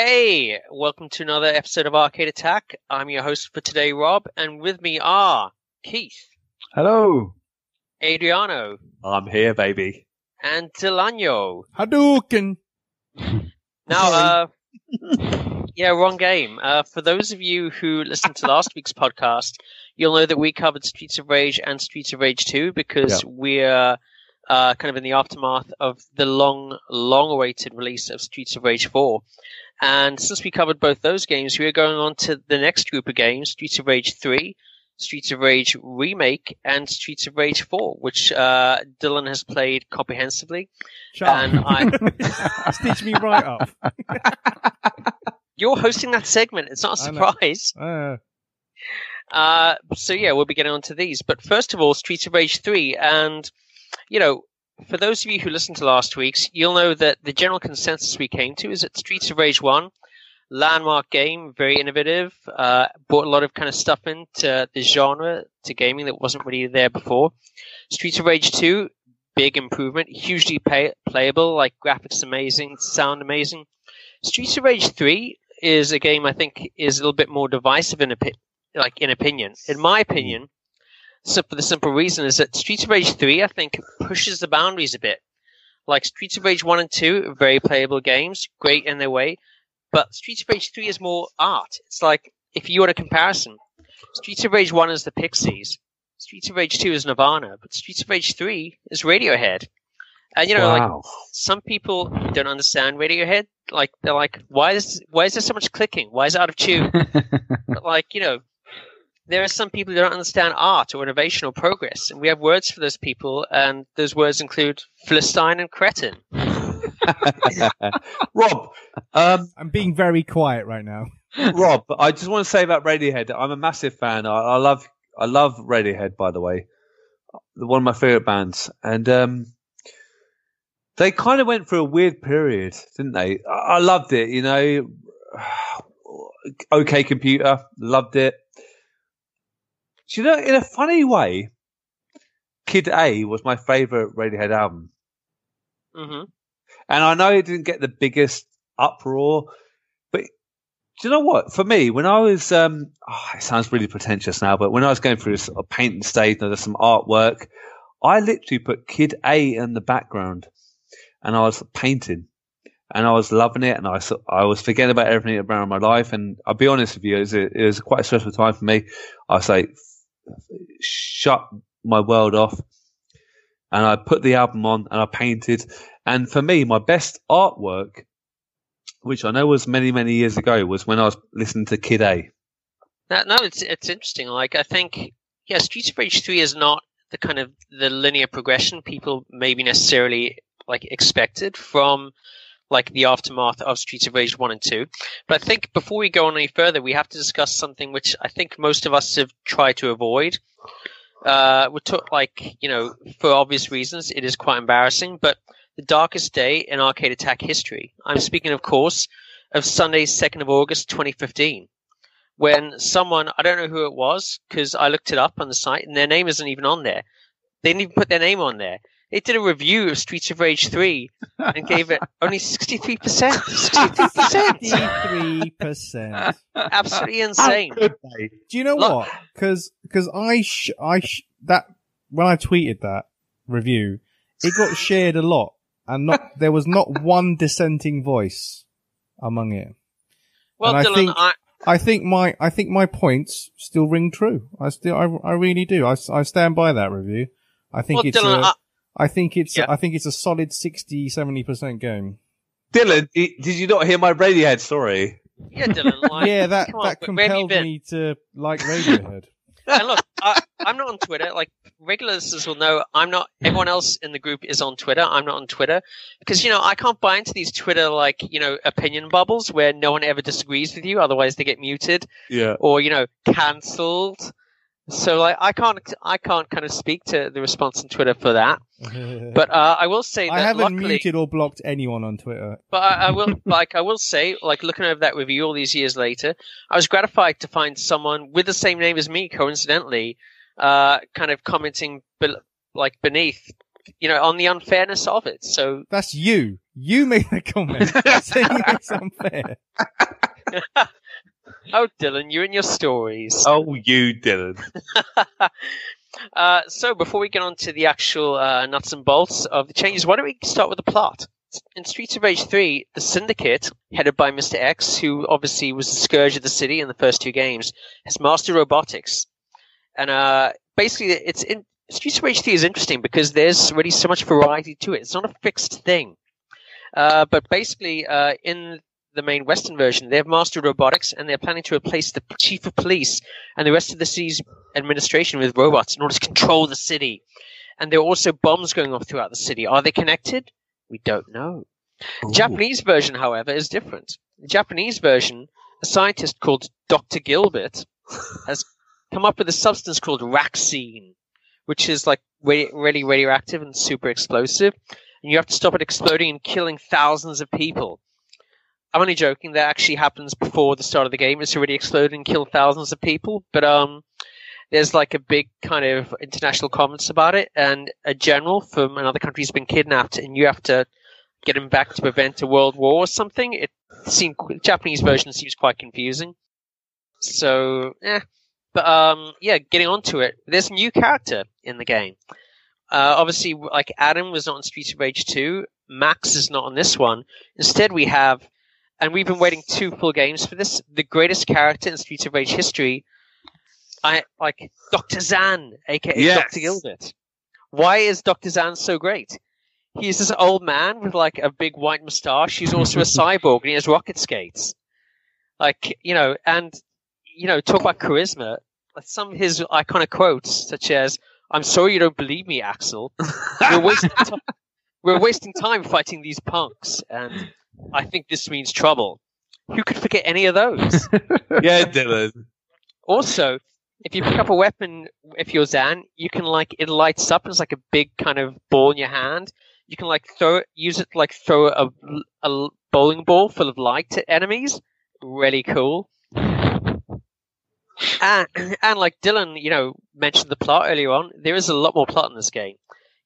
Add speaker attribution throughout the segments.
Speaker 1: Hey, welcome to another episode of Arcade Attack. I'm your host for today, Rob, and with me are Keith,
Speaker 2: Hello.
Speaker 1: Adriano,
Speaker 3: I'm here, baby.
Speaker 1: and Delano.
Speaker 4: Hadouken!
Speaker 1: Now, uh, yeah, wrong game. Uh, for those of you who listened to last week's podcast, you'll know that we covered Streets of Rage and Streets of Rage 2 because we're uh, kind of in the aftermath of the long, long awaited release of Streets of Rage 4. And since we covered both those games, we are going on to the next group of games Streets of Rage 3, Streets of Rage Remake, and Streets of Rage 4, which uh, Dylan has played comprehensively.
Speaker 4: Shut
Speaker 1: And
Speaker 4: up.
Speaker 1: I-
Speaker 4: Stitch me right up.
Speaker 1: You're hosting that segment. It's not a surprise.
Speaker 4: Uh,
Speaker 1: Uh, so yeah, we'll be getting on to these. But first of all, Streets of Rage 3. And, you know, for those of you who listened to last week's, you'll know that the general consensus we came to is that Streets of Rage 1, landmark game, very innovative, uh, brought a lot of kind of stuff into the genre, to gaming that wasn't really there before. Streets of Rage 2, big improvement, hugely pay- playable, like graphics amazing, sound amazing. Streets of Rage 3 is a game I think is a little bit more divisive in opi- like in opinion. In my opinion, so for the simple reason is that Streets of Rage 3 I think pushes the boundaries a bit. Like Streets of Rage 1 and 2, very playable games, great in their way, but Streets of Rage 3 is more art. It's like if you want a comparison, Streets of Rage 1 is the Pixies, Streets of Rage 2 is Nirvana, but Streets of Rage 3 is Radiohead. And you know, like some people don't understand Radiohead. Like they're like, why is why is there so much clicking? Why is it out of tune? but like you know, there are some people who don't understand art or innovation or progress, and we have words for those people, and those words include philistine and cretin.
Speaker 3: Rob, um,
Speaker 4: I'm being very quiet right now.
Speaker 3: Rob, I just want to say about Radiohead. I'm a massive fan. I, I love, I love Radiohead. By the way, one of my favorite bands, and um, they kind of went through a weird period, didn't they? I, I loved it. You know, OK Computer, loved it. Do you know, in a funny way, Kid A was my favorite Radiohead album.
Speaker 1: hmm
Speaker 3: And I know it didn't get the biggest uproar, but do you know what? For me, when I was, um, oh, it sounds really pretentious now, but when I was going through this painting stage, and there's some artwork, I literally put Kid A in the background, and I was painting, and I was loving it, and I I was forgetting about everything around my life. And I'll be honest with you, it was, a, it was quite a stressful time for me. I was like, shut my world off, and I put the album on, and I painted. And for me, my best artwork, which I know was many, many years ago, was when I was listening to Kid A.
Speaker 1: No, no, it's it's interesting. Like I think, yeah, Streets of Rage Three is not the kind of the linear progression people maybe necessarily like expected from like the aftermath of Streets of Rage One and Two. But I think before we go on any further, we have to discuss something which I think most of us have tried to avoid. Uh, we took like you know for obvious reasons, it is quite embarrassing, but the darkest day in arcade attack history. I'm speaking, of course, of Sunday, second of August, 2015 when someone I don't know who it was because I looked it up on the site and their name isn't even on there. They didn't even put their name on there. They did a review of Streets of Rage 3 and gave it only 63%. 63%.
Speaker 4: 53%.
Speaker 1: Absolutely insane.
Speaker 3: How could they?
Speaker 4: Do you know
Speaker 1: Look-
Speaker 4: what? Because because I sh- I sh- that when I tweeted that review, it got shared a lot, and not there was not one dissenting voice among it.
Speaker 1: Well,
Speaker 4: And I think-
Speaker 1: I,
Speaker 4: I think my I think my points still ring true. I still I, I really do. I, I stand by that review. I think
Speaker 1: well,
Speaker 4: it's
Speaker 1: Dylan,
Speaker 4: a,
Speaker 1: I,
Speaker 4: I think it's
Speaker 1: Yeah.
Speaker 4: I think it's a solid 60 70 percent game.
Speaker 3: Dylan, did you not hear my Radiohead story?
Speaker 1: yeah, Dylan, like,
Speaker 4: yeah, that
Speaker 1: on,
Speaker 4: that
Speaker 1: where have you
Speaker 4: compelled me to like Radiohead.
Speaker 1: and look, I, I'm not on Twitter. Like regular listeners will know, I'm not. Everyone else in the group is on Twitter. I'm not on Twitter because you know I can't buy into these Twitter like you know opinion bubbles where no one ever disagrees with you. Otherwise, they get muted
Speaker 3: Yeah.
Speaker 1: or you know cancelled. So like I can't I can't kind of speak to the response on Twitter for that. But uh, I will say that
Speaker 4: I haven't
Speaker 1: luckily,
Speaker 4: muted or blocked anyone on Twitter.
Speaker 1: but I, I will like I will say like looking over that review all these years later, I was gratified to find someone with the same name as me, coincidentally, uh, kind of commenting be- like beneath, you know, on the unfairness of it. So
Speaker 4: That's you. You made the comment saying it's unfair.
Speaker 1: Oh, Dylan, you and your stories.
Speaker 3: oh, you Dylan.
Speaker 1: uh, so, before we get on to the actual uh, nuts and bolts of the changes, why don't we start with the plot? In Streets of Rage 3, the Syndicate, headed by Mr. X, who obviously was the scourge of the city in the first two games, has mastered robotics. And uh, basically, it's in, Streets of Rage 3 is interesting because there's really so much variety to it. It's not a fixed thing. Uh, but basically, uh, in the main Western version, they've mastered robotics and they're planning to replace the chief of police and the rest of the city's administration with robots in order to control the city. And there are also bombs going off throughout the city. Are they connected? We don't know. The Japanese version, however, is different. The Japanese version, a scientist called Dr. Gilbert has come up with a substance called Raxine, which is like really, really radioactive and super explosive. And you have to stop it exploding and killing thousands of people. I'm only joking. That actually happens before the start of the game. It's already exploded and killed thousands of people. But um, there's like a big kind of international comments about it, and a general from another country has been kidnapped, and you have to get him back to prevent a world war or something. It seemed the Japanese version seems quite confusing. So, yeah. But um, yeah, getting onto it, there's a new character in the game. Uh, obviously, like Adam was not in Streets of Rage 2, Max is not on this one. Instead, we have, and we've been waiting two full games for this, the greatest character in Streets of Rage history, I like Dr. Zan, aka
Speaker 3: Yes.
Speaker 1: Dr. Gilbert. Why is Dr. Zan so great? He's this old man with like a big white moustache. He's also a cyborg and he has rocket skates. Like, you know, and, you know, talk about charisma. Like some of his iconic quotes, such as, I'm sorry you don't believe me, Axel. We're wasting, ti- we're wasting time fighting these punks. And I think this means trouble. Who could forget any of those?
Speaker 3: yeah, Dylan.
Speaker 1: Also, if you pick up a weapon, if you're Zan, you can like it lights up and it's like a big kind of ball in your hand. You can like throw it, use it to, like throw a, a bowling ball full of light at enemies. Really cool. And, and like Dylan, you know, mentioned the plot earlier on. There is a lot more plot in this game.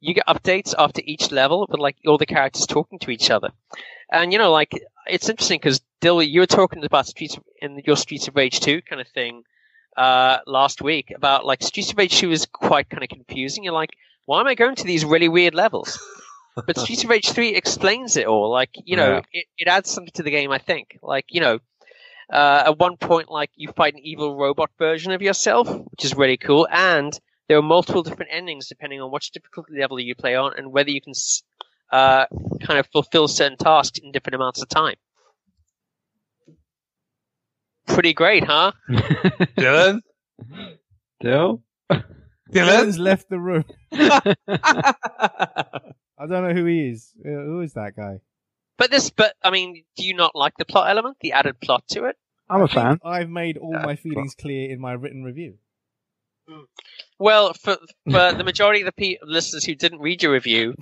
Speaker 1: You get updates after each level with like all the characters talking to each other. And you know, like it's interesting because Dylan, you were talking about Streets of, in your Streets of Rage 2 kind of thing uh, last week about like Streets of Rage 2 is quite kind of confusing. You're like, why am I going to these really weird levels? But Streets of Rage 3 explains it all. Like, you know,
Speaker 3: Yeah.
Speaker 1: it, it adds something to the game, I think. Like, you know, uh, at one point, like, you fight an evil robot version of yourself, which is really cool. And there are multiple different endings depending on which difficulty level you play on and whether you can uh, kind of fulfill certain tasks in different amounts of time. Pretty great, huh?
Speaker 3: Dylan?
Speaker 2: Dill?
Speaker 3: Dylan?
Speaker 4: Dylan's left the room. I don't know who he is. Uh, Who is that guy?
Speaker 1: But this, but I mean, do you not like the plot element, the added plot to it?
Speaker 2: I'm a fan.
Speaker 4: I've made all
Speaker 3: Yeah,
Speaker 4: my feelings clear in my written review.
Speaker 1: Well, for for the majority of the pe- listeners who didn't read your review,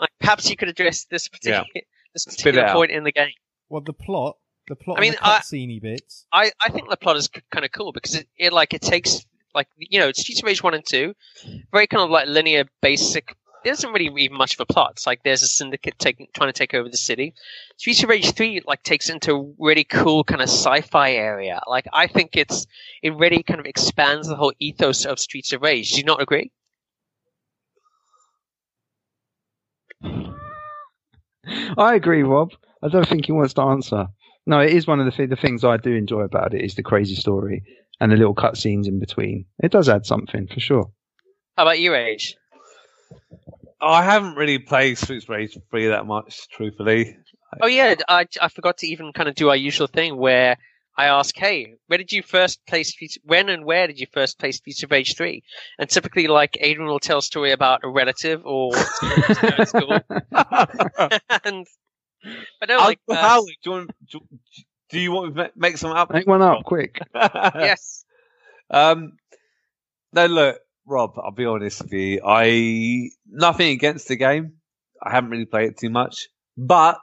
Speaker 1: like perhaps you could address this particular this
Speaker 3: it
Speaker 1: particular
Speaker 3: out.
Speaker 1: point in the game.
Speaker 4: well, the plot, the plot,
Speaker 1: I mean,
Speaker 4: and the
Speaker 1: I-
Speaker 4: cutscene bits.
Speaker 1: I, I think the plot is kind of cool because it, it like it takes like you know Streets of Rage one and two, very kind of like linear, basic. There isn't really even much of a plot. It's like there's a syndicate taking trying to take over the city. Streets of Rage three like takes into a really cool kind of sci-fi area. Like I think it's it really kind of expands the whole ethos of Streets of Rage. Do you not agree?
Speaker 2: I agree, Rob. I don't think he wants to answer. No, it is one of the, th- the things I do enjoy about it is the crazy story and the little cutscenes in between. It does add something for sure.
Speaker 1: How about you, Age?
Speaker 3: I haven't really played Streets of Rage 3 that much, truthfully.
Speaker 1: Oh yeah, I, I forgot to even kind of do our usual thing where I ask, hey, where did you first place Streets? When and where did you first place Streets of Rage three? And typically, like Adrian will tell a story about a relative or school, and but no, like uh,
Speaker 3: Howard, do you, want, do, do you want to make some up?
Speaker 2: Make one up quick.
Speaker 1: yes,
Speaker 3: Um, no, look, Rob. I'll be honest with you. I nothing against the game. I haven't really played it too much, but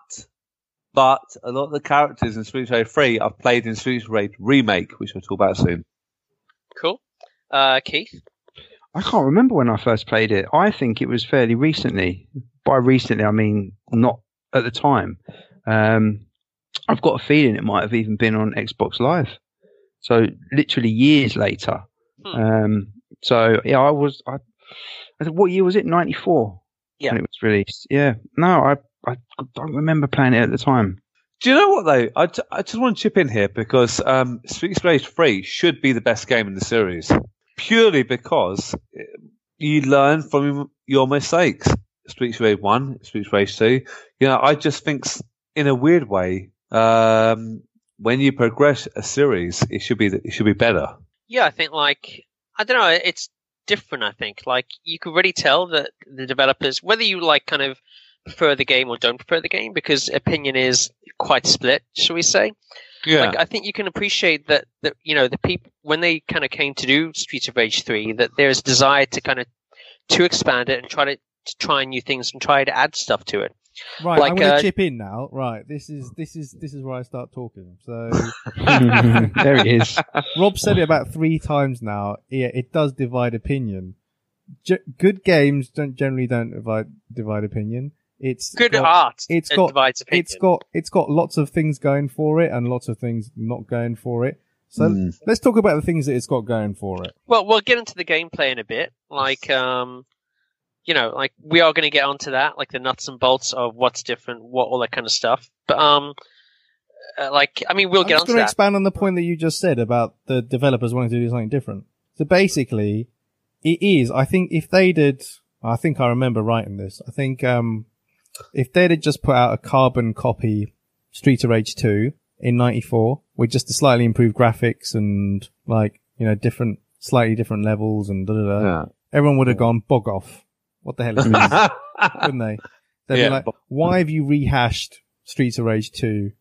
Speaker 3: but a lot of the characters in Streets of Rage 3 I've played in Streets of Rage remake, which we'll talk about soon.
Speaker 1: cool. Uh, Keith,
Speaker 2: I can't remember when I first played it. I think it was fairly recently. By recently, I mean not at the time. Um, I've got a feeling it might have even been on Xbox Live. So literally years later.
Speaker 1: Hmm.
Speaker 2: Um, so yeah, I was. I, I said, what year was it? Ninety four.
Speaker 1: Yeah.
Speaker 2: when it was released. Yeah. No, I I don't remember playing it at the time.
Speaker 3: Do you know what though? I, I just want to chip in here because um, Streets of Rage 3 should be the best game in the series, purely because uh, you learn from your mistakes. Streets of Rage 1, Streets of Rage 2. You know, I just think in a weird way, um, when you progress a series, it should be it should be better.
Speaker 1: Yeah, I think like I don't know, it's different. I think like you could really tell that the developers, whether you like kind of prefer the game or don't prefer the game, because opinion is quite split, shall we say?
Speaker 3: Yeah,
Speaker 1: Like I think you can appreciate that that you know the people when they kind of came to do Streets of Rage three that there's desire to kind of to expand it and try to, to try new things and try to add stuff to it.
Speaker 4: Right,
Speaker 1: Like,
Speaker 4: I'm going to
Speaker 1: uh,
Speaker 4: chip in now. Right, this is this is this is where I start talking. So
Speaker 2: there it is.
Speaker 4: Rob said it about three times now. Yeah, it does divide opinion. G- good games don't generally don't divide divide opinion. It's
Speaker 1: Good
Speaker 4: got,
Speaker 1: art.
Speaker 4: it's
Speaker 1: that
Speaker 4: got-
Speaker 1: divides opinion.
Speaker 4: it's got it's got lots of things going for it and lots of things not going for it. So
Speaker 3: Hmm.
Speaker 4: let's talk about the things that it's got going for it.
Speaker 1: Well, we'll get into the gameplay in a bit. Like, um, you know, like we are going to get onto that, like the nuts and bolts of what's different, what all that kind of stuff. But um, uh, like, I mean, we'll
Speaker 4: I'm
Speaker 1: get
Speaker 4: just
Speaker 1: onto
Speaker 4: going to
Speaker 1: that.
Speaker 4: expand on the point that you just said about the developers wanting to do something different. So basically, it is. I think if they did, I think I remember writing this. I think um, if they'd just put out a carbon copy Street of Rage 2 in '94 with just the slightly improved graphics and like you know different, slightly different levels and da da da,
Speaker 3: yeah.
Speaker 4: everyone would have gone bog off. What the hell is this? wouldn't they? They'd
Speaker 3: Yeah,
Speaker 4: be like, why have you rehashed Streets of Rage 2?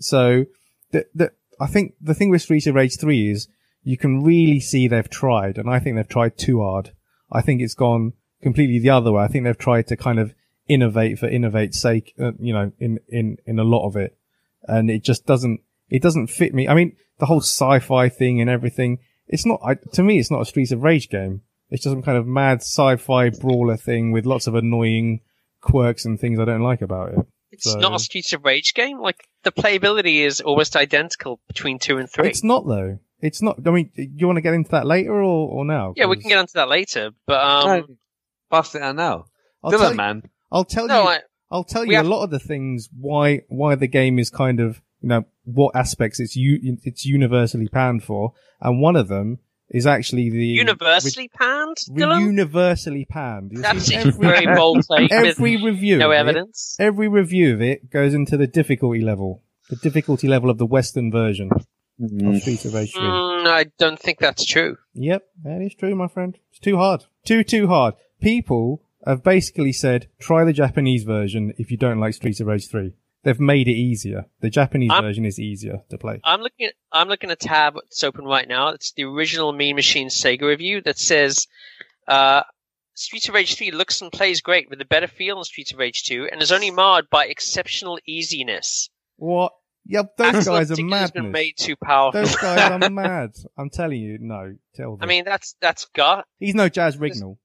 Speaker 4: So, the, the, I think the thing with Streets of Rage 3 is you can really see they've tried, and I think they've tried too hard. I think it's gone completely the other way. I think they've tried to kind of innovate for innovate's sake, uh, you know, in, in, in a lot of it. And it just doesn't, it doesn't fit me. I mean, the whole sci-fi thing and everything, it's not, I, to me, it's not a Streets of Rage game. It's just some kind of mad sci-fi brawler thing with lots of annoying quirks and things I don't like about it.
Speaker 1: It's
Speaker 4: so-
Speaker 1: not a Streets of Rage game. Like the playability is almost identical between two and three.
Speaker 4: It's not though. It's not. I mean, you want to get into that later or, or now?
Speaker 1: yeah, we can get onto that later. But um,
Speaker 3: No, bust it out now.
Speaker 4: I'll
Speaker 3: Dylan,
Speaker 4: you,
Speaker 3: man.
Speaker 4: I'll tell
Speaker 1: no,
Speaker 4: you.
Speaker 1: I,
Speaker 4: I'll tell you
Speaker 1: have-
Speaker 4: a lot of the things why why the game is kind of you know what aspects it's u- it's universally panned for, and one of them is actually the
Speaker 1: universally panned.
Speaker 4: re-
Speaker 1: Dylan?
Speaker 4: universally panned. You'll
Speaker 1: That's
Speaker 4: see every,
Speaker 1: very bold take.
Speaker 4: every review.
Speaker 1: no
Speaker 4: of it-
Speaker 1: evidence.
Speaker 4: every review of it goes into the difficulty level, the difficulty level of the Western version of Streets of Rage 3.
Speaker 1: Mm, I don't think that's true.
Speaker 4: Yep, that is true, my friend. It's too hard. Too, too hard. People have basically said, try the Japanese version if you don't like Streets of Rage 3. They've made it easier. The Japanese
Speaker 1: I'm-
Speaker 4: version is easier to play.
Speaker 1: I'm looking at I'm looking at a tab that's open right now. It's the original Mean Machine Sega review that says uh, Streets of Rage 3 looks and plays great with a better feel than Streets of Rage 2 and is only marred by exceptional easiness.
Speaker 4: What? Yep, those
Speaker 1: Axel
Speaker 4: guys are
Speaker 1: Sticker has been
Speaker 4: madness.
Speaker 1: made too powerful.
Speaker 4: Those guys are mad. I'm telling you, no. Tell them.
Speaker 1: I mean, that's that's gut.
Speaker 4: he's no Jaz Rignall.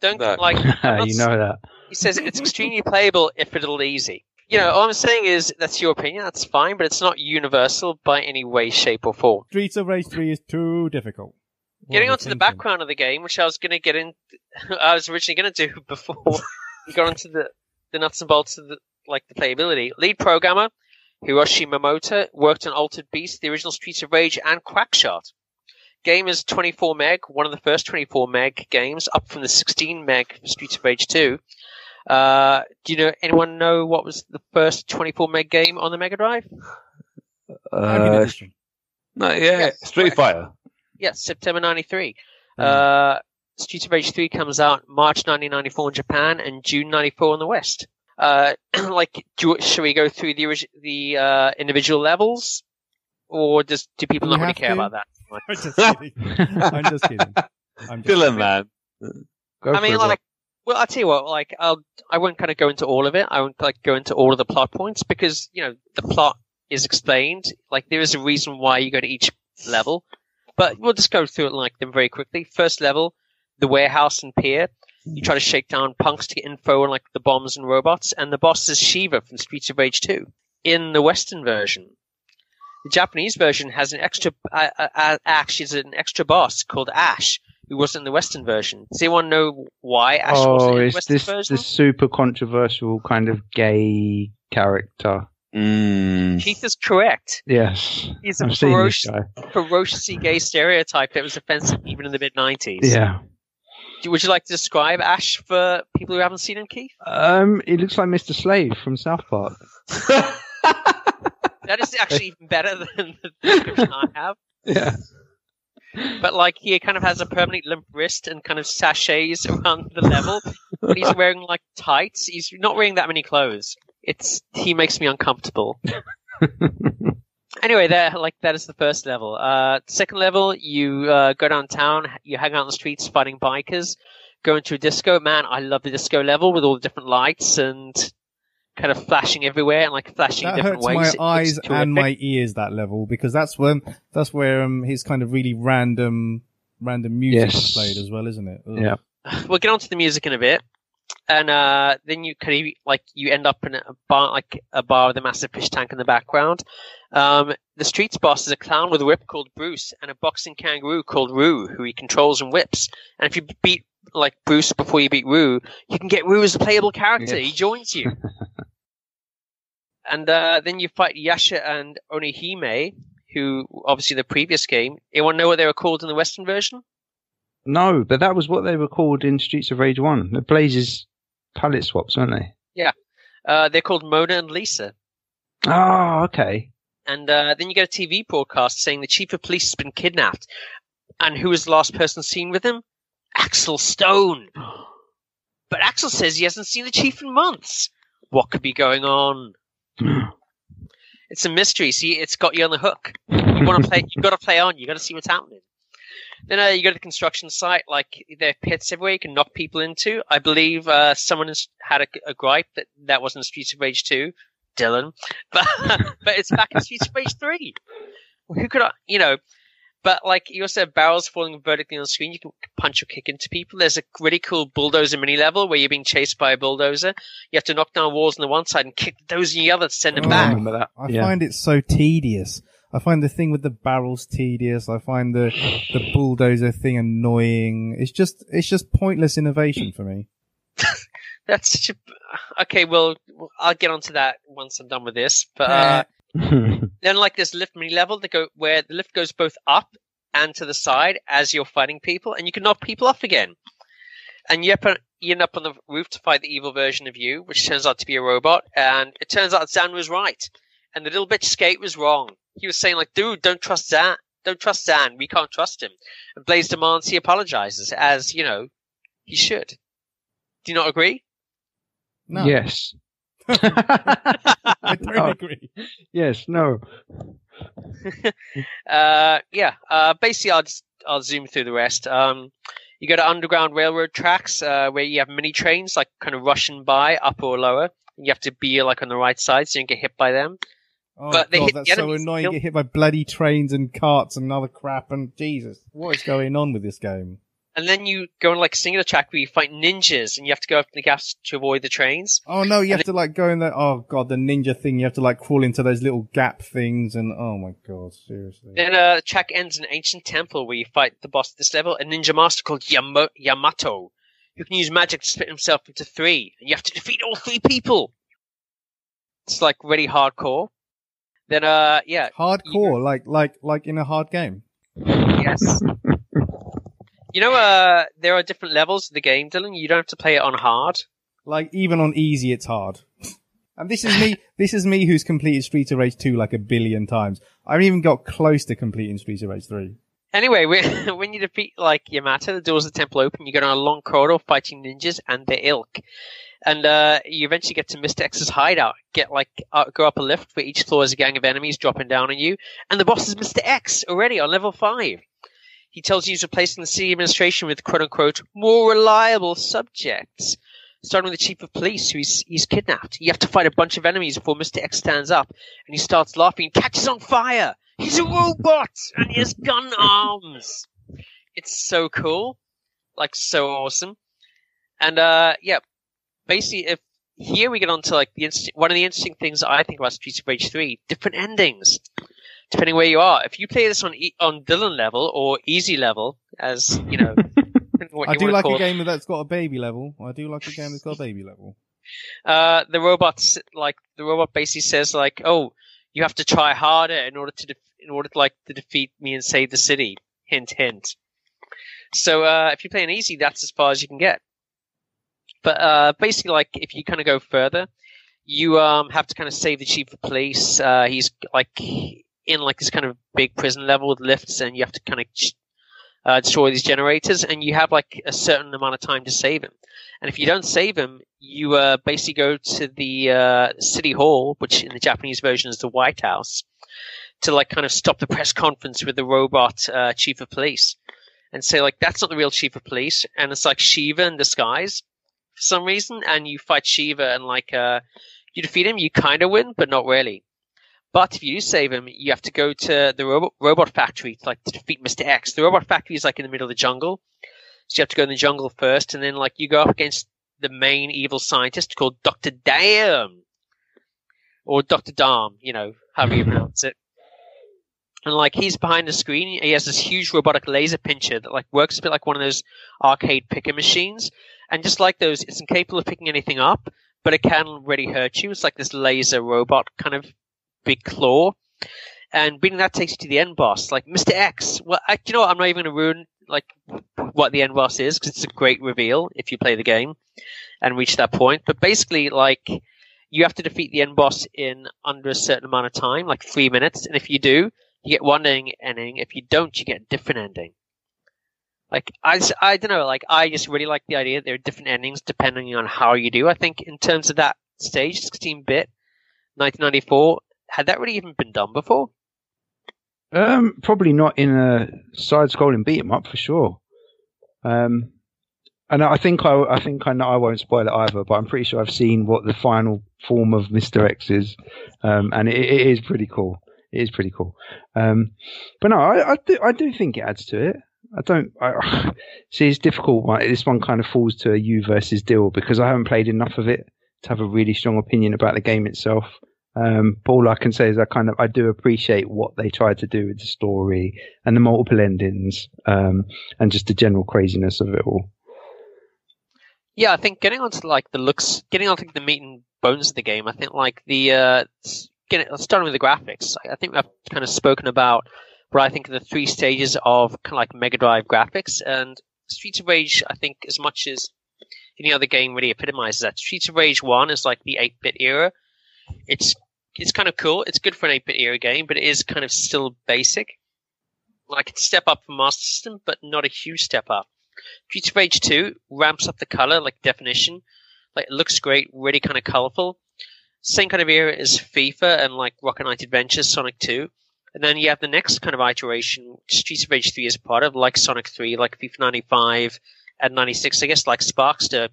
Speaker 1: Don't
Speaker 3: No.
Speaker 1: like. Not
Speaker 2: you know that.
Speaker 1: He says it's extremely playable if a little easy. You know, all I'm saying is that's your opinion. That's fine, but it's not universal by any way, shape, or form.
Speaker 4: Streets of Rage 3 is too difficult. What
Speaker 1: Getting
Speaker 4: are you
Speaker 1: onto the background of the game, which I was going to get in, I was originally going to do before we got into the, the nuts and bolts of the, like the playability. Lead programmer Hiroshi Momota worked on Altered Beast, the original Streets of Rage, and Quackshot. Game is 24 meg, one of the first 24 meg games, up from the 16 meg for Streets of Rage 2. Uh, do you know anyone know what was the first 24 meg game on the Mega Drive?
Speaker 4: Arcade
Speaker 3: Uh, no, yeah,
Speaker 1: Yes,
Speaker 3: Street
Speaker 1: correct.
Speaker 3: Fighter.
Speaker 1: Yes, September 93.
Speaker 4: Hmm.
Speaker 1: Uh, Streets of Rage 3 comes out March 1994 in Japan and June 94 in the West. Uh, like, do, should we go through the the uh, individual levels, or does do people
Speaker 4: Do
Speaker 1: not really care
Speaker 4: to?
Speaker 1: about that?
Speaker 4: I'm just kidding. I'm just kidding. I'm just
Speaker 3: Dylan, man.
Speaker 2: Go
Speaker 1: I mean,
Speaker 2: it,
Speaker 1: like, well, I'll tell you what, like, I'll I won't kind of go into all of it. I won't like go into all of the plot points because you know the plot is explained. Like, there is a reason why you go to each level, but we'll just go through it like them very quickly. First level, the warehouse and pier. You try to shake down punks to get info on like the bombs and robots, and the boss is Shiva from Streets of Rage 2 in the Western version. The Japanese version has an extra, uh, uh, uh, actually, is an extra boss called Ash, who wasn't in the Western version. Does anyone know why Ash wasn't
Speaker 2: oh,
Speaker 1: in the Western
Speaker 2: this
Speaker 1: version?
Speaker 2: this super controversial kind of gay character.
Speaker 3: Mm.
Speaker 1: Keith is correct.
Speaker 2: Yes,
Speaker 1: He's a
Speaker 2: I've seen this
Speaker 1: ferocious, ferociously gay stereotype that was offensive even in the mid 90s.
Speaker 2: Yeah.
Speaker 1: Would you like to describe Ash for people who haven't seen him, Keith?
Speaker 2: Um, he looks like Mr. Slave from South Park.
Speaker 1: That is actually even better than the description I have.
Speaker 2: Yeah.
Speaker 1: But like he kind of has a permanent limp wrist and kind of sachets around the level. but he's wearing like tights. He's not wearing that many clothes. It's he makes me uncomfortable. anyway, there like that is the first level. Uh, second level, you uh, go downtown, you hang out on the streets fighting bikers, go into a disco. Man, I love the disco level with all the different lights and kind of flashing everywhere and like flashing
Speaker 4: That
Speaker 1: different
Speaker 4: hurts
Speaker 1: ways.
Speaker 4: my eyes and my ears. That level because that's when that's where um his kind of really random random music is
Speaker 2: Yes.
Speaker 4: played as well, isn't it? Ugh.
Speaker 2: Yeah.
Speaker 1: we'll get on to the music in a bit. And uh, then you kind of like you end up in a bar, like a bar with a massive fish tank in the background. Um, the streets boss is a clown with a whip called Bruce, and a boxing kangaroo called Roo, who he controls and whips. And if you beat like Bruce before you beat Roo, you can get Roo as a playable character.
Speaker 2: Yes.
Speaker 1: He joins you. and uh, then you fight Yasha and Onihime, who obviously the previous game. Anyone know what they were called in the Western version?
Speaker 2: No, but that was what they were called in Streets of Rage 1. The Blazes palette swaps, weren't they? Yeah.
Speaker 1: Uh, they're called Mona and Lisa.
Speaker 2: Oh, okay.
Speaker 1: And uh, then you get a TV broadcast saying the chief of police has been kidnapped. And who was the last person seen with him? Axel Stone. But Axel says he hasn't seen the chief in months. What could be going on? It's a mystery. See, it's got you on the hook. You want to play? You've got to play on. You've got to see what's happening. Then uh, you go to the construction site. Like there are pits everywhere you can knock people into. I believe uh, someone has had a, a gripe that that wasn't Streets of Rage two, Dylan, but but it's back in Streets of Rage three. Who could I, you know? But like you also have barrels falling vertically on the screen. You can punch or kick into people. There's a really cool bulldozer mini level where you're being chased by a bulldozer. You have to knock down walls on the one side and kick those on the other to send them
Speaker 4: Oh.
Speaker 2: I
Speaker 1: back.
Speaker 2: remember that.
Speaker 4: I
Speaker 2: yeah.
Speaker 4: find it so tedious. I find the thing with the barrels tedious. I find the the bulldozer thing annoying. It's just it's just pointless innovation for me.
Speaker 1: That's such a okay. Well, I'll get onto that once I'm done with this. But uh, then, like this lift mini level that go where the lift goes both up and to the side as you're fighting people, and you can knock people off again. And you, end up on the roof to fight the evil version of you, which turns out to be a robot. And it turns out Zan was right, and the little bitch skate was wrong. He was saying like, "Dude, don't trust Zan. Don't trust Zan. We can't trust him." And Blaze demands he apologizes, as you know, he should. Do you not agree?
Speaker 4: No,
Speaker 2: Yes.
Speaker 4: I don't
Speaker 2: No.
Speaker 4: agree.
Speaker 2: Yes, no.
Speaker 1: Uh, yeah. Uh, basically, I'll just I'll zoom through the rest. Um, you go to underground railroad tracks uh, where you have mini trains like kind of rushing by, up or lower. And you have to be like on the right side so you don't get hit by them.
Speaker 4: Oh
Speaker 1: But they
Speaker 4: god,
Speaker 1: hit
Speaker 4: that's
Speaker 1: the
Speaker 4: so annoying.
Speaker 1: they'll-
Speaker 4: Get hit by bloody trains and carts and other crap. And Jesus, what is going on with this game?
Speaker 1: And then you go on like a singular track where you fight ninjas and you have to go up in the gaps to avoid the trains.
Speaker 4: Oh no, you
Speaker 1: And
Speaker 4: have to like go in there. Oh god, the ninja thing. You have to like crawl into those little gap things. And oh my god, seriously.
Speaker 1: Then uh, the track ends in an ancient temple where you fight the boss at this level, a ninja master called Yamo- Yamato, who can use magic to split himself into three, and you have to defeat all three people. It's like really hardcore. Then, uh, yeah,
Speaker 4: Hardcore, like like like in a hard game.
Speaker 1: yes. You know, uh, there are different levels of the game, Dylan. You don't have to play it on hard.
Speaker 4: Like even on easy, it's hard. And this is me. this is me who's completed Streets of Rage 2 like a billion times. I haven't even got close to completing Streets of Rage 3.
Speaker 1: Anyway, when, you defeat like Yamata, the doors of the temple open. You go down a long corridor fighting ninjas and their ilk, and uh, you eventually get to Mister X's hideout. Get like uh, go up a lift where each floor is a gang of enemies dropping down on you, and the boss is Mister X already on level five. He tells you he's replacing the city administration with quote unquote more reliable subjects. Starting with the chief of police, who he's, he's kidnapped. You have to fight a bunch of enemies before Mr. X stands up and he starts laughing catches on fire. He's a robot and he has gun arms. It's so cool. Like, so awesome. And uh, yeah, basically, if here we get on to like the one of the interesting things I think about Streets of Rage Three: different endings, depending where you are. If you play this on e- on Dylan level or easy level, as you know, what
Speaker 4: I
Speaker 1: you
Speaker 4: do like a
Speaker 1: it,
Speaker 4: game that's got a baby level. I do like a game that's got a baby level.
Speaker 1: uh, the robots like the robot basically says like, "Oh, you have to try harder in order to def- in order to like to defeat me and save the city." Hint, hint. So uh, if you play an easy, that's as far as you can get. But uh, basically, like if you kind of go further, you um, have to kind of save the chief of police. Uh, he's like in like this kind of big prison level with lifts, and you have to kind of uh, destroy these generators, and you have like a certain amount of time to save him. And if you don't save him, you uh, basically go to the uh, city hall, which in the Japanese version is the White House, to like kind of stop the press conference with the robot uh, chief of police, and say like that's not the real chief of police, and it's like Shiva in disguise for some reason, and you fight Shiva and like uh, you defeat him, you kind of win, but not really. But if you do save him, you have to go to the robot, robot factory to like to defeat Mr. X. The robot factory is like in the middle of the jungle, so you have to go in the jungle first, and then like you go up against the main evil scientist called Doctor Dahm, or Doctor Dahm, you know, however you pronounce it. And like he's behind the screen, he has this huge robotic laser pincher that like works a bit like one of those arcade picker machines. And just like those, it's incapable of picking anything up, but it can really hurt you. It's like this laser robot kind of big claw. And beating that takes you to the end boss, like Mr. X. Well, I, you know what? I'm not even going to ruin like what the end boss is because it's a great reveal if you play the game and reach that point. But basically, like you have to defeat the end boss in under a certain amount of time, like three minutes. And if you do, you get one ending. If you don't, you get a different ending. Like I, I don't know. Like I just really like the idea that there are different endings depending on how you do. I think in terms of that stage, 16-bit, 1994, had that really even been done before?
Speaker 2: Um, probably not in a side-scrolling beat 'em up for sure. Um, and I think I, I think I know I won't spoil it either, but I'm pretty sure I've seen what the final form of Mister X is, um, and it, it is pretty cool. It is pretty cool. Um, but no, I, I do I do think it adds to it. I don't I, see. It's difficult. This one kind of falls to a you versus deal because I haven't played enough of it to have a really strong opinion about the game itself. Um, but all I can say is I kind of I do appreciate what they tried to do with the story and the multiple endings, um, and just the general craziness of it all.
Speaker 1: Yeah, I think getting onto like the looks, getting onto the meat and bones of the game. I think like the uh, getting starting with the graphics. I, think I've kind of spoken about what I think the three stages of kind of like Mega Drive graphics and Streets of Rage. I think as much as any other game really epitomizes that. Streets of Rage One is like the 8-bit era. It's it's kind of cool. It's good for an 8-bit era game, but it is kind of still basic. Like it's step up from Master System, but not a huge step up. Streets of Rage 2 ramps up the color, like definition. Like it looks great, really kind of colorful. Same kind of era as FIFA and like Rocket Knight Adventures, Sonic 2. And then you have the next kind of iteration, which Streets of Rage 3 is part of, like Sonic 3, like FIFA 95 and 96, I guess, like Sparkster.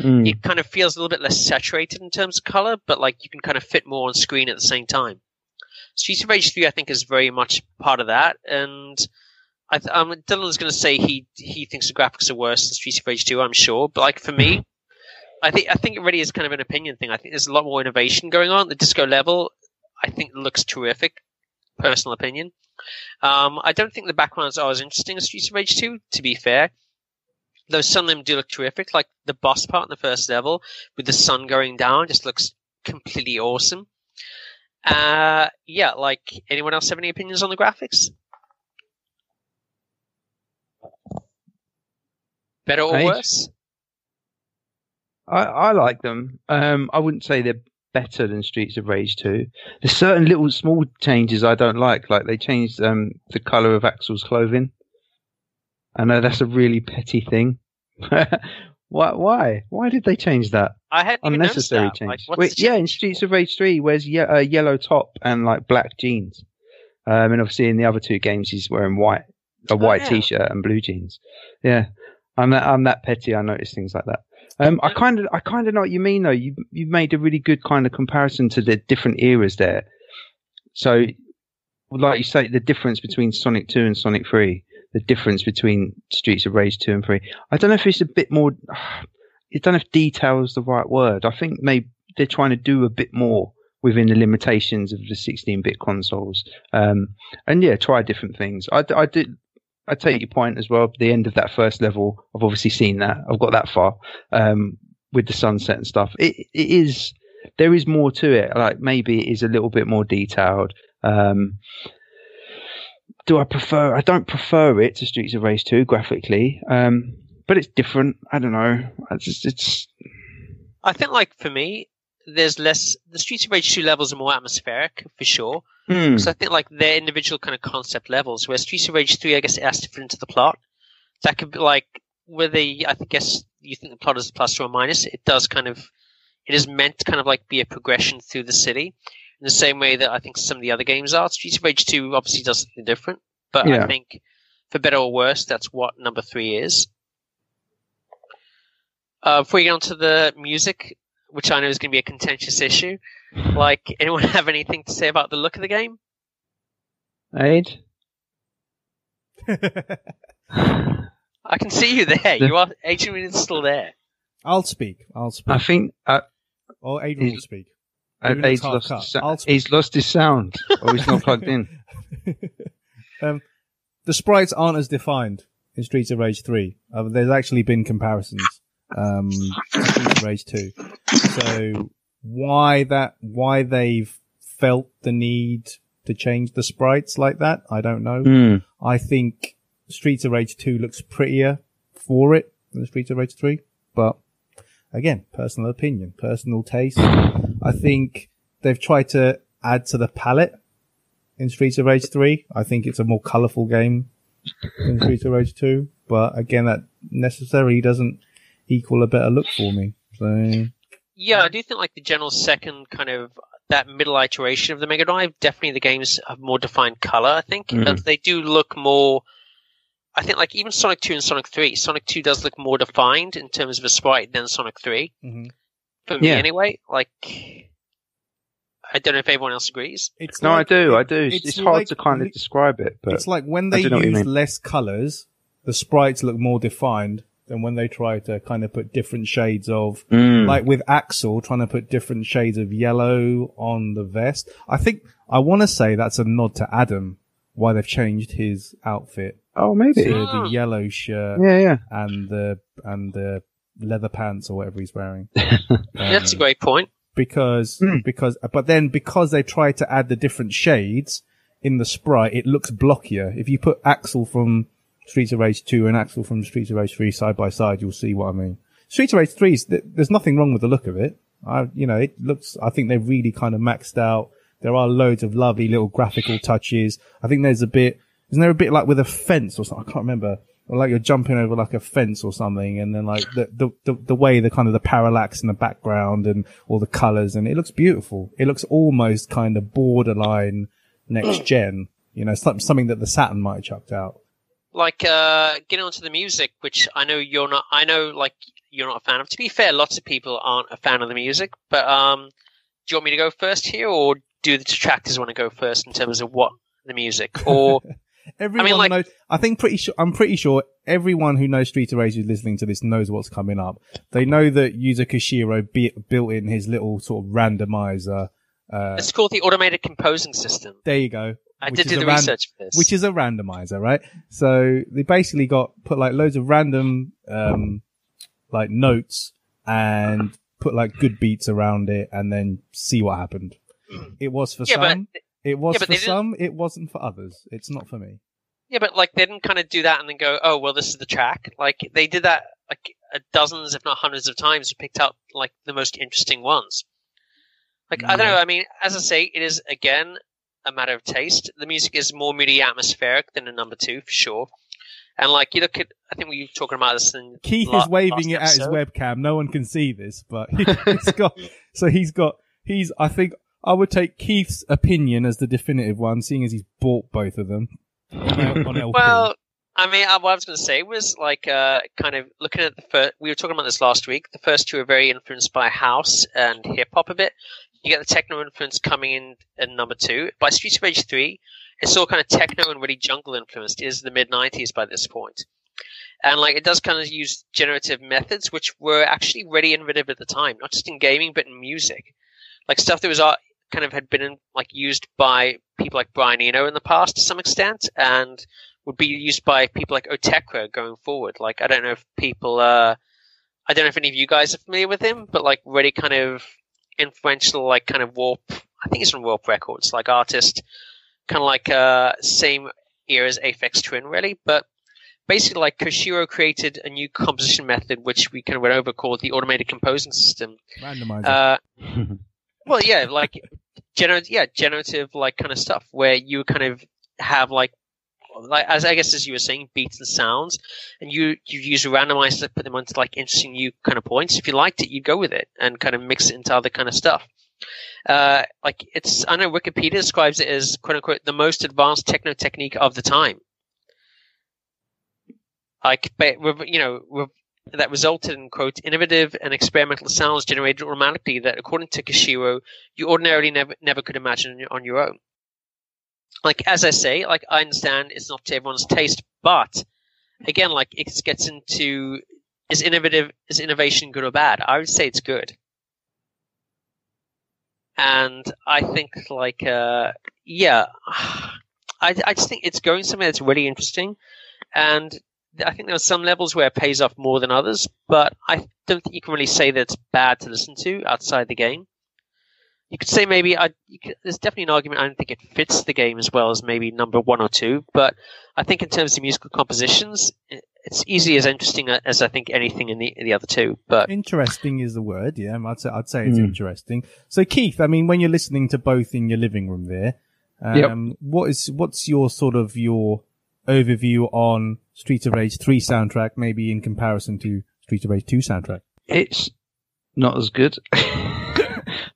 Speaker 2: Mm.
Speaker 1: It kind of feels a little bit less saturated in terms of color, but like you can kind of fit more on screen at the same time. Streets of Rage 3, I think, is very much part of that. And I th- um, Dylan's going to say he he thinks the graphics are worse than Streets of Rage 2, I'm sure. But like for me, I think I think it really is kind of an opinion thing. I think there's a lot more innovation going on. The disco level, I think, looks terrific. Personal opinion. Um, I don't think the backgrounds are as interesting as Streets of Rage 2, to be fair. Though some of them do look terrific, like the boss part in the first level with the sun going down just looks completely awesome. Uh, yeah, like anyone else have any opinions on the graphics? Better or worse?
Speaker 2: I, I like them. Um, I wouldn't say they're better than Streets of Rage 2. There's certain little small changes I don't like. Like they changed um, the color of Axel's clothing. I know that's a really petty thing. why? Why? Why did they change that?
Speaker 1: I had
Speaker 2: Unnecessary change.
Speaker 1: Like,
Speaker 2: Wait, yeah, in? Streets of Rage 3, he wears ye- a yellow top and like black jeans. Um, and obviously in the other two games, he's wearing white, a white
Speaker 1: yeah.
Speaker 2: t-shirt and blue jeans. Yeah, I'm that, I'm that petty. I notice things like that. Um, I kind of, I kind of know what you mean though. You, you made a really good kind of comparison to the different eras there. So, like you say, the difference between Sonic 2 and Sonic 3, the difference between Streets of Rage 2 and 3. I don't know if it's a bit more, I don't know if detail is the right word. I think maybe they're trying to do a bit more within the limitations of the 16-bit consoles. Um, and yeah, try different things. I, I did. I take your point as well. The end of that first level, I've obviously seen that. I've got that far um, with the sunset and stuff. It, it is there is more to it. Like maybe it is a little bit more detailed. Um, do I prefer? I don't prefer it to Streets of Rage 2 graphically, um, but it's different. I don't know. It's, just, it's
Speaker 1: I think, like for me, there's less. The Streets of Rage 2 levels are more atmospheric for sure.
Speaker 2: hmm,
Speaker 1: So I think like they're individual kind of concept levels. Where Streets of Rage 3, I guess, it has to fit into the plot. That could be like where they. I guess you think the plot is a plus or a minus. It does kind of. It is meant to kind of like be a progression through the city in the same way that I think some of the other games are. Streets of Rage 2 obviously does something different, but
Speaker 2: Yeah.
Speaker 1: I think for better or worse, that's what number three is. Uh, before we get on to the music, which I know is going to be a contentious issue, like anyone have anything to say about the look of the game?
Speaker 2: Aid.
Speaker 1: I can see you there.
Speaker 2: The-
Speaker 1: You are Adrian is still there.
Speaker 4: I'll speak. I'll speak.
Speaker 2: I think uh,
Speaker 4: or Adrian will speak. Even if
Speaker 2: Aid's
Speaker 4: it's hard
Speaker 2: lost. sou- he's lost his sound, or he's not plugged in.
Speaker 4: um, the sprites aren't as defined in Streets of Rage 3. Uh, there's actually been comparisons um, to Streets of Rage 2. So why that? Why they've felt the need to change the sprites like that? I don't know.
Speaker 2: Hmm.
Speaker 4: I think Streets of Rage 2 looks prettier for it than Streets of Rage 3. But again, personal opinion, personal taste. I think they've tried to add to the palette in Streets of Rage 3. I think it's a more colourful game than Streets of Rage 2. But again, that necessarily doesn't equal a better look for me. So,
Speaker 1: Yeah, I do think like the general second kind of that middle iteration of the Mega Drive, definitely the games have more defined color. I think. Uh, they do look more. I think like even Sonic Two and Sonic Three, Sonic Two does look more defined in terms of a sprite than Sonic Three
Speaker 4: mhm.
Speaker 1: for me
Speaker 2: Yeah.
Speaker 1: anyway. Like, I don't know if everyone else agrees.
Speaker 4: it's
Speaker 2: No,
Speaker 4: like-
Speaker 2: I do. I do. It's,
Speaker 4: it's
Speaker 2: hard
Speaker 4: like
Speaker 2: to kind of describe it, but
Speaker 4: it's like when they
Speaker 2: do know what you
Speaker 4: use less colors, the sprites look more defined than when they try to kind of put different shades of,
Speaker 2: Mm.
Speaker 4: like with Axel trying to put different shades of yellow on the vest. I think, I want to say that's a nod to Adam, why they've changed his outfit
Speaker 2: oh,
Speaker 4: to
Speaker 2: maybe.
Speaker 4: the yellow shirt
Speaker 2: Yeah, yeah.
Speaker 4: and the, and the leather pants or whatever he's wearing.
Speaker 1: That's a
Speaker 4: Um,
Speaker 1: great point.
Speaker 4: because
Speaker 2: Hmm.
Speaker 4: because but then because they try to add the different shades in the sprite, it looks blockier. If you put Axel from Streets of Rage 2 and Axel from Streets of Rage 3 side by side, you'll see what I mean. Streets of Rage 3 th- there's nothing wrong with the look of it. I, you know, it looks, I think they've really kind of maxed out. There are loads of lovely little graphical touches. I think there's a bit, isn't there a bit like with a fence or something? I can't remember. Or like you're jumping over like a fence or something and then like the, the, the, the way the kind of the parallax in the background and all the colors and it looks beautiful. It looks almost kind of borderline next gen. You know, some- something that the Saturn might have chucked out.
Speaker 1: Like, uh, getting onto the music, which I know you're not. I know, like, you're not a fan of. To be fair, lots of people aren't a fan of the music. But um, do you want me to go first here, or do the detractors want to go first in terms of what the music? Or
Speaker 4: Everyone
Speaker 1: like-
Speaker 4: knows. I think pretty sure. I'm pretty sure everyone who knows Street of Rage who's listening to this knows what's coming up. They know that Yuzo Koshiro be, built in his little sort of randomizer. Uh,
Speaker 1: it's called the automated composing system.
Speaker 4: there you go.
Speaker 1: I did do the
Speaker 4: ran-
Speaker 1: research for this.
Speaker 4: which is a randomizer, right? So they basically got put like loads of random, um, like notes and put like good beats around it and then see what happened. It was for
Speaker 1: yeah, but
Speaker 4: some. It was
Speaker 1: yeah,
Speaker 4: for some. It wasn't for others. It's not for me.
Speaker 1: yeah, but like they didn't kind of do that and then go, oh well, this is the track. Like they did that like uh, dozens, if not hundreds of times, and picked out like the most interesting ones. Like I don't know. I mean, as I say, it is again a matter of taste. The music is more moody, atmospheric than a number two for sure. And like you look at, I think we were talking about this in
Speaker 4: Keith
Speaker 1: la-
Speaker 4: is waving it at his webcam. No one can see this, but he's got. So he's got. He's. I think I would take Keith's opinion as the definitive one, seeing as he's bought both of them on, LP.
Speaker 1: Well, I mean, uh, what I was going to say was like, uh, kind of looking at the first. We were talking about this last week. The first two are very influenced by house and hip hop a bit. You get the techno influence coming in in number two. By Streets of Rage three, it's all kind of techno and really jungle influenced. It is the mid '90s by this point. and like it does kind of use generative methods, which were actually really innovative at the time, not just in gaming but in music, like stuff that was uh, kind of had been in, like used by people like Brian Eno in the past to some extent, and would be used by people like Autechre going forward. Like I don't know if people, uh, I don't know if any of you guys are familiar with him, but like really kind of influential, like kind of Warp. I think he's from Warp Records, like artist, kind of like uh, same era as Aphex Twin, really, but basically like Koshiro created a new composition method which we kind of went over called the automated composing system.
Speaker 4: Randomizer.
Speaker 1: Uh, well, yeah, like generative, yeah, generative like kind of stuff where you kind of have like like as I guess as you were saying, beats and sounds, and you you use a randomizer to put them onto like interesting new kind of points. If you liked it, you go with it and kind of mix it into other kind of stuff. Uh, like it's I know Wikipedia describes it as quote unquote the most advanced techno technique of the time. Like, but you know, that resulted in quote innovative and experimental sounds generated automatically that, according to Koshiro, you ordinarily never never could imagine on your own like as I say, like I understand it's not to everyone's taste, but again, like it gets into is innovative is innovation good or bad? I would say it's good. And I think like uh yeah I I just think it's going somewhere that's really interesting and I think there are some levels where it pays off more than others, but I don't think you can really say that it's bad to listen to outside the game you could say maybe I, could, there's definitely an argument. I don't think it fits the game as well as maybe number one or two, but I think in terms of musical compositions, it's easily as interesting as I think anything in the in the other two. But
Speaker 4: interesting is the word. Yeah, I'd say I'd say it's mm. interesting. So Keith, I mean, when you're listening to both in your living room there, um, yep. what is what's your sort of your overview on Streets of Rage three soundtrack, maybe in comparison to Streets of Rage two soundtrack?
Speaker 2: It's not as good.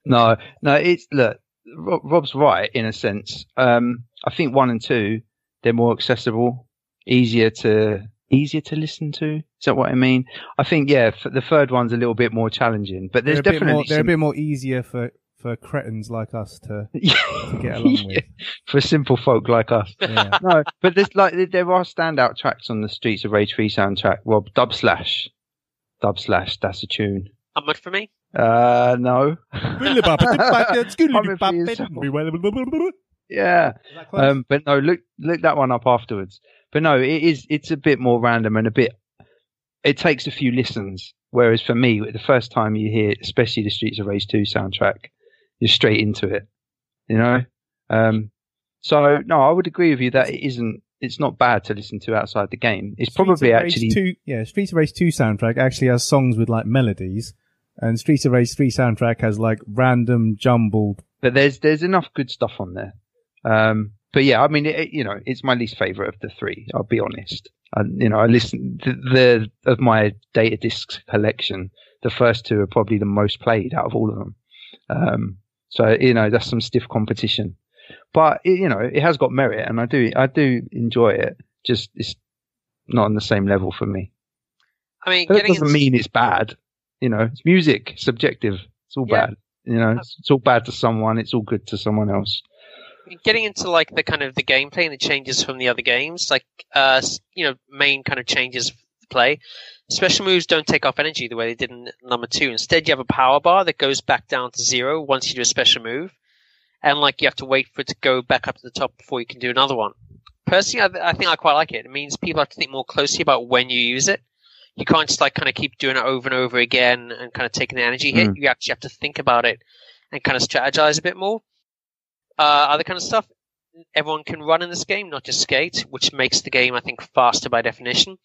Speaker 2: No, no, it's look. Rob's right in a sense. Um, I think one and two they're more accessible, easier to easier to listen to. Is that what I mean? I think yeah, the third one's a little bit more challenging, but there's
Speaker 4: they're
Speaker 2: definitely
Speaker 4: more, they're
Speaker 2: some...
Speaker 4: a bit more easier for for cretins like us to, to get along yeah. with.
Speaker 2: For simple folk like us. Yeah. no, but there's like there are standout tracks on the Streets of Rage 3 soundtrack. Rob, Dubslash. Dub Slash, that's a tune.
Speaker 1: How much for me?
Speaker 2: Uh, no. yeah. Um, but no, look, look that one up afterwards. But no, it is, it's a bit more random and a bit, it takes a few listens. Whereas for me, the first time you hear, especially the Streets of Rage 2 soundtrack, you're straight into it, you know? Um, so no, I would agree with you that it isn't, it's not bad to listen to outside the game. It's Streets probably actually,
Speaker 4: 2, yeah, Streets of Rage 2 soundtrack actually has songs with like melodies and Streets of Rage 3 soundtrack has like random jumbled.
Speaker 2: But there's there's enough good stuff on there. Um, but yeah, I mean, it, you know, it's my least favorite of the three. I'll be honest. I, you know, I listen the, the of my data discs collection. The first two are probably the most played out of all of them. Um, so you know, that's some stiff competition. But it, you know, it has got merit, and I do I do enjoy it. Just it's not on the same level for me.
Speaker 1: I mean,
Speaker 2: that doesn't mean it's bad you know, it's music, subjective. It's all yeah. bad. You know, it's, it's, all bad to someone. It's all good to someone else.
Speaker 1: Getting into like the kind of the gameplay and the changes from the other games, like uh, you know, main kind of changes play. Special moves don't take off energy the way they did in number two. Instead, you have a power bar that goes back down to zero once you do a special move, and like you have to wait for it to go back up to the top before you can do another one. Personally, I, I think I quite like it. It means people have to think more closely about when you use it you can't just like kind of keep doing it over and over again and kind of taking the energy hit. Mm. You actually have to think about it and kind of strategize a bit more. Uh, other kind of stuff. Everyone can run in this game, not just skate, which makes the game, I think, faster by definition.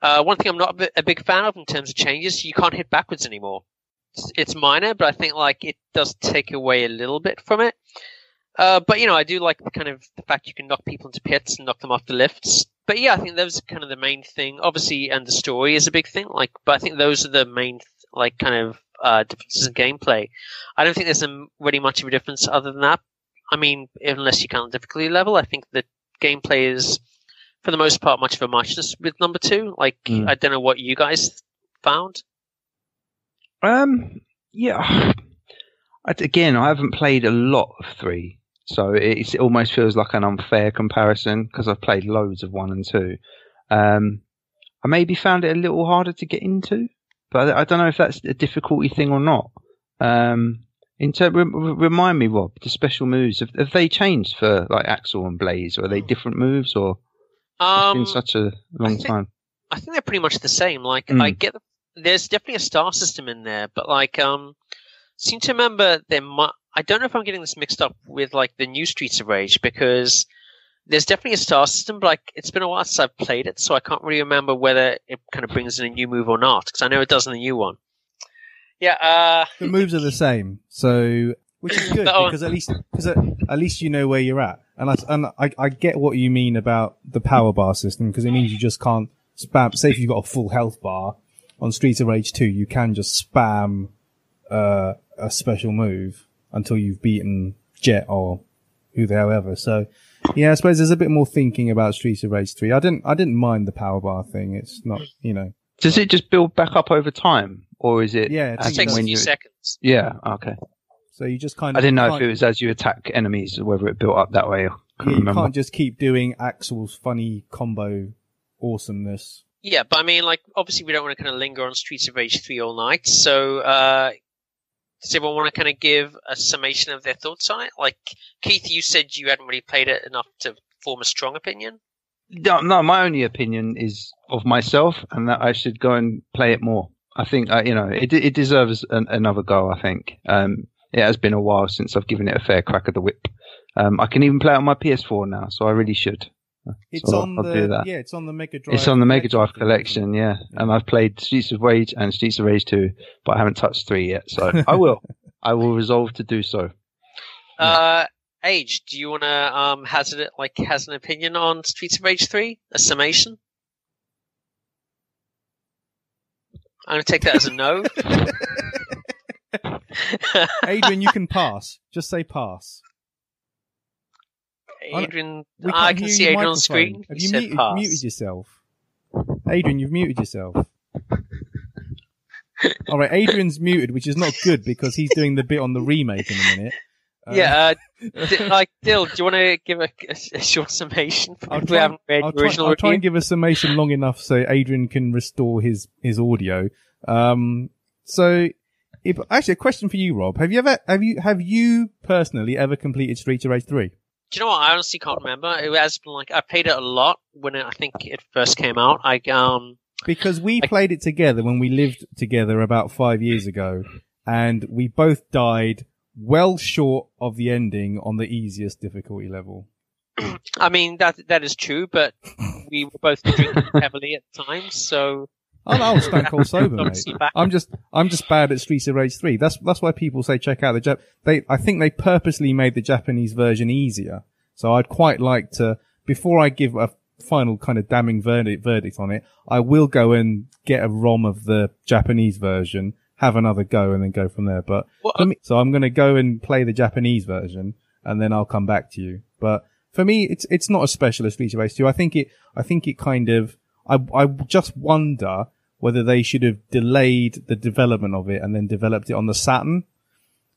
Speaker 1: Uh, one thing I'm not a big fan of in terms of changes, you can't hit backwards anymore. It's, it's minor, but I think like it does take away a little bit from it. Uh, but you know, I do like the kind of the fact you can knock people into pits and knock them off the lifts but yeah, I think those are kind of the main thing. Obviously, and the story is a big thing. Like, but I think those are the main like kind of uh, differences in gameplay. I don't think there's really much of a difference other than that. I mean, unless you count difficulty level, I think the gameplay is, for the most part, much of a muchness with number two. Like, mm. I don't know what you guys found.
Speaker 2: Um, yeah. Again, I haven't played a lot of three. So it almost feels like an unfair comparison because I've played loads of one and two. Um, I maybe found it a little harder to get into, but I, I don't know if that's a difficulty thing or not. Um, in ter- re- remind me, Rob, the special moves have, have they changed for like Axel and Blaze, or are they different moves, or it's
Speaker 1: Um,
Speaker 2: been such a long
Speaker 1: think-
Speaker 2: time?
Speaker 1: I think they're pretty much the same. Like
Speaker 2: Mm.
Speaker 1: I get the, there's definitely a star system in there, but like um, seem to remember there. Mu- I don't know if I'm getting this mixed up with like the new Streets of Rage because there's definitely a star system, but like it's been a while since I've played it, so I can't really remember whether it kind of brings in a new move or not. Because I know it does in the new one. Yeah. Uh,
Speaker 4: The moves are the same, so which is good because at least because at, at least you know where you're at. And I and I, I get what you mean about the power bar system because it means you just can't spam. Say if you've got a full health bar on Streets of Rage 2, you can just spam uh, a special move until you've beaten Jet or who the hell ever. So yeah, I suppose there's a bit more thinking about Streets of Rage 3. I didn't I didn't mind the power bar thing. It's not you know
Speaker 2: Does it just build back up over time, or is it?
Speaker 4: Yeah, I
Speaker 1: it
Speaker 4: think
Speaker 1: takes a
Speaker 2: when
Speaker 1: few
Speaker 2: you?
Speaker 1: seconds.
Speaker 2: Yeah. Okay.
Speaker 4: So you just kind of.
Speaker 2: I didn't know if it was as you attack enemies, whether it built up that way. I
Speaker 4: Yeah,
Speaker 2: couldn't
Speaker 4: you
Speaker 2: remember.
Speaker 4: can't just keep doing Axel's funny combo awesomeness.
Speaker 1: Yeah, but I mean, like, obviously, we don't want to kind of linger on Streets of Rage 3 all night. So, uh, does everyone want to kind of give a summation of their thoughts on it? Like, Keith, you said you hadn't really played it enough to form a strong opinion.
Speaker 2: No, no, my only opinion is of myself, and that I should go and play it more. I think uh, you know it. It deserves an, another go. I think um, it has been a while since I've given it a fair crack of the whip. Um, I can even play it on my PS4 now, so I really should.
Speaker 4: It's
Speaker 2: So
Speaker 4: on
Speaker 2: I'll
Speaker 4: the
Speaker 2: do that.
Speaker 4: yeah, it's on the Mega Drive.
Speaker 2: It's on the Mega Drive
Speaker 4: collection.
Speaker 2: collection, yeah. And I've played Streets of Rage and Streets of Rage 2, but I haven't touched 3 yet, so I will. I will resolve to do so.
Speaker 1: Uh, Age, do you want to um, hazard it, like, has an opinion on Streets of Rage 3? A summation? I'm going to take that as a no.
Speaker 4: Adrian, you can pass. Just say pass.
Speaker 1: Adrian, I can see Adrian on screen.
Speaker 4: Have you
Speaker 1: said
Speaker 4: muted,
Speaker 1: pass.
Speaker 4: muted yourself? Adrian, you've muted yourself. All right, Adrian's muted, which is not good because he's doing the bit on the remake in a minute. Uh,
Speaker 1: yeah, uh, D- like Dill, do you want to give a, a, a short summation
Speaker 4: I'll try, I'll, try, I'll try and give a summation long enough so Adrian can restore his his audio. Um, so, actually, a question for you, Rob: Have you ever have you have you personally ever completed Street of Rage three?
Speaker 1: Do you know what? I honestly can't remember. It has been like I played it a lot when it, I think it first came out. I um
Speaker 4: Because we
Speaker 1: I-
Speaker 4: played it together when we lived together about five years ago, and we both died well short of the ending on the easiest difficulty level.
Speaker 1: I mean that that is true, but we were both drinking heavily at times, so Oh,
Speaker 4: I'm, I'm stone cold sober, mate. I'm just I'm just bad at Streets of Rage three. That's that's why people say check out the Jap. They I think they purposely made the Japanese version easier. So I'd quite like to before I give a final kind of damning verdict verdict on it. I will go and get a ROM of the Japanese version, have another go, and then go from there. But
Speaker 1: Well,
Speaker 4: me, so I'm going to go and play the Japanese version, and then I'll come back to you. But for me, it's it's not a specialist Streets of Rage two. I think it I think it kind of I I just wonder whether they should have delayed the development of it and then developed it on the Saturn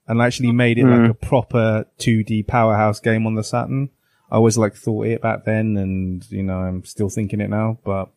Speaker 4: and actually made it like a proper 2D powerhouse game on the Saturn. I always like thought it back then and, you know, I'm still thinking it now, but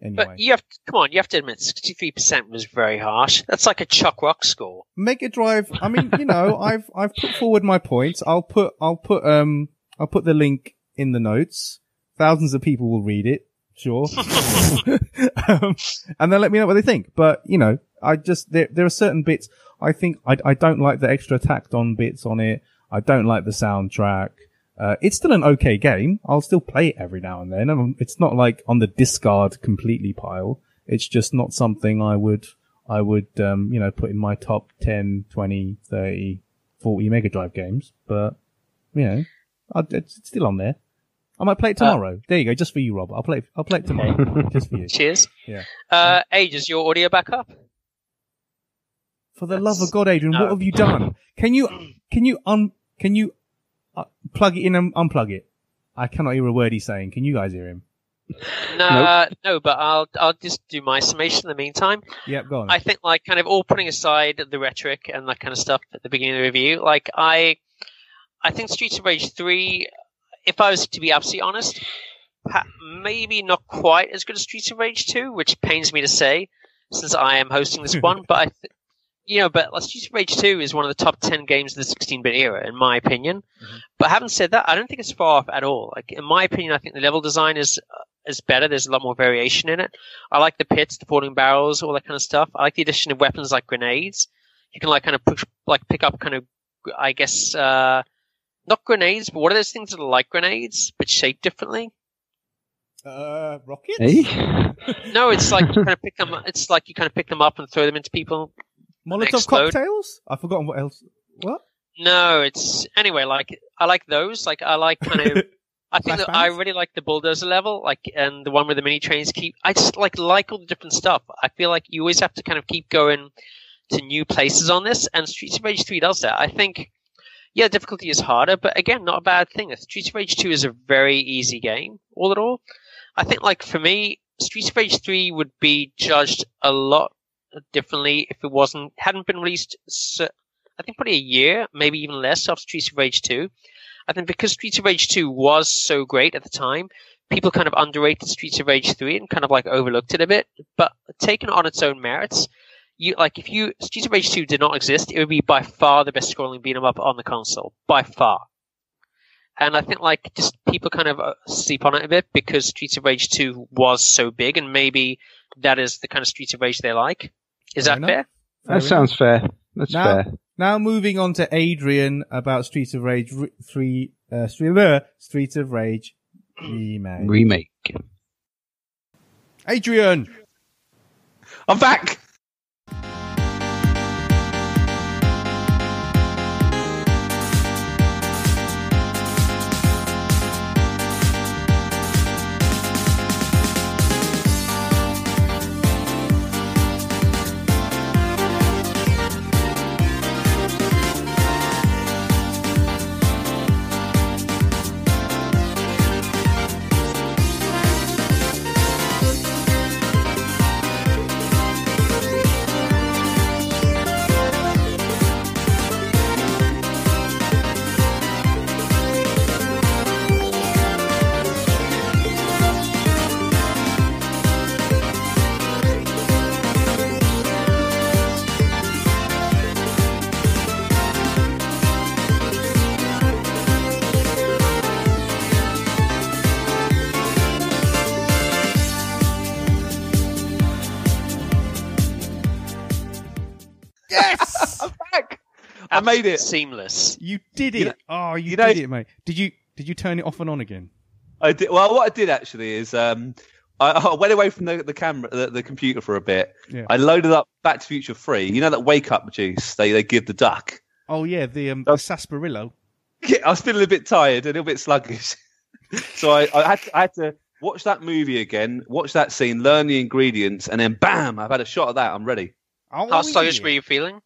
Speaker 4: anyway.
Speaker 1: But you have to, come on, you have to admit, sixty-three percent was very harsh. That's like a Chuck Rock score.
Speaker 4: Mega Drive, I mean, you know, I've, I've put forward my points. I'll put, I'll put, um, I'll put the link in the notes. Thousands of people will read it. Sure. um, and then let me know what they think. But, you know, I just, there, there are certain bits I think I, I don't like the extra tacked on bits on it. I don't like the soundtrack. Uh, it's still an okay game. I'll still play it every now and then. And it's not like on the discard completely pile. It's just not something I would, I would, um, you know, put in my top 10, 20, 30, 40 Mega Drive games. But, you know, I, it's still on there. I might play it tomorrow. there you go, just for you, Rob. I'll play. it- I'll play it tomorrow, just for you.
Speaker 1: Cheers.
Speaker 4: Yeah.
Speaker 1: Uh, Age, is your audio back up?
Speaker 4: For the love of God, Adrian,
Speaker 1: No.
Speaker 4: what have you done? Can you, can you un, can you uh, plug it in and unplug it? I cannot hear a word he's saying. Can you guys hear him?
Speaker 1: No, uh, no, but I'll I'll just do my summation in the meantime.
Speaker 4: Yep, go on.
Speaker 1: I think like kind of all putting aside the rhetoric and that kind of stuff at the beginning of the review, like I I think Streets of Rage three, if I was to be absolutely honest, maybe not quite as good as Streets of Rage 2, which pains me to say, since I am hosting this one. But I, th- you know, but Streets of Rage 2 is one of the top 10 games of the 16-bit era, in my opinion. But having said that, I don't think it's far off at all. Like in my opinion, I think the level design is uh, is better. There's a lot more variation in it. I like the pits, the falling barrels, all that kind of stuff. I like the addition of weapons like grenades. You can like kind of push, like pick up kind of, I guess, uh, not grenades, but what are those things that are like grenades but shaped differently?
Speaker 4: Uh, rockets?
Speaker 2: Eh?
Speaker 1: No, it's like you kind of pick them. It's like you kind of pick them up and throw them into people.
Speaker 4: Molotov cocktails? I've forgotten what else. What?
Speaker 1: No, it's anyway. Like I like those. Like I like kind of. I think that I really like the bulldozer level, like and the one where the mini trains keep. I just like like all the different stuff. I feel like you always have to kind of keep going to new places on this, and Streets of Rage Three does that. I think, yeah, difficulty is harder, but again, not a bad thing. Streets of Rage Two is a very easy game, all in all. I think, like for me, Streets of Rage Three would be judged a lot differently if it wasn't hadn't been released. So, I think probably a year, maybe even less, after Streets of Rage Two. I think because Streets of Rage 2 was so great at the time, people kind of underrated Streets of Rage 3 and kind of like overlooked it a bit. But taken on its own merits, you like if you Streets of Rage 2 did not exist, it would be by far the best scrolling beat 'em up on the console, by far. And I think like just people kind of uh, sleep on it a bit because Streets of Rage 2 was so big, and maybe that is the kind of Streets of Rage they like. Is
Speaker 4: Fair
Speaker 1: that
Speaker 4: enough.
Speaker 1: fair?
Speaker 4: Fair
Speaker 2: That sounds fair. That's
Speaker 4: Now-
Speaker 2: fair.
Speaker 4: Now moving on to Adrian about Streets of Rage re- 3, uh, Street, uh, Streets of Rage remake.
Speaker 2: Remake.
Speaker 4: Adrian!
Speaker 3: I'm back. Made it.
Speaker 1: Seamless.
Speaker 4: you did it!
Speaker 3: You know-
Speaker 4: oh, you,
Speaker 3: you know-
Speaker 4: did it, mate. Did you, did you turn it off and on again?
Speaker 3: I did. Well, what I did actually is um, I, I went away from the, the camera, the, the computer for a bit.
Speaker 4: Yeah.
Speaker 3: I loaded up Back to the Future Three. You know that wake up juice they they give the duck.
Speaker 4: Oh yeah, the, um, the sarsaparilla.
Speaker 3: Yeah, I was feeling a bit tired, a little bit sluggish, so I, I had to, I had to watch that movie again, watch that scene, learn the ingredients, and then bam, I've had a shot of that. I'm ready.
Speaker 4: Oh,
Speaker 1: How sluggish
Speaker 4: yeah.
Speaker 1: were you feeling?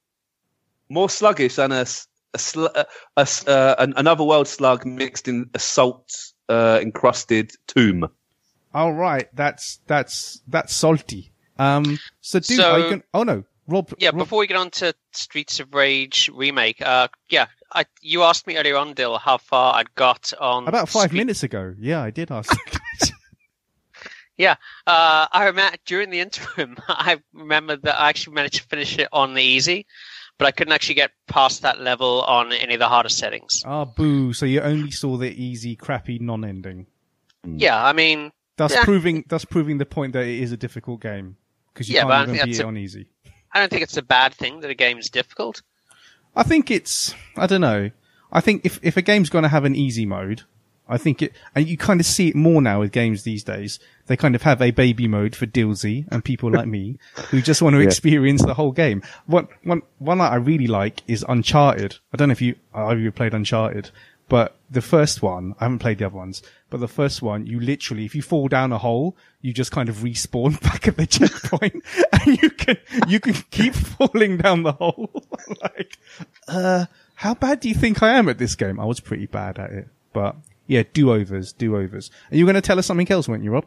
Speaker 3: More sluggish than a sl- a, a s- uh, an, another world slug mixed in a salt uh, encrusted tomb.
Speaker 4: All right, that's that's that's salty. Um, so dude,
Speaker 1: So-
Speaker 4: are you going Oh no, Rob.
Speaker 1: Yeah,
Speaker 4: Rob,
Speaker 1: before we get on to Streets of Rage remake, uh, yeah, I, you asked me earlier on, Dill, how far I'd got on
Speaker 4: about five
Speaker 1: Street-
Speaker 4: minutes ago. Yeah, I did ask.
Speaker 1: Yeah, uh, I remember during the interim, I remember that I actually managed to finish it on the easy, but I couldn't actually get past that level on any of the harder settings.
Speaker 4: Ah, boo! So you only saw the easy, crappy non-ending.
Speaker 1: Yeah, I mean,
Speaker 4: that's
Speaker 1: Yeah.
Speaker 4: proving that's proving the point that it is a difficult game because you
Speaker 1: Yeah,
Speaker 4: can't
Speaker 1: think
Speaker 4: even beat
Speaker 1: that's
Speaker 4: it
Speaker 1: a-
Speaker 4: on easy.
Speaker 1: I don't think it's a bad thing that a game is difficult.
Speaker 4: I think it's I don't know. I think if if a game's going to have an easy mode, I think it and you kind of see it more now with games these days. They kind of have a baby mode for Dilsey and people like me who just want to experience the whole game. One one one that I really like is Uncharted. I don't know if you, have you played Uncharted, but the first one I haven't played the other ones, but the first one you literally if you fall down a hole, you just kind of respawn back at the checkpoint and you can you can keep falling down the hole. like uh, how bad do you think I am at this game? I was pretty bad at it, but yeah, do overs, do overs. Are you going to tell us something else, weren't you, Rob?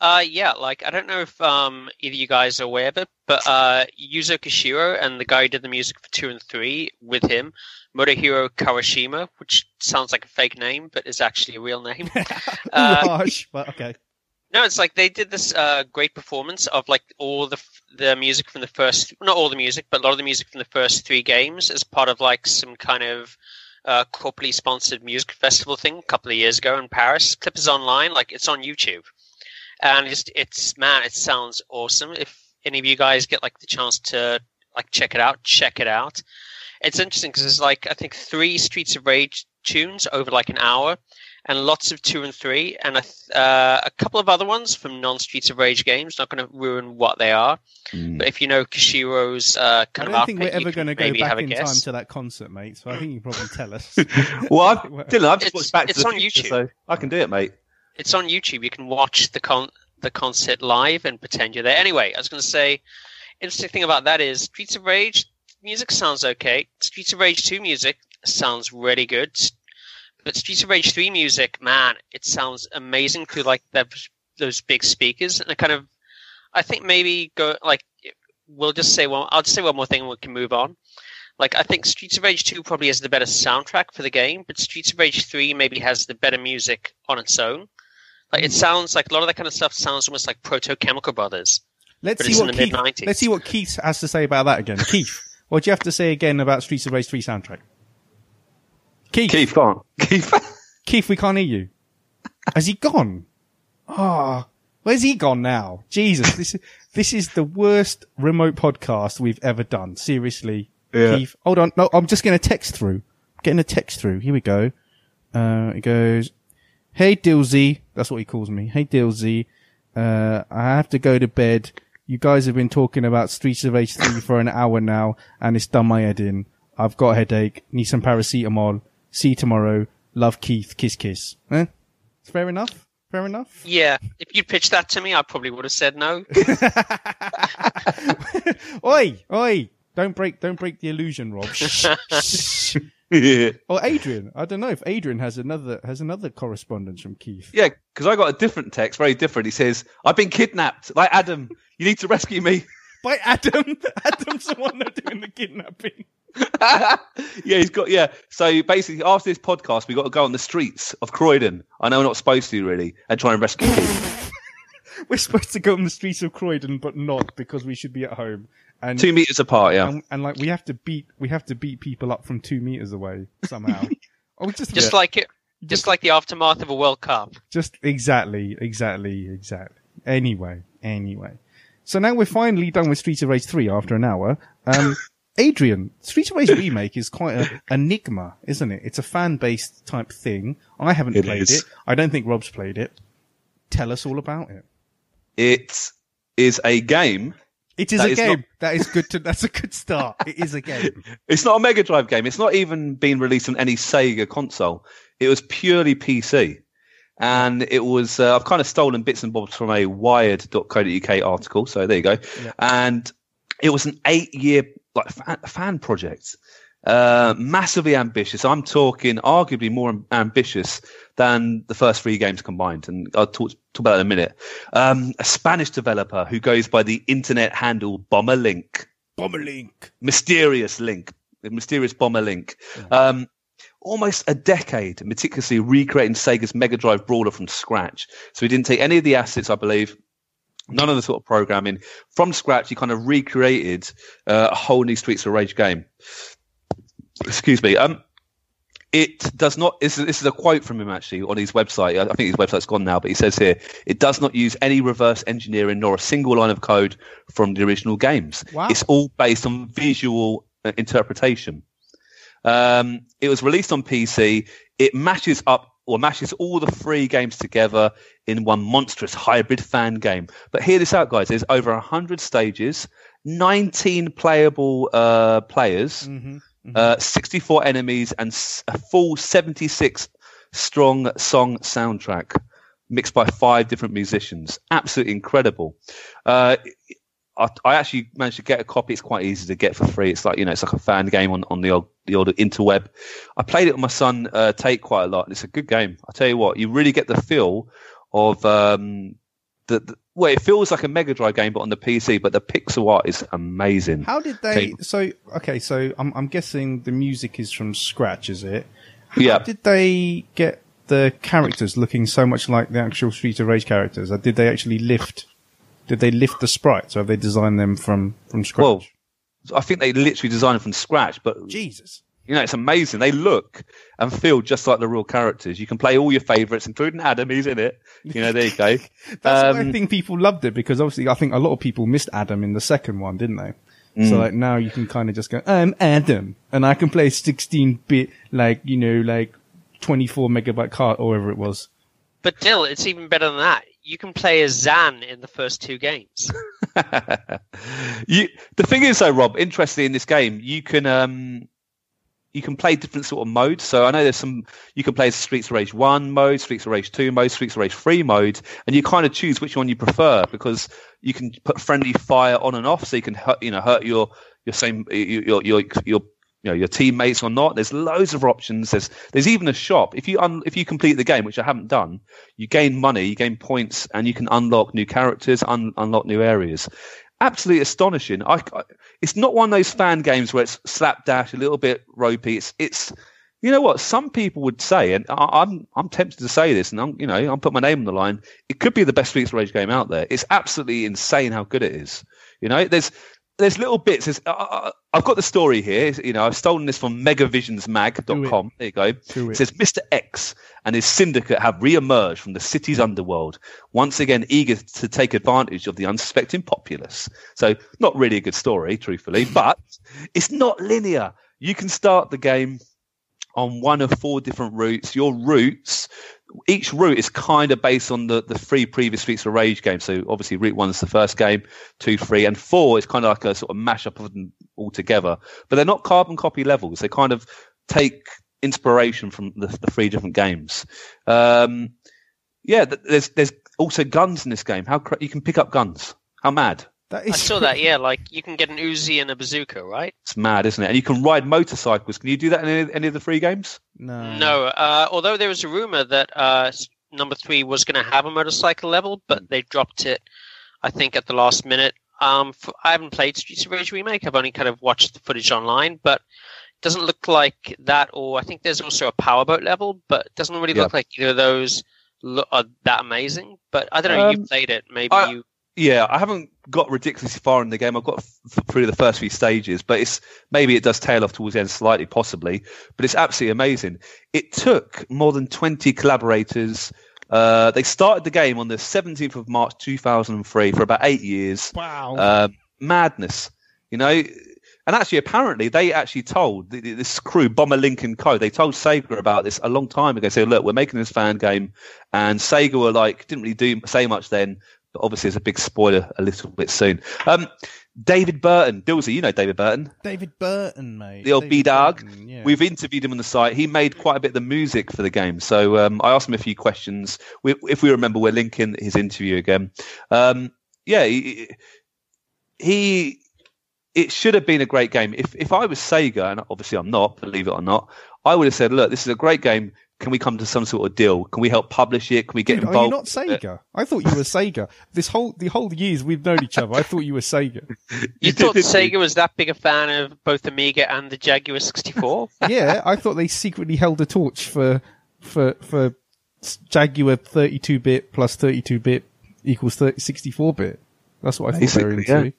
Speaker 1: Uh, yeah, like I don't know if um either you guys are aware of it, but uh, Yuzo Koshiro and the guy who did the music for two and three with him, Motohiro Kawashima, which sounds like a fake name but is actually a real name. Uh,
Speaker 4: Harsh, but okay.
Speaker 1: No, it's like they did this uh, great performance of like all the f- the music from the first, not all the music, but a lot of the music from the first three games as part of like some kind of uh, corporately sponsored music festival thing a couple of years ago in Paris. Clip is online, like it's on YouTube, and it's it's man, it sounds awesome. If any of you guys get like the chance to like check it out, check it out. It's interesting because there's like I think three Streets of Rage tunes over like an hour and lots of two and three, and a, th- uh, a couple of other ones from non Streets of Rage games. Not going to ruin what they are,
Speaker 3: Mm.
Speaker 1: but if you know Koshiro's uh,
Speaker 4: I don't
Speaker 1: of
Speaker 4: think we're ever going to go back
Speaker 1: a
Speaker 4: in time to that concert, mate. So I think you probably tell us.
Speaker 3: well, I've, Dylan, I've just
Speaker 1: It's-
Speaker 3: watched Back to
Speaker 1: it's
Speaker 3: the
Speaker 1: on
Speaker 3: Future,
Speaker 1: YouTube.
Speaker 3: so I can do it, mate.
Speaker 1: It's on YouTube. You can watch the con the concert live and pretend you're there. Anyway, I was going to say, interesting thing about that is Streets of Rage music sounds okay. Streets of Rage two music sounds really good. But Streets of Rage 3 music, man, it sounds amazing through like the, those big speakers. And I kind of, I think maybe go like, we'll just say one. I'll just say one more thing, and we can move on. Like I think Streets of Rage 2 probably has the better soundtrack for the game, but Streets of Rage 3 maybe has the better music on its own. Like it sounds like a lot of that kind of stuff sounds almost like Proto Chemical Brothers.
Speaker 4: Let's see what Keith. Let's see what Keith has to say about that again. Keith, what do you have to say again about Streets of Rage 3 soundtrack? Keith,
Speaker 3: Keith, go on. Keith.
Speaker 4: Keith, we can't hear you. Has he gone? Ah, where's he gone now? Jesus, this is this is the worst remote podcast we've ever done. Seriously,
Speaker 3: Yeah.
Speaker 4: Keith. Hold on, no, I'm just getting a text through. Getting a text through. Here we go. Uh, it goes, "Hey Dilsey," that's what he calls me. Hey Dilsey, uh, I have to go to bed. You guys have been talking about Streets of H3 for an hour now, and it's done my head in. I've got a headache. Need some paracetamol. See you tomorrow. Love Keith. Kiss kiss. Eh? Fair enough. Fair enough.
Speaker 1: Yeah, if you'd pitched that to me, I probably would have said no.
Speaker 4: oi, oi! Don't break, don't break the illusion, Rob. Shh, shh.
Speaker 3: yeah,
Speaker 4: Or Adrian. I don't know if Adrian has another has another correspondence from Keith.
Speaker 3: Yeah, because I got a different text, very different. He says, "I've been kidnapped. Like Adam, you need to rescue me."
Speaker 4: By Adam. Adam's the one that's doing the kidnapping.
Speaker 3: yeah, he's got yeah. So basically, after this podcast, we got to go on the streets of Croydon. I know we're not supposed to really, and try and rescue Keith.
Speaker 4: We're supposed to go on the streets of Croydon, but not because we should be at home. And
Speaker 3: Two meters apart. Yeah.
Speaker 4: and, and like we have to beat we have to beat people up from two meters away somehow. oh, we just
Speaker 1: Just like it, just like the aftermath of a World Cup.
Speaker 4: just exactly, exactly, exactly. Anyway, anyway. So now we're finally done with Streets of Rage three after an hour. Um, Adrian, Rage remake is quite a enigma, isn't it? It's a fan based type thing. I haven't
Speaker 3: It
Speaker 4: played
Speaker 3: is.
Speaker 4: it. I don't think Rob's played it. Tell us all about it.
Speaker 3: It is a game.
Speaker 4: It is a
Speaker 3: is
Speaker 4: game.
Speaker 3: not-
Speaker 4: That is good to. That's a good start. It is a game.
Speaker 3: It's not a Mega Drive game. It's not even been released on any Sega console. It was purely PC. And it was, uh, I've kind of stolen bits and bobs from a wired.co.uk article. So there you go.
Speaker 4: Yeah.
Speaker 3: And it was an eight year like fan, fan project. Uh, massively ambitious. I'm talking arguably more ambitious than the first three games combined. And I'll talk, talk about that in a minute. Um, a Spanish developer who goes by the internet handle Bomber Link
Speaker 4: Bomber Link.
Speaker 3: mysterious link, the mysterious bomber link. Um, almost a decade meticulously recreating Sega's Mega Drive brawler from scratch. So he didn't take any of the assets, I believe. None of the sort of programming from scratch. He kind of recreated uh, a whole new Streets of Rage game. Excuse me. Um, it does not. This is, this is a quote from him actually on his website. I I think his website's gone now, but he says here it does not use any reverse engineering nor a single line of code from the original games.
Speaker 4: Wow.
Speaker 3: It's all based on visual uh, interpretation. Um, it was released on PC. It matches up or mashes all the three games together in one monstrous hybrid fan game. But hear this out, guys. There's over 100 stages, 19 playable uh, players,
Speaker 4: Mm-hmm.
Speaker 3: uh, 64 enemies, and a full 76 strong song soundtrack mixed by five different musicians. Absolutely incredible. Uh, I, I actually managed to get a copy. It's quite easy to get for free. It's like you know, it's like a fan game on, on the old the old interweb. I played it with my son uh, Tate quite a lot, and it's a good game. I tell you what, you really get the feel of um, the, the well, it feels like a Mega Drive game, but on the PC. But the pixel art is amazing.
Speaker 4: How did they? So okay, so I'm I'm guessing the music is from scratch, is it?
Speaker 3: yeah,
Speaker 4: did they get the characters looking so much like the actual Street of Rage characters? Or did they actually lift? Did they lift the sprites, or have they designed them from from scratch?
Speaker 3: Well, I think they literally designed it from scratch. But
Speaker 4: Jesus.
Speaker 3: you know, it's amazing. They look and feel just like the real characters. You can play all your favourites, including Adam. He's in it. You know, there you go.
Speaker 4: That's why I
Speaker 3: Um,
Speaker 4: think people loved it because obviously I think a lot of people missed Adam in the second one, didn't they?
Speaker 3: Mm.
Speaker 4: So like now you can kind of just go, I'm Adam, and I can play 16 bit, like you know, like 24 megabyte card or whatever it was.
Speaker 1: But Dill, it's even better than that. You can play as Zan in the first two games.
Speaker 3: you, the thing is, though, Rob, interestingly in this game, you can um, you can play different sort of modes. So I know there's some you can play Streets of Rage One mode, Streets of Rage Two mode, Streets of Rage Three mode, and you kind of choose which one you prefer because you can put friendly fire on and off, so you can hurt, you know hurt your your same your your, your you know your teammates or not. There's loads of options. There's there's even a shop. If you un, if you complete the game, which I haven't done, you gain money, you gain points, and you can unlock new characters, un, unlock new areas. Absolutely astonishing. I, I- it's not one of those fan games where it's slapdash, a little bit ropey. It's it's you know what some people would say, and I, I'm I'm tempted to say this, and I'm you know I'm put my name on the line. It could be the best Streets of Rage game out there. It's absolutely insane how good it is. You know, there's there's little bits. There's, uh, uh, I've got the story here. It's- You know, I've stolen this from megavisionsmag.com. There you go. It
Speaker 4: it.
Speaker 3: says Mr. X and his syndicate have re-emerged from the city's underworld, once again eager to take advantage of the unsuspecting populace. So, not really a good story, truthfully, but it's not linear. You can start the game on one of four different routes. Your routes, each route is kind of based on the, the three previous Streets of Rage games. So obviously, route one is the first game, two, three, and four is kind of like a sort of mashup of them all together. But they're not carbon copy levels. They kind of take inspiration from the, the three different games. Um, yeah, there's there's also guns in this game. How cra- you can pick up guns? How mad!
Speaker 4: That
Speaker 1: I saw that, yeah. Like you can get an Uzi and a bazooka, right?
Speaker 3: It's mad, isn't it? And you can ride motorcycles. Can you do that in any, any of the three games?
Speaker 4: No.
Speaker 1: No, uh, although there was a rumor that uh, number three was going to have a motorcycle level, but they dropped it, I think, at the last minute. Um, f I haven't played Streets of Rage remake. I've only kind of watched the footage online, but it doesn't look like that. Or I think there's also a powerboat level, but it doesn't really
Speaker 3: Yeah.
Speaker 1: look like either of those look, are that amazing. But I don't know.
Speaker 3: Um,
Speaker 1: you played it, maybe
Speaker 3: I-
Speaker 1: you.
Speaker 3: Yeah, I haven't got ridiculously far in the game. I've got f- through the first few stages, but it's maybe it does tail off towards the end slightly, possibly. But it's absolutely amazing. It took more than twenty collaborators. Uh, they started the game on the seventeenth of March, two thousand and three, for about eight years.
Speaker 4: Wow.
Speaker 3: Uh, madness, you know. And actually, apparently, they actually told th- th- this crew, Bomber Link and Co. They told Sega about this a long time ago. Say, look, we're making this fan game, and Sega were like, didn't really do say much then, but obviously, there's a big spoiler a little bit soon. Um, David Burton, Dilsey, you know David Burton,
Speaker 4: David Burton, mate.
Speaker 3: the old B-Dog.
Speaker 4: Yeah.
Speaker 3: We've interviewed him on the site. He made quite a bit of the music for the game. So um, I asked him a few questions. We, if we remember, we're linking his interview again. Um, yeah, he, he. It should have been a great game. If if I was Sega, and obviously I'm not, believe it or not, I would have said, "Look, this is a great game. Can we come to some sort of deal? Can we help publish it? Can we get
Speaker 4: Dude, are
Speaker 3: involved?"
Speaker 4: you not Sega? I thought you were Sega. This whole the whole years we've known each other, I thought you were Sega.
Speaker 1: You, thought? Sega was that big a fan of both Amiga and the Jaguar 64?
Speaker 4: Yeah, I thought they secretly held a torch for for for Jaguar 32-bit plus 32-bit equals 64-bit. That's what I thought they were
Speaker 3: Basically,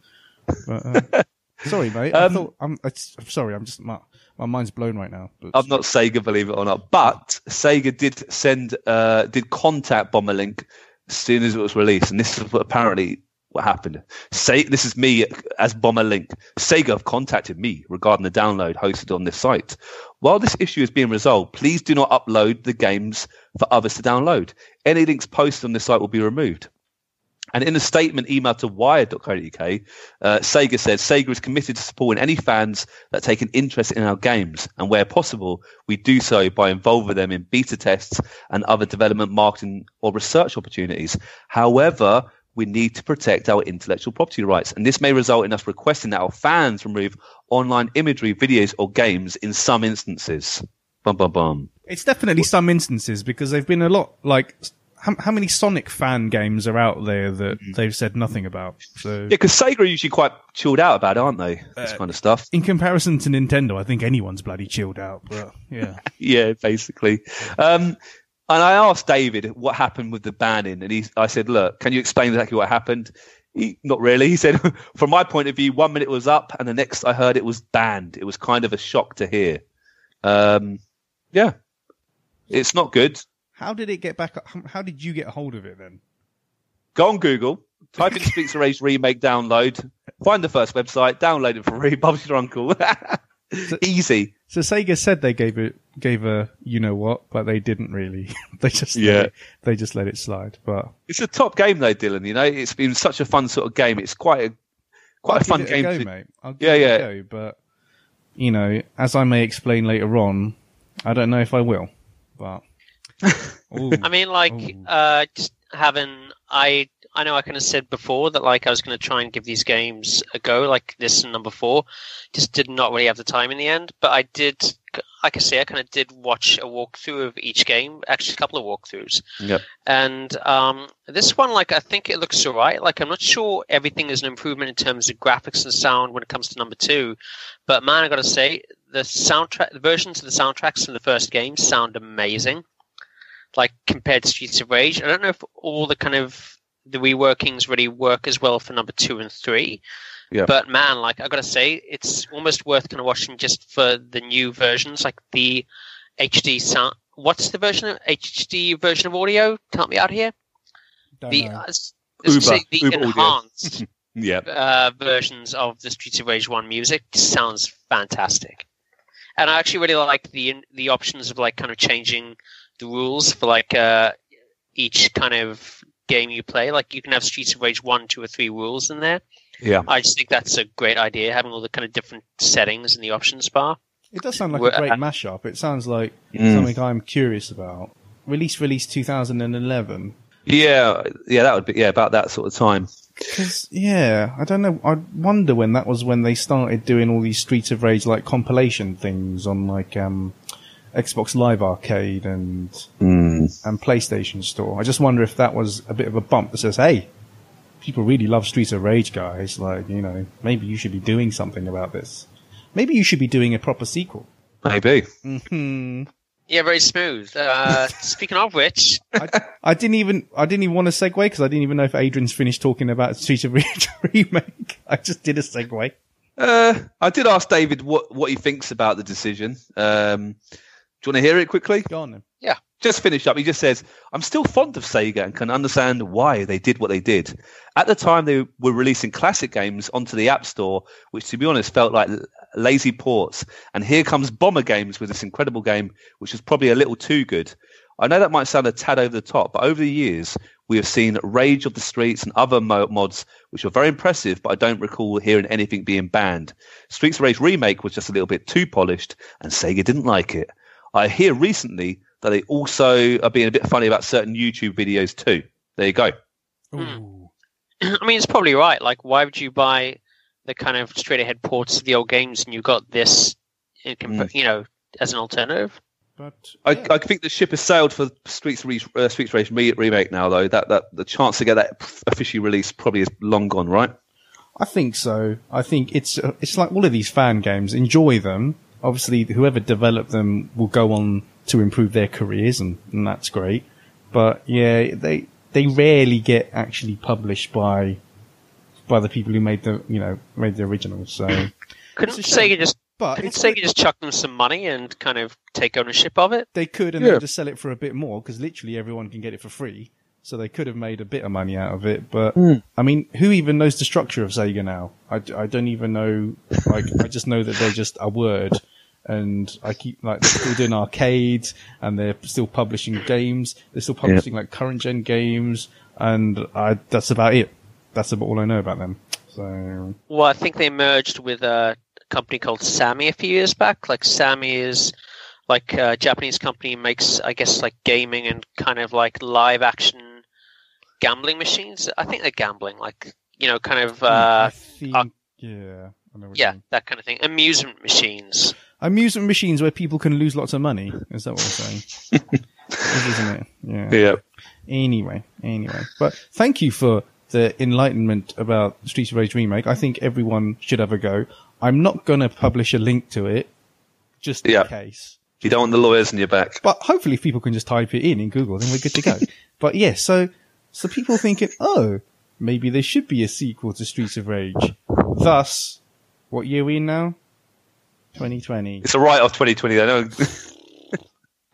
Speaker 4: into. But, uh, sorry, mate.
Speaker 3: Um,
Speaker 4: I thought I'm, I'm sorry. I'm just my my mind's blown right now.
Speaker 3: I'm not Sega, believe it or not. But Sega did send, uh, did contact Bomberlink as soon as it was released, and this is what apparently what happened. Say this is me as Bomberlink. Sega have contacted me regarding the download hosted on this site. While this issue is being resolved, please do not upload the games for others to download. Any links posted on this site will be removed. And in a statement emailed to wired.co.uk, uh, Sega says Sega is committed to supporting any fans that take an interest in our games, and where possible, we do so by involving them in beta tests and other development, marketing, or research opportunities. However, we need to protect our intellectual property rights, and this may result in us requesting that our fans remove online imagery, videos, or games in some instances. Bum bum bum.
Speaker 4: It's definitely some instances because they've been a lot like how, how many Sonic fan games are out there that
Speaker 3: Mm.
Speaker 4: they've said nothing about? So
Speaker 3: Yeah, because Sega are usually quite chilled out about it, aren't they? This
Speaker 4: Uh,
Speaker 3: kind of stuff.
Speaker 4: in comparison to Nintendo, I think anyone's bloody chilled out. But yeah,
Speaker 3: Yeah, basically. Um, and I asked David what happened with the banning, and he, I said, "Look, can you explain exactly what happened?" He, not really. He said, "From my point of view, one minute was up, and the next I heard it was banned. It was kind of a shock to hear." Um, yeah, it's not good.
Speaker 4: How did it get back? how- How did you get a hold of it then?
Speaker 3: Go on Google, type in Streets of Rage remake download, find the first website, download it for free. Bob's your uncle. Easy.
Speaker 4: So Sega said they gave it gave a you know what, but they didn't really. they just
Speaker 3: Yeah.
Speaker 4: it, they just let it slide. But
Speaker 3: It's a top game though, Dylan. You know, it's been such a fun sort of game. It's quite a quite
Speaker 4: I'll
Speaker 3: a fun
Speaker 4: give it
Speaker 3: game.
Speaker 4: go,
Speaker 3: to-
Speaker 4: mate.
Speaker 3: Yeah, yeah.
Speaker 4: go. But you know, as I may explain later on, I don't know if I will. But.
Speaker 1: I mean, like,
Speaker 4: Ooh.
Speaker 1: uh, just having I I know I kind of said before that like I was going to try and give these games a go, like this and number four. Just did not really have the time in the end, but I did. Like I say, I kind of did watch a walkthrough of each game, actually a couple of walkthroughs.
Speaker 3: Yep.
Speaker 1: And um, this one, like, I think it looks alright. Like, I'm not sure everything is an improvement in terms of graphics and sound when it comes to number two, but man, I got to say, the soundtrack, the versions of the soundtracks from the first game sound amazing. Like compared to Streets of Rage, I don't know if all the kind of the reworkings really work as well for number two and three.
Speaker 3: Yeah.
Speaker 1: But man, like I gotta say, it's almost worth kind of watching just for the new versions, like the HD sound. What's the version of HD version of audio? Help me out here.
Speaker 4: Don't
Speaker 1: The
Speaker 4: know.
Speaker 1: uh, s-
Speaker 3: Uber-
Speaker 1: say the
Speaker 3: Uber
Speaker 1: enhanced
Speaker 3: Yeah.
Speaker 1: uh, versions of the Streets of Rage One music sounds fantastic, and I actually really like the the options of like kind of changing the rules for like uh, each kind of game you play. Like you can have Streets of Rage One, Two, or Three rules in there.
Speaker 3: Yeah.
Speaker 1: I just think that's a great idea, having all the kind of different settings in the options bar.
Speaker 4: It does sound like
Speaker 1: Well,
Speaker 4: a great
Speaker 1: uh,
Speaker 4: mashup. It sounds like
Speaker 3: Mm.
Speaker 4: something I'm curious about. Release, release 2011.
Speaker 3: Yeah. Yeah. That would be yeah about that sort of time.
Speaker 4: Because yeah, I don't know. I wonder when that was when they started doing all these Streets of Rage like compilation things on like um, Xbox Live Arcade and
Speaker 3: Mm.
Speaker 4: and PlayStation Store. I just wonder if that was a bit of a bump that says, "Hey, people really love Streets of Rage, guys. Like, you know, maybe you should be doing something about this. Maybe you should be doing a proper sequel."
Speaker 3: Maybe.
Speaker 4: Hmm.
Speaker 1: Yeah, very smooth. Uh, speaking of which,
Speaker 4: I, I didn't even I didn't even want to segue because I didn't even know if Adrian's finished talking about Streets of Rage remake. I just did a segue.
Speaker 3: Uh, I did ask David what what he thinks about the decision. Um, do you want to hear it quickly?
Speaker 4: Go on then. Yeah.
Speaker 3: Just finish up. He just says, I'm still fond of Sega and can understand why they did what they did. At the time, they were releasing classic games onto the App Store, which, to be honest, felt like lazy ports. And here comes Bomber Games with this incredible game, which is probably a little too good. I know that might sound a tad over the top, but over the years, we have seen Rage of the Streets and other mo- mods, which were very impressive, but I don't recall hearing anything being banned. Streets of Rage Remake was just a little bit too polished, and Sega didn't like it. I hear recently that they also are being a bit funny about certain YouTube videos too. There you go.
Speaker 4: Ooh.
Speaker 1: I mean, it's probably right. Like, why would you buy the kind of straight ahead ports of the old games and you've got this, in compa-
Speaker 3: Mm.
Speaker 1: you know, as an alternative?
Speaker 4: But
Speaker 3: I,
Speaker 4: yeah.
Speaker 3: I think the ship has sailed for Streets Race, uh, Streets Race re- remake now, though. That that the chance to get that officially released probably is long gone, right?
Speaker 4: I think so. I think it's uh, it's like all of these fan games. Enjoy them. Obviously, whoever developed them will go on to improve their careers, and, and that's great. But yeah, they they rarely get actually published by by the people who made the you know made the originals. So,
Speaker 1: Couldn't
Speaker 4: It's a shame.
Speaker 1: Sega just
Speaker 4: but
Speaker 1: couldn't
Speaker 4: it's
Speaker 1: Sega just chuck them some money and kind of take ownership of it?
Speaker 4: they could and
Speaker 3: Yeah.
Speaker 4: then just sell it for a bit more because literally everyone can get it for free. So they could have made a bit of money out of it, but hmm. I mean, who even knows the structure of Sega now? I, I don't even know. Like, I just know that they're just a word, and I keep like they're still doing arcades, and they're still publishing games. They're still publishing like current gen games, and I, that's about it. That's about all I know about them. So
Speaker 1: Well, I think they merged with a company called Sammy a few years back. Like Sammy is like a Japanese company makes, I guess, like gaming and kind of like live action gambling machines. I think they're gambling, like you know, kind of
Speaker 4: I
Speaker 1: uh,
Speaker 4: think,
Speaker 1: uh,
Speaker 4: yeah, I know
Speaker 1: yeah,
Speaker 4: mean.
Speaker 1: that kind of thing. Amusement machines.
Speaker 4: amusement machines where people can lose lots of money. Is that what we're saying? Is, isn't it? Yeah.
Speaker 3: Yeah.
Speaker 4: Anyway, anyway, but thank you for the enlightenment about Streets of Rage remake. I think everyone should have a go. I'm not going to publish a link to it, just
Speaker 3: Yeah.
Speaker 4: in case.
Speaker 3: You don't want the lawyers in your back.
Speaker 4: But hopefully, if people can just type it in in Google, then we're good to go. but yeah, so so people thinking, oh, maybe there should be a sequel to Streets of Rage. Thus, what year are we in now? 2020.
Speaker 3: It's a write off 2020. I know.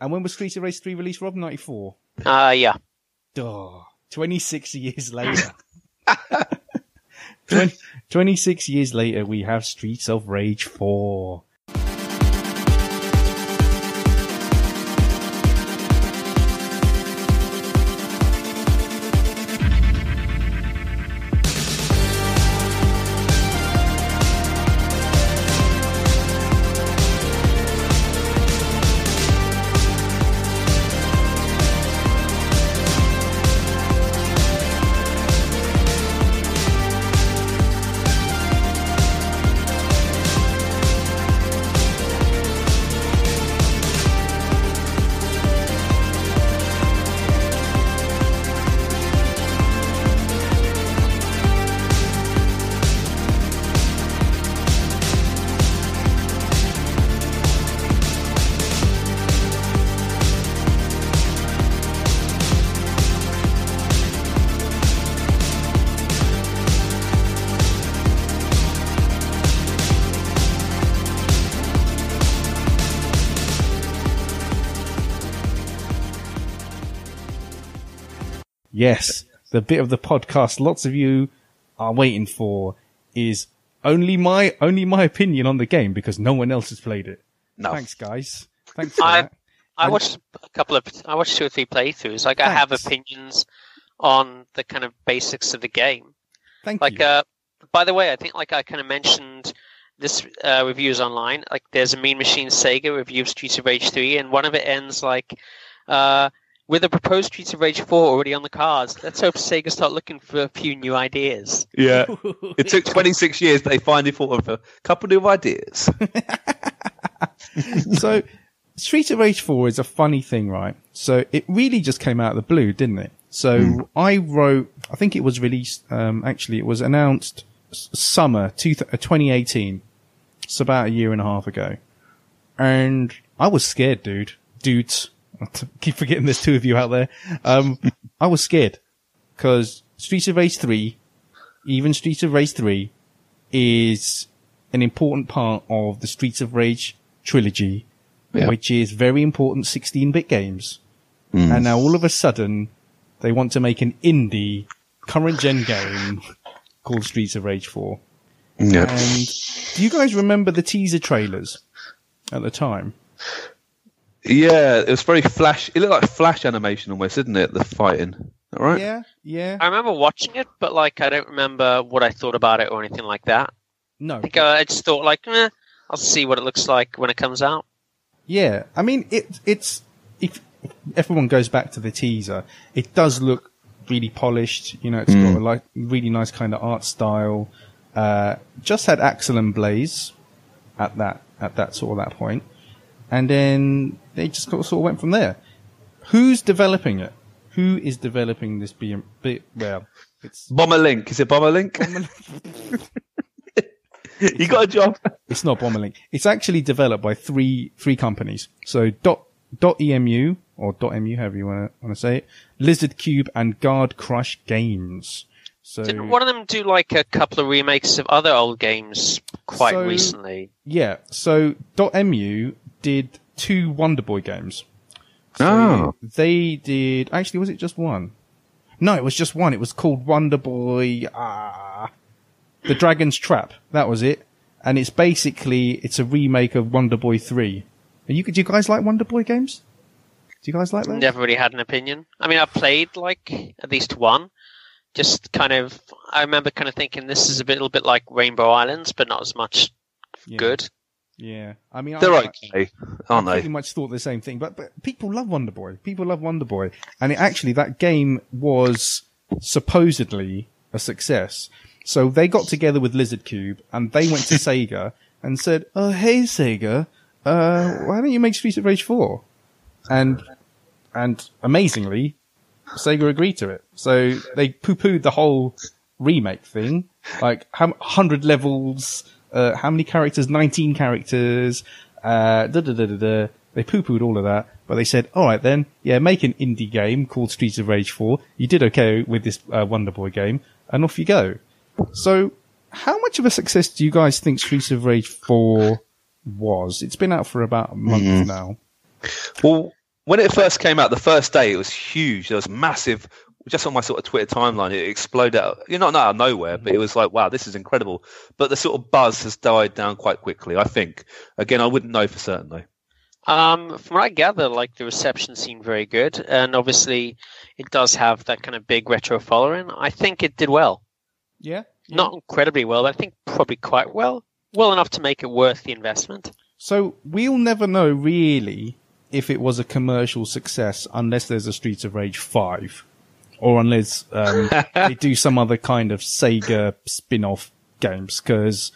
Speaker 4: And when was Streets of Rage 3 released, Rob? 94.
Speaker 1: Uh, yeah.
Speaker 4: Duh. 26 years later. 20, 26 years later, we have Streets of Rage 4. Yes, the bit of the podcast lots of you are waiting for is only my only my opinion on the game because no one else has played it.
Speaker 3: No.
Speaker 4: Thanks, guys. Thanks for
Speaker 1: I-
Speaker 4: that.
Speaker 1: I
Speaker 4: And-
Speaker 1: watched a couple of, I watched two or three playthroughs. Like I have opinions on the kind of basics of the game.
Speaker 4: Thank
Speaker 1: Like,
Speaker 4: you.
Speaker 1: uh, by the way, I think like I kind of mentioned this uh, reviews online. Like, there's a Mean Machine Sega review of Streets of Rage 3, and one of it ends like, uh, with the proposed Streets of Rage 4 already on the cards, let's hope Sega start looking for a few new ideas.
Speaker 3: Yeah. It took 26 years, but they finally thought of a couple of ideas.
Speaker 4: so Streets of Rage 4 is a funny thing, right? So it really just came out of the blue, didn't it? So I wrote, I think it was released, um, actually it was announced summer two th- uh, 2018. It's about a year and a half ago. And I was scared, dude. Dudes. I keep forgetting there's two of you out there. Um, I was scared because Streets of Rage 3, even Streets of Rage 3 is an important part of the Streets of Rage trilogy,
Speaker 3: Yeah.
Speaker 4: which is very important 16-bit games. And now all of a sudden, they want to make an indie current gen game called Streets of Rage 4.
Speaker 3: Yeah.
Speaker 4: And do you guys remember the teaser trailers at the time?
Speaker 3: Yeah, it was very flash. It looked like flash animation almost, didn't it? The fighting. All right.
Speaker 4: Yeah, yeah.
Speaker 1: I remember watching it, but like I don't remember what I thought about it or anything like that.
Speaker 4: No.
Speaker 1: I think uh, I just thought like, eh, I'll see what it looks like when it comes out.
Speaker 4: Yeah, I mean it. It's if, if everyone goes back to the teaser, it does look really polished. You know, it's got a like really nice kind of art style. Uh, just had Axel and Blaze at that at that sort of that point, and then they just sort of went from there. Who's developing it? Who is developing this? Be, be well, it's
Speaker 3: Bomber Link. Is it Bomber Link? you got a job.
Speaker 4: It's not Bomberlink. It's actually developed by three three companies. So dot dot emu or dot mu, however you want to want to say it, Lizard Cube and Guard Crush Games. So
Speaker 1: Didn't one of them do like a couple of remakes of other old games quite
Speaker 4: So-
Speaker 1: recently?
Speaker 4: yeah, so dot mu did two Wonder Boy games. So
Speaker 3: Oh.
Speaker 4: they did. Actually, was it just one? No, it was just one. It was called Wonder Boy. Ah, the Dragon's Trap. That was it. And it's basically it's a remake of Wonder Boy Three. Are you? Do you guys like Wonder Boy games? Do you guys like those?
Speaker 1: Never really had an opinion. I mean, I've played like at least one. Just kind of, I remember kind of thinking this is a bit, little bit like Rainbow Islands, but not as much
Speaker 4: Yeah.
Speaker 1: good.
Speaker 4: Yeah, I mean,
Speaker 3: They're
Speaker 4: I,
Speaker 3: okay, aren't
Speaker 4: I
Speaker 3: they?
Speaker 4: pretty much thought the same thing, but but people love Wonder Boy. People love Wonder Boy, and it, actually that game was supposedly a success. So they got together with Lizard Cube and they went to Sega and said, "Oh, hey Sega, uh, why don't you make Streets of Rage 4?" And and amazingly, Sega agreed to it. So they poo-pooed the whole remake thing. Like, how, 100 levels, uh, how many characters? 19 characters, uh, da da da da da. They poo-pooed all of that, but they said, alright then, yeah, make an indie game called Streets of Rage 4. You did okay with this, uh, Wonder Boy game, and off you go. So, how much of a success do you guys think Streets of Rage 4 was? It's been out for about a month
Speaker 3: Mhm.
Speaker 4: now.
Speaker 3: Well, when it first came out, the first day it was huge. There was massive, just on my sort of Twitter timeline, it exploded out. You're not out of nowhere, but it was like, wow, this is incredible. But the sort of buzz has died down quite quickly. I think. Again, I wouldn't know for certain though.
Speaker 1: Um, from what I gather, like the reception seemed very good, and obviously it does have that kind of big retro following. I think it did well,
Speaker 4: Yeah?
Speaker 1: not incredibly well, but I think probably quite well, well enough to make it worth the investment.
Speaker 4: So we'll never know really if it was a commercial success unless there's a Streets of Rage 5 or unless um, they do some other kind of Sega spin-off games because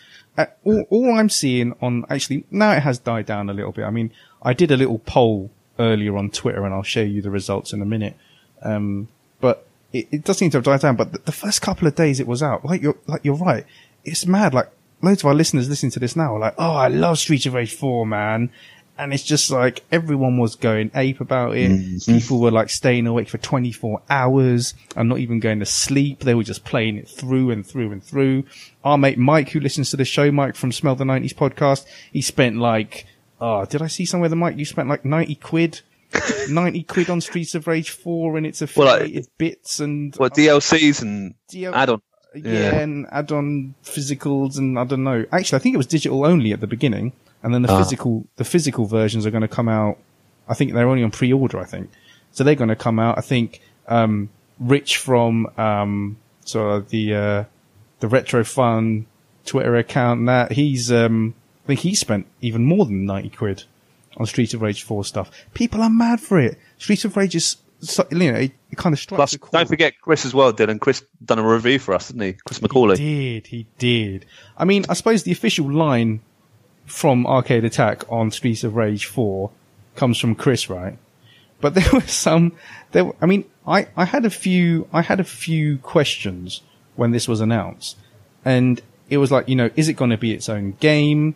Speaker 4: all, all I'm seeing on actually now it has died down a little bit. I mean, I did a little poll earlier on Twitter and I'll show you the results in a minute. Um, but it, it does seem to have died down. But the, the first couple of days it was out, like you're like you're right. It's mad. Like loads of our listeners listening to this now are like, "Oh, I love Streets of Rage 4, man." And it's just like everyone was going ape about it. Mm-hmm. People were like staying awake for 24 hours and not even going to sleep. They were just playing it through and through and through. Our mate Mike, who listens to the show, Mike from Smell the 90s podcast, he spent like, oh, did I see somewhere the Mike, you spent like 90 quid? 90 quid on Streets of Rage 4 and its
Speaker 3: Well, like-
Speaker 4: affiliated bits and
Speaker 3: What DLCs and
Speaker 4: DL
Speaker 3: add-on?
Speaker 4: yeah,
Speaker 3: Yeah.
Speaker 4: and add-on physicals and I don't know. Actually, I think it was digital only at the beginning, and then the
Speaker 3: Ah.
Speaker 4: physical the physical versions are going to come out. I think they're only on pre-order. I think so. They're going to come out. I think um, Rich from um, so the uh, the retro fun Twitter account and that he's um, I think he spent even more than ninety quid on Streets of Rage Four stuff. People are mad for it. Streets of Rage is so, you know it, it kind of strikes
Speaker 3: Plus, don't forget Chris as well, Dylan. Chris done a review for us, didn't he? Chris McCauley.
Speaker 4: He did, he did. I mean, I suppose the official line from Arcade Attack on Streets of Rage 4 comes from Chris, right? But there were some, there, were- I mean, I, I had a few, I had a few questions when this was announced. And it was like, you know, is it going to be its own game?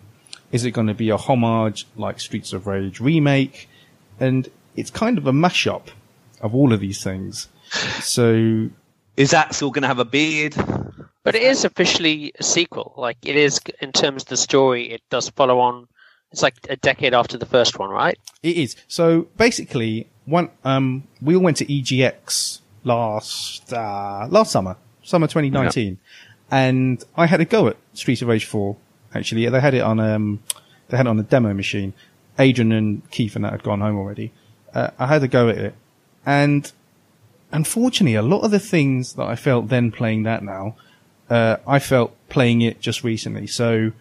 Speaker 4: Is it going to be a homage like Streets of Rage remake? And it's kind of a mashup of all of these things. So
Speaker 3: Is Axel going to have a beard?
Speaker 1: But it is officially a sequel. Like it is in terms of the story, it does follow on. It's like a decade after the first one, right?
Speaker 4: It is. So basically, one um, we all went to EGX last uh, last summer, summer 2019, and I had a go at Streets of Rage 4. Actually, they had it on um, they had it on a demo machine. Adrian and Keith and that had gone home already. Uh, I had a go at it, and unfortunately, a lot of the things that I felt then playing that now, uh, I felt playing it just recently. So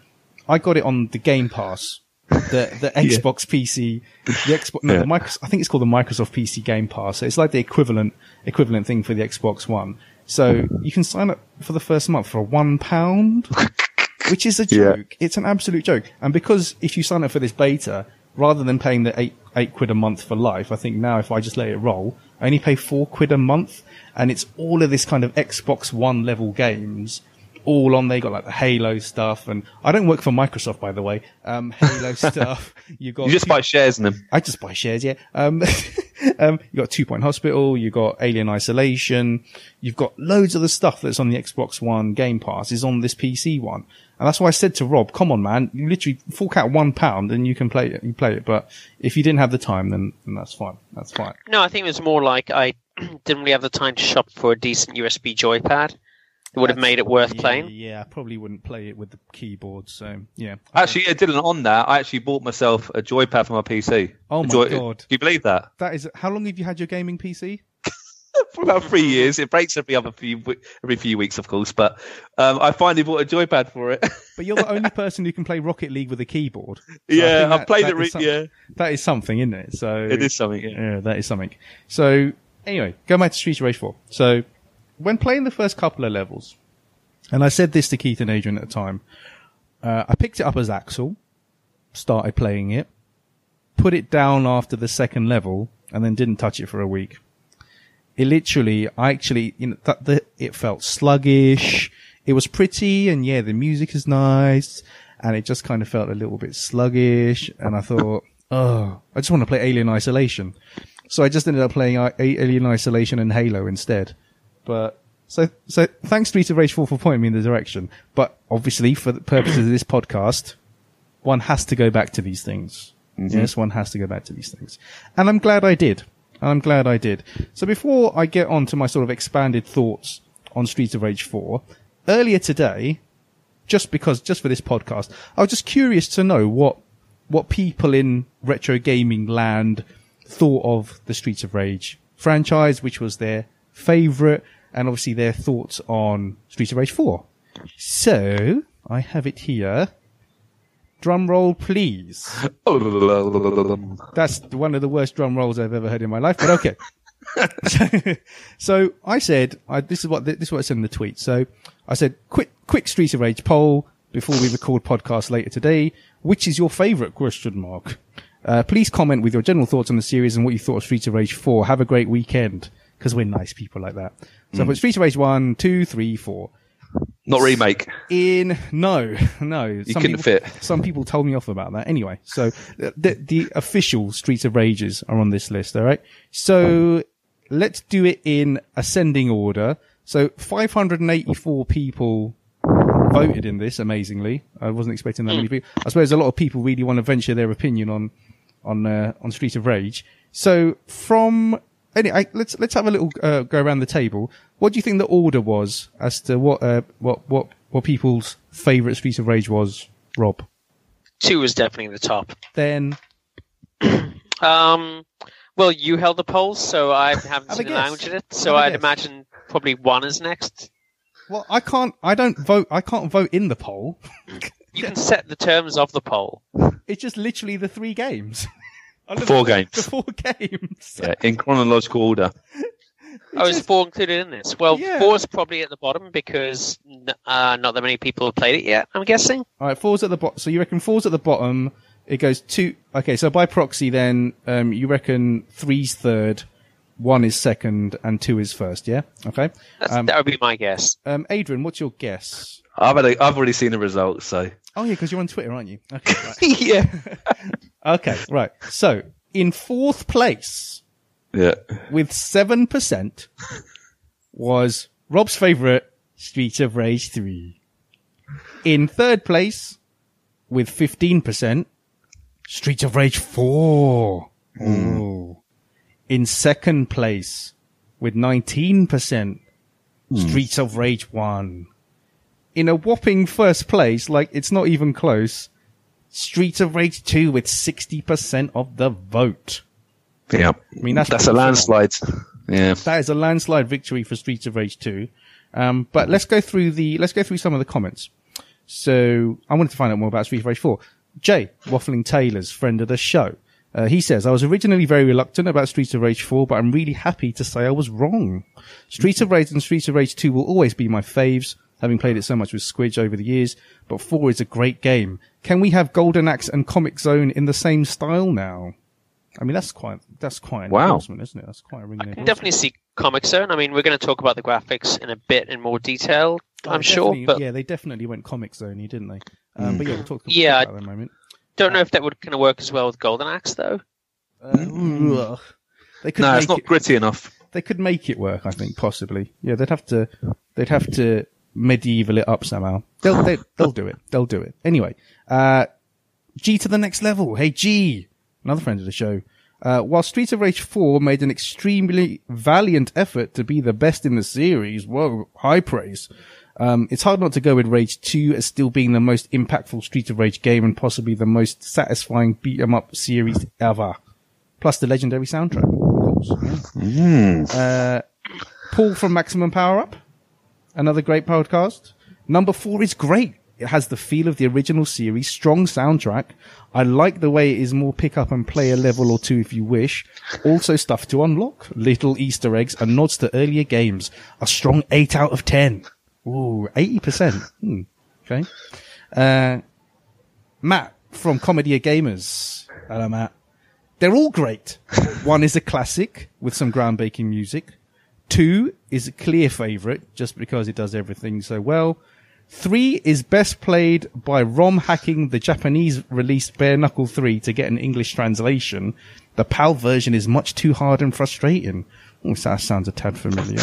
Speaker 4: I got it on the Game Pass, the the Xbox PC, the Xbox. No,
Speaker 3: Yeah.
Speaker 4: the Microsoft, I think it's called the Microsoft PC Game Pass. So it's like the equivalent equivalent thing for the Xbox One. So you can sign up for the first month for one pound, which is a
Speaker 3: Yeah.
Speaker 4: joke. It's an absolute joke. And because if you sign up for this beta, rather than paying the eight eight quid a month for life, I think now if I just let it roll, I only pay four quid a month, and it's all of this kind of Xbox One level games. All on, they got like the Halo stuff, and I don't work for Microsoft, by the way. Um, Halo stuff. You got
Speaker 3: You just buy shares in them.
Speaker 4: I just buy shares, yeah. Um, um, you got Two Point Hospital, you got Alien Isolation, you've got loads of the stuff that's on the Xbox One Game Pass is on this PC one. And that's why I said to Rob, come on man, you literally fork out one pound and you can play it, you play it. But if you didn't have the time, then, then that's fine. That's fine.
Speaker 1: No, I think it was more like I didn't really have the time to shop for a decent USB joypad. It would have made it worth
Speaker 4: yeah,
Speaker 1: playing.
Speaker 4: Yeah, I probably wouldn't play it with the keyboard. So yeah.
Speaker 3: Actually, yeah, Dylan, on that, I actually bought myself a joypad for my PC.
Speaker 4: Oh my
Speaker 3: joy-
Speaker 4: God.
Speaker 3: Do you believe that?
Speaker 4: That is, how long have you had your gaming PC?
Speaker 3: For about three years. It breaks every other few every few weeks, of course. But um, I finally bought a joypad for it.
Speaker 4: But you're the only person who can play Rocket League with a keyboard. So
Speaker 3: yeah, I've played it. Re-
Speaker 4: some-
Speaker 3: yeah,
Speaker 4: That is something, isn't it? So
Speaker 3: it is something. Yeah.
Speaker 4: Yeah, that is something. So anyway, go back to Streets of Rage 4. So when playing the first couple of levels, and I said this to Keith and Adrian at the time, uh, I picked it up as Axel, started playing it, put it down after the second level, and then didn't touch it for a week. It literally, I actually, you know, that the, it felt sluggish. It was pretty and yeah, the music is nice and it just kind of felt a little bit sluggish. And I thought, oh, I just want to play Alien Isolation. So I just ended up playing I- Alien Isolation and Halo instead. But so, so thanks of Rage 4 for pointing me in the direction. But obviously for the purposes of this podcast, one has to go back to these things. Mm-hmm. Yes, one has to go back to these things. And I'm glad I did. I'm glad I did. So before I get on to my sort of expanded thoughts on Streets of Rage 4, earlier today, just because, just for this podcast, I was just curious to know what, what people in retro gaming land thought of the Streets of Rage franchise, which was their favorite, and obviously their thoughts on Streets of Rage 4. So, I have it here. Drum roll, please. That's one of the worst drum rolls I've ever heard in my life, but okay. so, so I said, I, this is what this is what I said in the tweet. So I said, quick, quick Streets of Rage poll before we record podcast later today. Which is your favourite? Question mark. Uh, please comment with your general thoughts on the series and what you thought of Streets of Rage 4. Have a great weekend. Because we're nice people like that. So I put Streets of Rage 1, 2, 3, 4.
Speaker 3: Not remake.
Speaker 4: In, no, no.
Speaker 3: You
Speaker 4: Some
Speaker 3: couldn't
Speaker 4: people,
Speaker 3: fit.
Speaker 4: some people told me off about that. Anyway, so the, the, official Streets of Rages are on this list, alright? So let's do it in ascending order. So 584 people voted in this, amazingly. I wasn't expecting that many people. I suppose a lot of people really want to venture their opinion on, on, uh, on Streets of Rage. So from, anyway, let's, let's have a little, uh, go around the table. What do you think the order was as to what, uh, what, what, what people's favorite Streets of Rage was, Rob?
Speaker 1: Two was definitely the top.
Speaker 4: Then,
Speaker 1: Um, well, you held the polls, so I haven't
Speaker 4: Have
Speaker 1: seen the
Speaker 4: guess.
Speaker 1: language in it. So I'd
Speaker 4: guess.
Speaker 1: imagine probably one is next.
Speaker 4: well, I can't, I don't vote, I can't vote in the poll.
Speaker 1: You can set the terms of the poll.
Speaker 4: It's just literally the three games.
Speaker 3: Four games.
Speaker 4: The four games.
Speaker 3: Yeah, in chronological order.
Speaker 1: Oh, is four included in this? Well,
Speaker 4: Yeah.
Speaker 1: four's probably at the bottom because uh, not that many people have played it yet. I'm guessing.
Speaker 4: All right, four's at the bottom. So you reckon four's at the bottom? It goes two. Okay, so by proxy, then um, you reckon three's third, one is second, and two is first. Yeah. Okay.
Speaker 1: That's,
Speaker 4: Um,
Speaker 1: that would be my guess.
Speaker 4: Um, Adrian, what's your guess?
Speaker 3: I've had a, I've already seen the results, so
Speaker 4: Oh yeah, because you're on Twitter, aren't you? Okay. Right.
Speaker 3: yeah,
Speaker 4: okay. Right. So in fourth place
Speaker 3: yeah.
Speaker 4: with seven percent was Rob's favorite Streets of Rage three. In third place with fifteen percent, Streets of Rage four. Hmm. Ooh. In second place with nineteen percent, hmm. Streets of Rage one. In a whopping first place, like it's not even close. Streets of Rage 2 with 60% of the vote.
Speaker 3: Yeah,
Speaker 4: I mean, that's,
Speaker 3: that's a landslide. Yeah,
Speaker 4: That is a landslide victory for Streets of Rage 2. Um, but let's go through the, let's go through some of the comments. So I wanted to find out more about Streets of Rage 4. Jay, Waffling Taylor's friend of the show. Uh, he says, I was originally very reluctant about Streets of Rage 4, but I'm really happy to say I was wrong. Streets of Rage and Streets of Rage 2 will always be my faves, having played it so much with Squidge over the years, but 4 is a great game. Can we have Golden Axe and Comix Zone in the same style now? I mean, that's quite, that's quite an
Speaker 3: Wow.
Speaker 4: endorsement, isn't it? That's quite a ringing
Speaker 1: I can definitely see Comix Zone. I mean, we're going to talk about the graphics in a bit in more detail,
Speaker 4: Oh,
Speaker 1: I'm sure, but
Speaker 4: yeah, they definitely went Comix Zone, didn't they? Um, But yeah, we'll talk,
Speaker 1: Yeah,
Speaker 4: about that in a moment.
Speaker 1: don't know if that would kind of work as well with Golden Axe, though.
Speaker 4: Uh, they could
Speaker 3: no,
Speaker 4: make
Speaker 3: it's not
Speaker 4: it,
Speaker 3: gritty enough.
Speaker 4: they could make it work. I think possibly. Yeah, they'd have to. They'd have to medieval it up somehow. They'll they, they'll do it. They'll do it anyway. Uh, G to the next level. Hey G, another friend of the show. Uh, while Streets of Rage 4 made an extremely valiant effort to be the best in the series, whoa, high praise. Um, it's hard not to go with Rage 2 as still being the most impactful Streets of Rage game and possibly the most satisfying beat 'em up series ever. Plus the legendary soundtrack, of course. yeah. Uh, Paul from Maximum Power Up. Another great podcast. Number four is great. It has the feel of the original series, strong soundtrack. I like the way it is more pick up and play a level or two if you wish. Also stuff to unlock, little Easter eggs and nods to earlier games. A strong 8 out of 10. Ooh, 80%. Hmm. Okay. Uh, Matt from Comedy A Gamers. Hello, Matt. They're all great. One is a classic with some groundbreaking music. Two is a clear favorite just because it does everything so well. Three is best played by ROM hacking the Japanese released Bare Knuckle 3 to get an English translation. The PAL version is much too hard and frustrating. Oh, that sounds a tad familiar.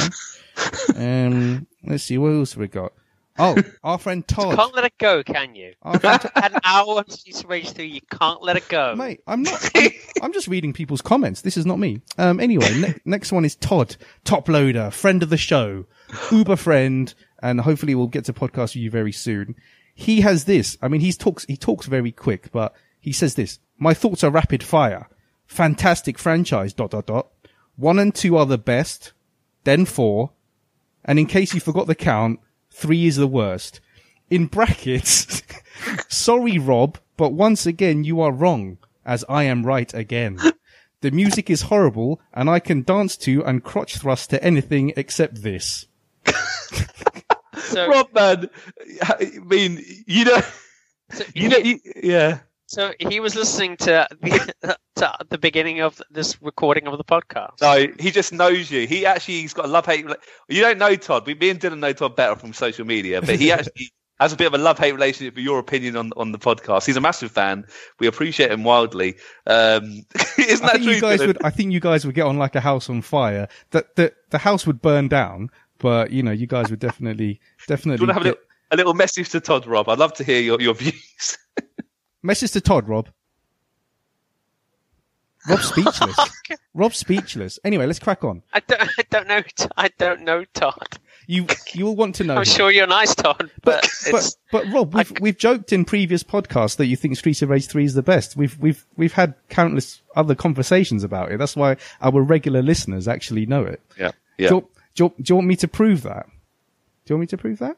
Speaker 4: um, let's see, what else have we got? Oh, our friend Todd.
Speaker 1: Can't let it go, can you?
Speaker 4: Our friend Todd-
Speaker 1: an hour of Rage 3, you can't let it go.
Speaker 4: Mate, I'm not. I'm, I'm just reading people's comments. This is not me. Um, anyway, ne- next one is Todd, top loader, friend of the show, Uber friend, and hopefully we'll get to podcast with you very soon. He has this. I mean, he talks. He talks very quick, but he says this. My thoughts are rapid fire. Fantastic franchise. Dot dot dot. One and two are the best. Then four. And in case you forgot the count, three is the worst. In brackets, sorry, Rob, but once again, you are wrong, as I am right again. The music is horrible, and I can dance to and crotch thrust to anything except this.
Speaker 1: So,
Speaker 3: Rob, man, I mean, you know,
Speaker 1: so
Speaker 3: you know, you, yeah.
Speaker 1: So he was listening to the, to the beginning of this recording of the podcast.
Speaker 3: No, he just knows you. He actually, he's got a love hate. You don't know Todd. We, me and Dylan know Todd better from social media, but he actually has a bit of a love hate relationship with your opinion on on the podcast. He's a massive fan. We appreciate him wildly. Um, isn't
Speaker 4: I
Speaker 3: that
Speaker 4: think
Speaker 3: true?
Speaker 4: you guys
Speaker 3: Dylan?
Speaker 4: would. I think you guys would get on like a house on fire. That the the house would burn down, but you know, you guys would definitely
Speaker 3: Do
Speaker 4: definitely
Speaker 3: you want to have a little, a little message to Todd, Rob? I'd love to hear your, your views.
Speaker 4: Message to Todd, Rob. Rob's speechless. Oh, Rob's speechless. Anyway, let's crack on.
Speaker 1: I don't, I don't know. I don't know Todd.
Speaker 4: You you will want to know.
Speaker 1: I'm
Speaker 4: him.
Speaker 1: sure you're nice, Todd, but,
Speaker 4: But, but,
Speaker 1: it's
Speaker 4: but Rob, we've, we've joked in previous podcasts that you think Streets of Rage 3 is the best. We've, we've, we've had countless other conversations about it. That's why our regular listeners actually know it.
Speaker 3: Yeah,
Speaker 4: Do, you, do, you, do you want me to prove that? Do you want me to prove that?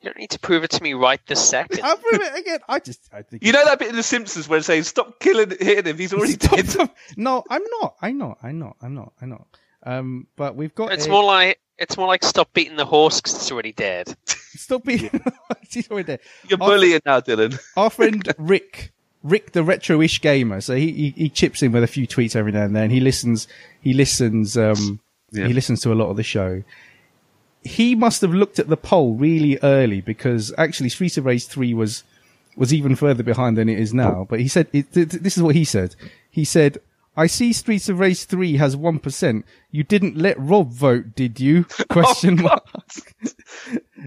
Speaker 1: You don't need to prove it to me right this second.
Speaker 4: I'll prove it again. I just, I think.
Speaker 3: You know that bit in The Simpsons where it says, "Stop killing, hitting him. He's already
Speaker 4: Stop
Speaker 3: dead."
Speaker 4: them. No, I'm not. I'm not. I'm not. I'm not. I'm not. Um, but we've got.
Speaker 1: It's
Speaker 4: a-
Speaker 1: more like it's more like stop beating the horse because it's already dead.
Speaker 4: Stop being. He's already there.
Speaker 3: You're
Speaker 4: Our-
Speaker 3: bullying now, Dylan.
Speaker 4: our friend Rick, Rick the retro-ish gamer. So he, he he chips in with a few tweets every now and then. He listens. He listens. Um,
Speaker 3: Yeah.
Speaker 4: he listens to a lot of the show. He must have looked at the poll really early because actually Streets of Rage three was was even further behind than it is now. But he said it, th- this is what he said. He said. I see Streets of Rage 3 has 1%. You didn't let Rob vote, did you? Question mark.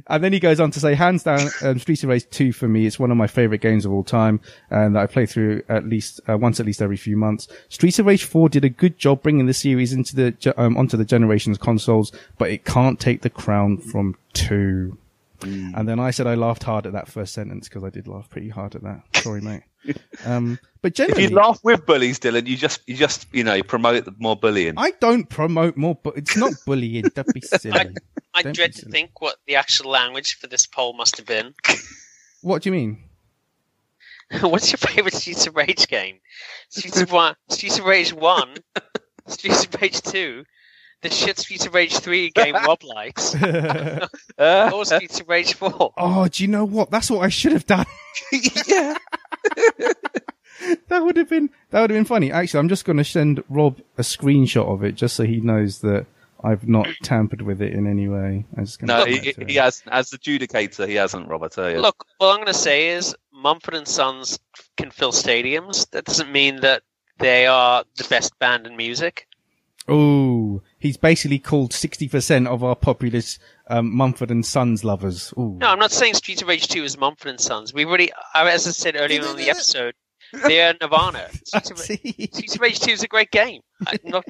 Speaker 4: And then he goes on to say, hands down, um, Streets of Rage 2 for me, it's one of my favorite games of all time, and that I play through at least, uh, once at least every few months. Streets of Rage 4 did a good job bringing the series into the, um, onto the generation's consoles, but it can't take the crown from 2. And then I said I laughed hard at that first sentence because I did laugh pretty hard at that. Sorry, mate. Um, but
Speaker 3: If you laugh with bullies, Dylan, you just, you just, you know, promote more bullying.
Speaker 4: I don't promote more, but it's not bullying. Don't be silly.
Speaker 1: I
Speaker 4: Don't
Speaker 1: dread
Speaker 4: be
Speaker 1: to think what the actual language for this poll must have been.
Speaker 4: What do you mean?
Speaker 1: What's your favorite Streets of Rage game? Streets of One, Streets of Rage One, Streets of Rage Two, the shit Streets of Rage Three game Rob likes, or Streets of Rage Four.
Speaker 4: Oh, do you know what? That's what I should have done.
Speaker 3: yeah.
Speaker 4: that would have been that would have been funny. Actually, I'm just going to send Rob a screenshot of it just so he knows that I've not tampered with it in any way. I'm just going
Speaker 3: No, he, he has as the judicator. He hasn't, Rob. I tell you.
Speaker 1: Look, what I'm going to say is Mumford and Sons can fill stadiums. That doesn't mean that they are the best band in music.
Speaker 4: Oh, he's basically called 60% of our populace um, Mumford and Sons lovers. Ooh.
Speaker 1: No, I'm not saying Streets of Rage 2 is Mumford and Sons. We already, as I said earlier on in the episode, they are Nirvana. Streets of, Streets of Rage 2 is a great game. I'm not,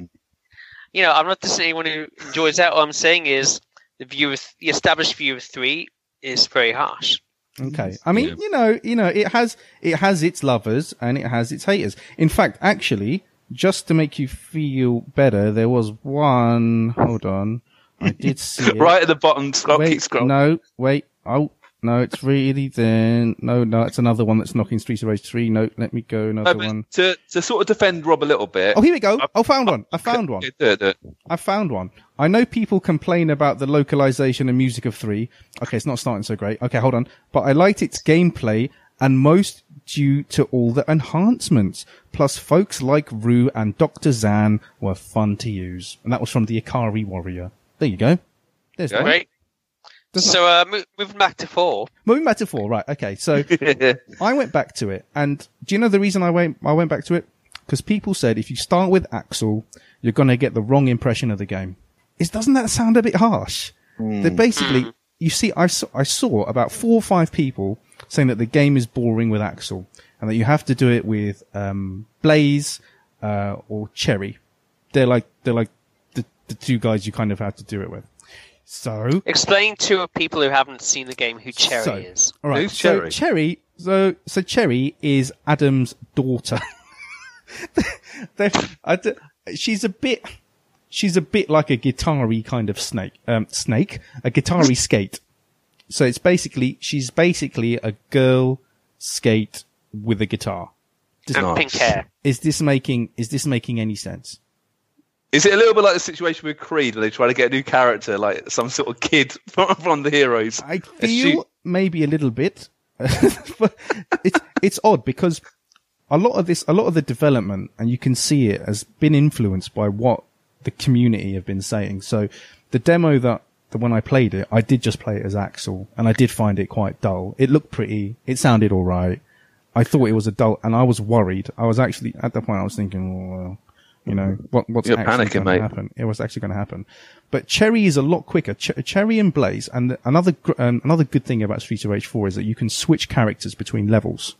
Speaker 1: you know, I'm not dissing anyone who enjoys that. All I'm saying is the view of the established view of three is very harsh.
Speaker 4: Okay. I mean, you know, you know, it has it has its lovers and it has its haters. In fact, actually, just to make you feel better, there was one. Hold on, I did see it.
Speaker 3: right at the bottom. Scroll, keep
Speaker 4: wait,
Speaker 3: scrolling.
Speaker 4: no, wait. Oh, no, it's really then. No, no, it's another one that's knocking Streets of Rage three. No, let me go
Speaker 3: No,
Speaker 4: another
Speaker 3: but
Speaker 4: one.
Speaker 3: to to sort of defend Rob a little bit.
Speaker 4: Oh, here we go. I found one. I found one.
Speaker 3: Do it, do it.
Speaker 4: I found one. I know people complain about the localization and music of three. Okay, it's not starting so great. Okay, hold on. But I liked its gameplay and most due to all the enhancements. Plus folks like Roo and Dr. Zan were fun to use. And that was from the Ikari Warrior. There you go. There's
Speaker 3: Okay.
Speaker 4: one.
Speaker 1: Great.
Speaker 4: Doesn't-
Speaker 1: So uh, mo- moving back to four.
Speaker 4: Moving back to four, right? Okay, so I went back to it, and do you know the reason I went? I went back to it because people said if you start with Axel, you're going to get the wrong impression of the game. Is doesn't that sound a bit harsh? That basically, you see, I saw, I saw about four or five people saying that the game is boring with Axel, and that you have to do it with um, Blaze uh, or Cherry. They're like they're like the, the two guys you kind of have to do it with. So
Speaker 1: Explain to people who haven't seen the game who Cherry
Speaker 4: So-
Speaker 1: is.
Speaker 4: All right.
Speaker 3: Who's
Speaker 4: so
Speaker 3: Cherry?
Speaker 4: Cherry. So so Cherry is Adam's daughter. They're- I d- she's a bit. She's a bit like a guitar-y kind of snake. Um, snake. A guitar-y skate. So it's basically she's basically a girl skate with a guitar. Does-
Speaker 1: And
Speaker 3: Nice.
Speaker 1: pink hair.
Speaker 4: Is this making is this making any sense?
Speaker 3: Is it a little bit like the situation with Creed, where they try to get a new character, like some sort of kid from, from the heroes?
Speaker 4: I feel
Speaker 3: she-
Speaker 4: maybe a little bit, but it's it's odd because a lot of this, a lot of the development, and you can see it has been influenced by what the community have been saying. So the demo that, that when I played it, I did just play it as Axel, and I did find it quite dull. It looked pretty, it sounded all right. I thought it was a dull, and I was worried. I was actually at the point I was thinking, well, you know, what what's
Speaker 3: You're
Speaker 4: actually going to happen? It was actually going to happen. But Cherry is a lot quicker. Ch- Cherry and Blaze, and another gr- um, another good thing about Street of Rage 4 is that you can switch characters between levels.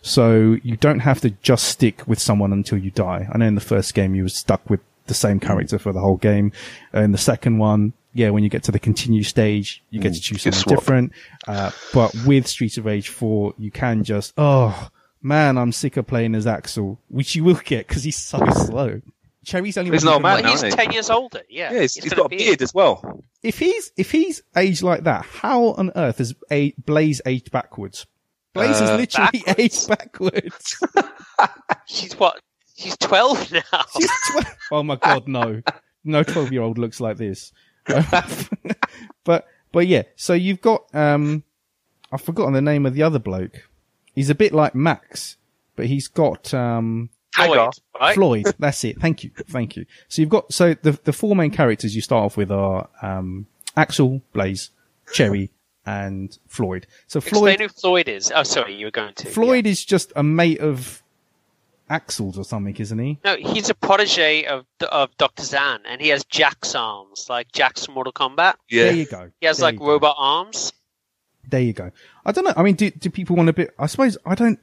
Speaker 4: So you don't have to just stick with someone until you die. I know in the first game you were stuck with the same character for the whole game. Uh, in the second one, yeah, when you get to the continue stage, you get to choose something
Speaker 3: swap.
Speaker 4: different. Uh, but with Streets of Rage 4, you can just, oh man, I'm sick of playing as Axel, which you will get because he's so slow. Cherry's only
Speaker 3: He's
Speaker 4: one
Speaker 3: an old man now,
Speaker 1: he's
Speaker 3: he?
Speaker 1: ten years older. Yeah,
Speaker 3: Yeah, he's, he's got a beard as well.
Speaker 4: if he's if he's aged like that, how on earth has a Blaze aged backwards? Blaze has
Speaker 3: Uh,
Speaker 4: literally
Speaker 1: backwards.
Speaker 4: aged backwards.
Speaker 1: She's what? She's twelve now.
Speaker 4: She's tw- oh my god, no, no twelve year old looks like this. but but yeah, so you've got um, I've forgotten the name of the other bloke. He's a bit like Max, but he's got um
Speaker 1: Floyd, right?
Speaker 4: Floyd. That's it. Thank you. Thank you. So you've got, so the, the four main characters you start off with are, um, Axel, Blaze, Cherry, and Floyd. So
Speaker 1: Explain
Speaker 4: Floyd,
Speaker 1: who Floyd is. Oh, sorry, you were going to.
Speaker 4: Floyd is just a mate of Axel's or something, isn't he?
Speaker 1: No, he's a protege of of Doctor Zan, and he has Jax arms, like Jax from Mortal Kombat.
Speaker 3: Yeah.
Speaker 4: There you go.
Speaker 1: He has
Speaker 4: There
Speaker 1: like
Speaker 4: you go.
Speaker 1: robot arms.
Speaker 4: There you go. I don't know. I mean, do, do people want a bit, I suppose, I don't,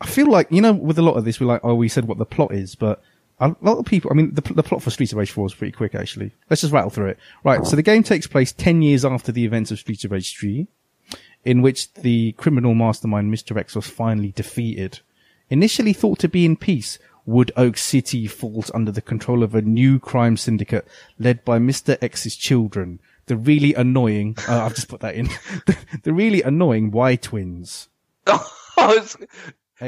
Speaker 4: I feel like, you know, with a lot of this, we're like, oh, we said what the plot is, but a lot of people, I mean, the, the plot for Streets of Rage 4 is pretty quick, actually. Let's just rattle through it. Right. So the game takes place 10 years after the events of Streets of Rage 3, in which the criminal mastermind Mr. X was finally defeated. Initially thought to be in peace, Wood Oak City falls under the control of a new crime syndicate led by Mr. X's children. The really annoying, uh, I've just put that in, the, the really annoying Y twins. X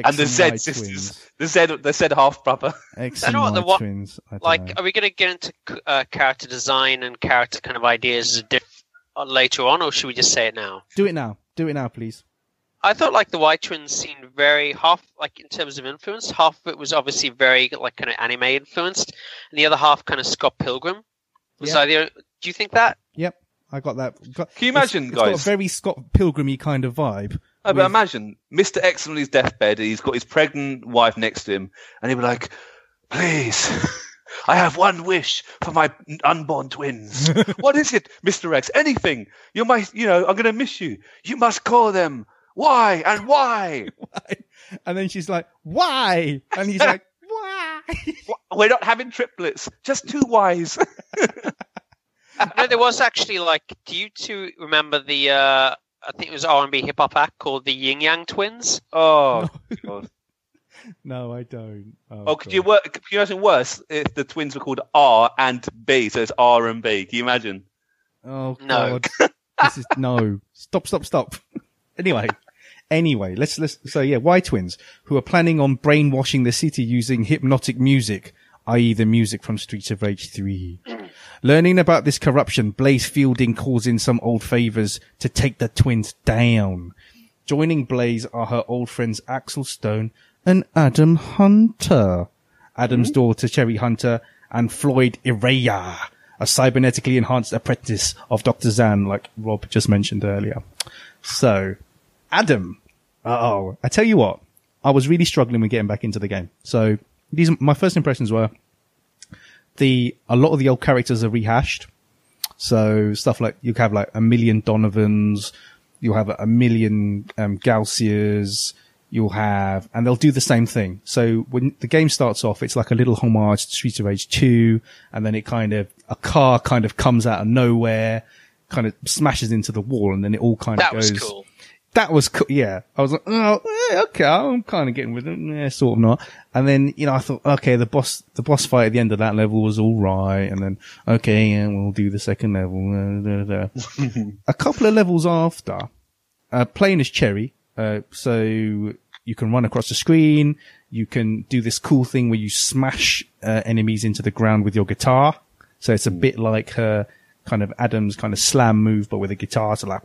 Speaker 3: and the
Speaker 4: Y
Speaker 3: Z
Speaker 4: twins.
Speaker 3: sisters, the Z, the Z half brother.
Speaker 4: X
Speaker 1: I
Speaker 4: and
Speaker 1: know what
Speaker 4: Y
Speaker 1: the what-
Speaker 4: twins.
Speaker 1: Like,
Speaker 4: know.
Speaker 1: are we going to get into uh, character design and character kind of ideas diff- uh, later on, or should we just say it now?
Speaker 4: Do it now. Do it now, please.
Speaker 1: I thought like the White Twins seemed very half like in terms of influence. Half of it was obviously very like kind of anime influenced, and the other half kind of Scott Pilgrim. Was
Speaker 4: Yeah.
Speaker 1: either? Do you think that?
Speaker 4: Yep. I got that. Got,
Speaker 3: Can you
Speaker 4: it's-
Speaker 3: imagine,
Speaker 4: it's got a
Speaker 3: guys?
Speaker 4: very Scott Pilgrimy kind of vibe.
Speaker 3: No, but
Speaker 4: with-
Speaker 3: imagine Mr. X on his deathbed. He's got his pregnant wife next to him, and he'd be like, "Please, I have one wish for my unborn twins. what is it, Mr. X? Anything. You might, you know, I'm going to miss you. You must call them. Why and why?
Speaker 4: and then she's like, "Why?" And he's like, "Why?"
Speaker 3: We're not having triplets, just two Ys.
Speaker 1: no, there was actually like. Do you two remember the? uh I think it was R and B hip hop act called the Yin Yang Twins.
Speaker 3: oh, God.
Speaker 4: no, I don't. Oh,
Speaker 3: oh, could you
Speaker 4: God.
Speaker 3: work? Could you imagine worse if the twins were called R and B? So it's R and B. Can you imagine?
Speaker 4: Oh
Speaker 1: No.
Speaker 4: God. this is no. Stop, stop, stop. anyway. Anyway, let's let's so yeah, Y twins who are planning on brainwashing the city using hypnotic music, i.e. the music from Streets of Rage 3. Learning about this corruption, Blaze Fielding calls in some old favors to take the twins down. Joining Blaze are her old friends Axel Stone and Adam Hunter. Adam's daughter, Cherry Hunter, and Floyd Ireya, a cybernetically enhanced apprentice of Dr. Zan, like Rob just mentioned earlier. So, Adam. Oh, I tell you what, I was really struggling with getting back into the game. So these, my first impressions were the, a lot of the old characters are rehashed. So stuff like you have like a million Donovans, you'll have a million um, Galsias, you'll have, and they'll do the same thing. So when the game starts off, it's like a little homage to Streets of Rage 2, and then it kind of, a car kind of comes out of nowhere, kind of smashes into the wall, and then it all kind
Speaker 1: That
Speaker 4: of
Speaker 1: was
Speaker 4: goes.
Speaker 1: cool.
Speaker 4: That was cool. Yeah. I was like, oh, eh, okay, I'm kind of getting with it. Yeah, sort of not. And then, you know, I thought, okay, the boss, the boss fight at the end of that level was all right. And then, okay, yeah, we'll do the second level. a couple of levels after, uh, playing as Cherry, uh, so you can run across the screen. You can do this cool thing where you smash uh, enemies into the ground with your guitar. So it's a bit like her kind of Adam's kind of slam move, but with a guitar. So like,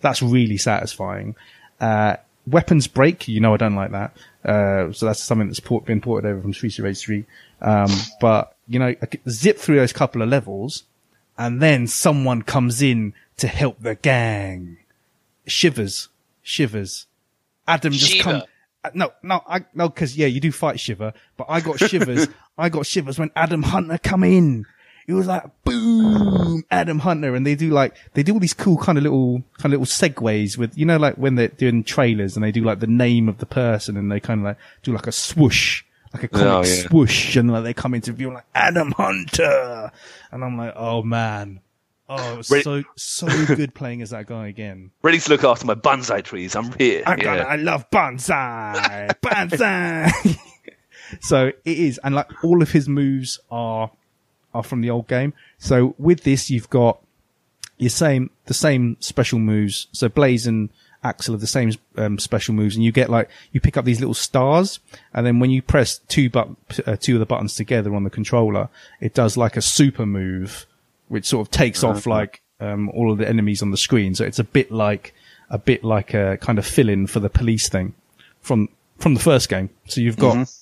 Speaker 4: that's really satisfying. Uh, weapons break, you know, I don't like that. Uh, so that's something that's port- been ported over from Streets of Rage 3. Um, but, you know, I zip through those couple of levels and then someone comes in to help the gang. Shivers, shivers. Adam just
Speaker 1: Shiva.
Speaker 4: come. uh, No, no, I, no, cause yeah, you do fight Shiva, but I got shivers. I got shivers when Adam Hunter come in. It was like, boom, Adam Hunter. And they do like, they do all these cool kind of little, kind of little segues with, you know, like when they're doing trailers and they do like the name of the person and they kind of like do like a swoosh, like a comic
Speaker 3: Oh, yeah.
Speaker 4: swoosh. And like they come into view like Adam Hunter. And I'm like, oh man. Oh, it was
Speaker 5: Ready-
Speaker 4: so, so good playing as that guy again.
Speaker 5: Ready to look after my bonsai trees. I'm here.
Speaker 4: I
Speaker 5: Yeah.
Speaker 4: I love bonsai, bonsai. so it is, and like all of his moves are are from the old game. So with this, you've got your same the same special moves. So Blaze and Axel have the same um, special moves, and you get like you pick up these little stars, and then when you press two but uh, two of the buttons together on the controller, it does like a super move, which sort of takes off like um, all of the enemies on the screen. So it's a bit like a bit like a kind of fill in for the police thing from from the first game. So you've got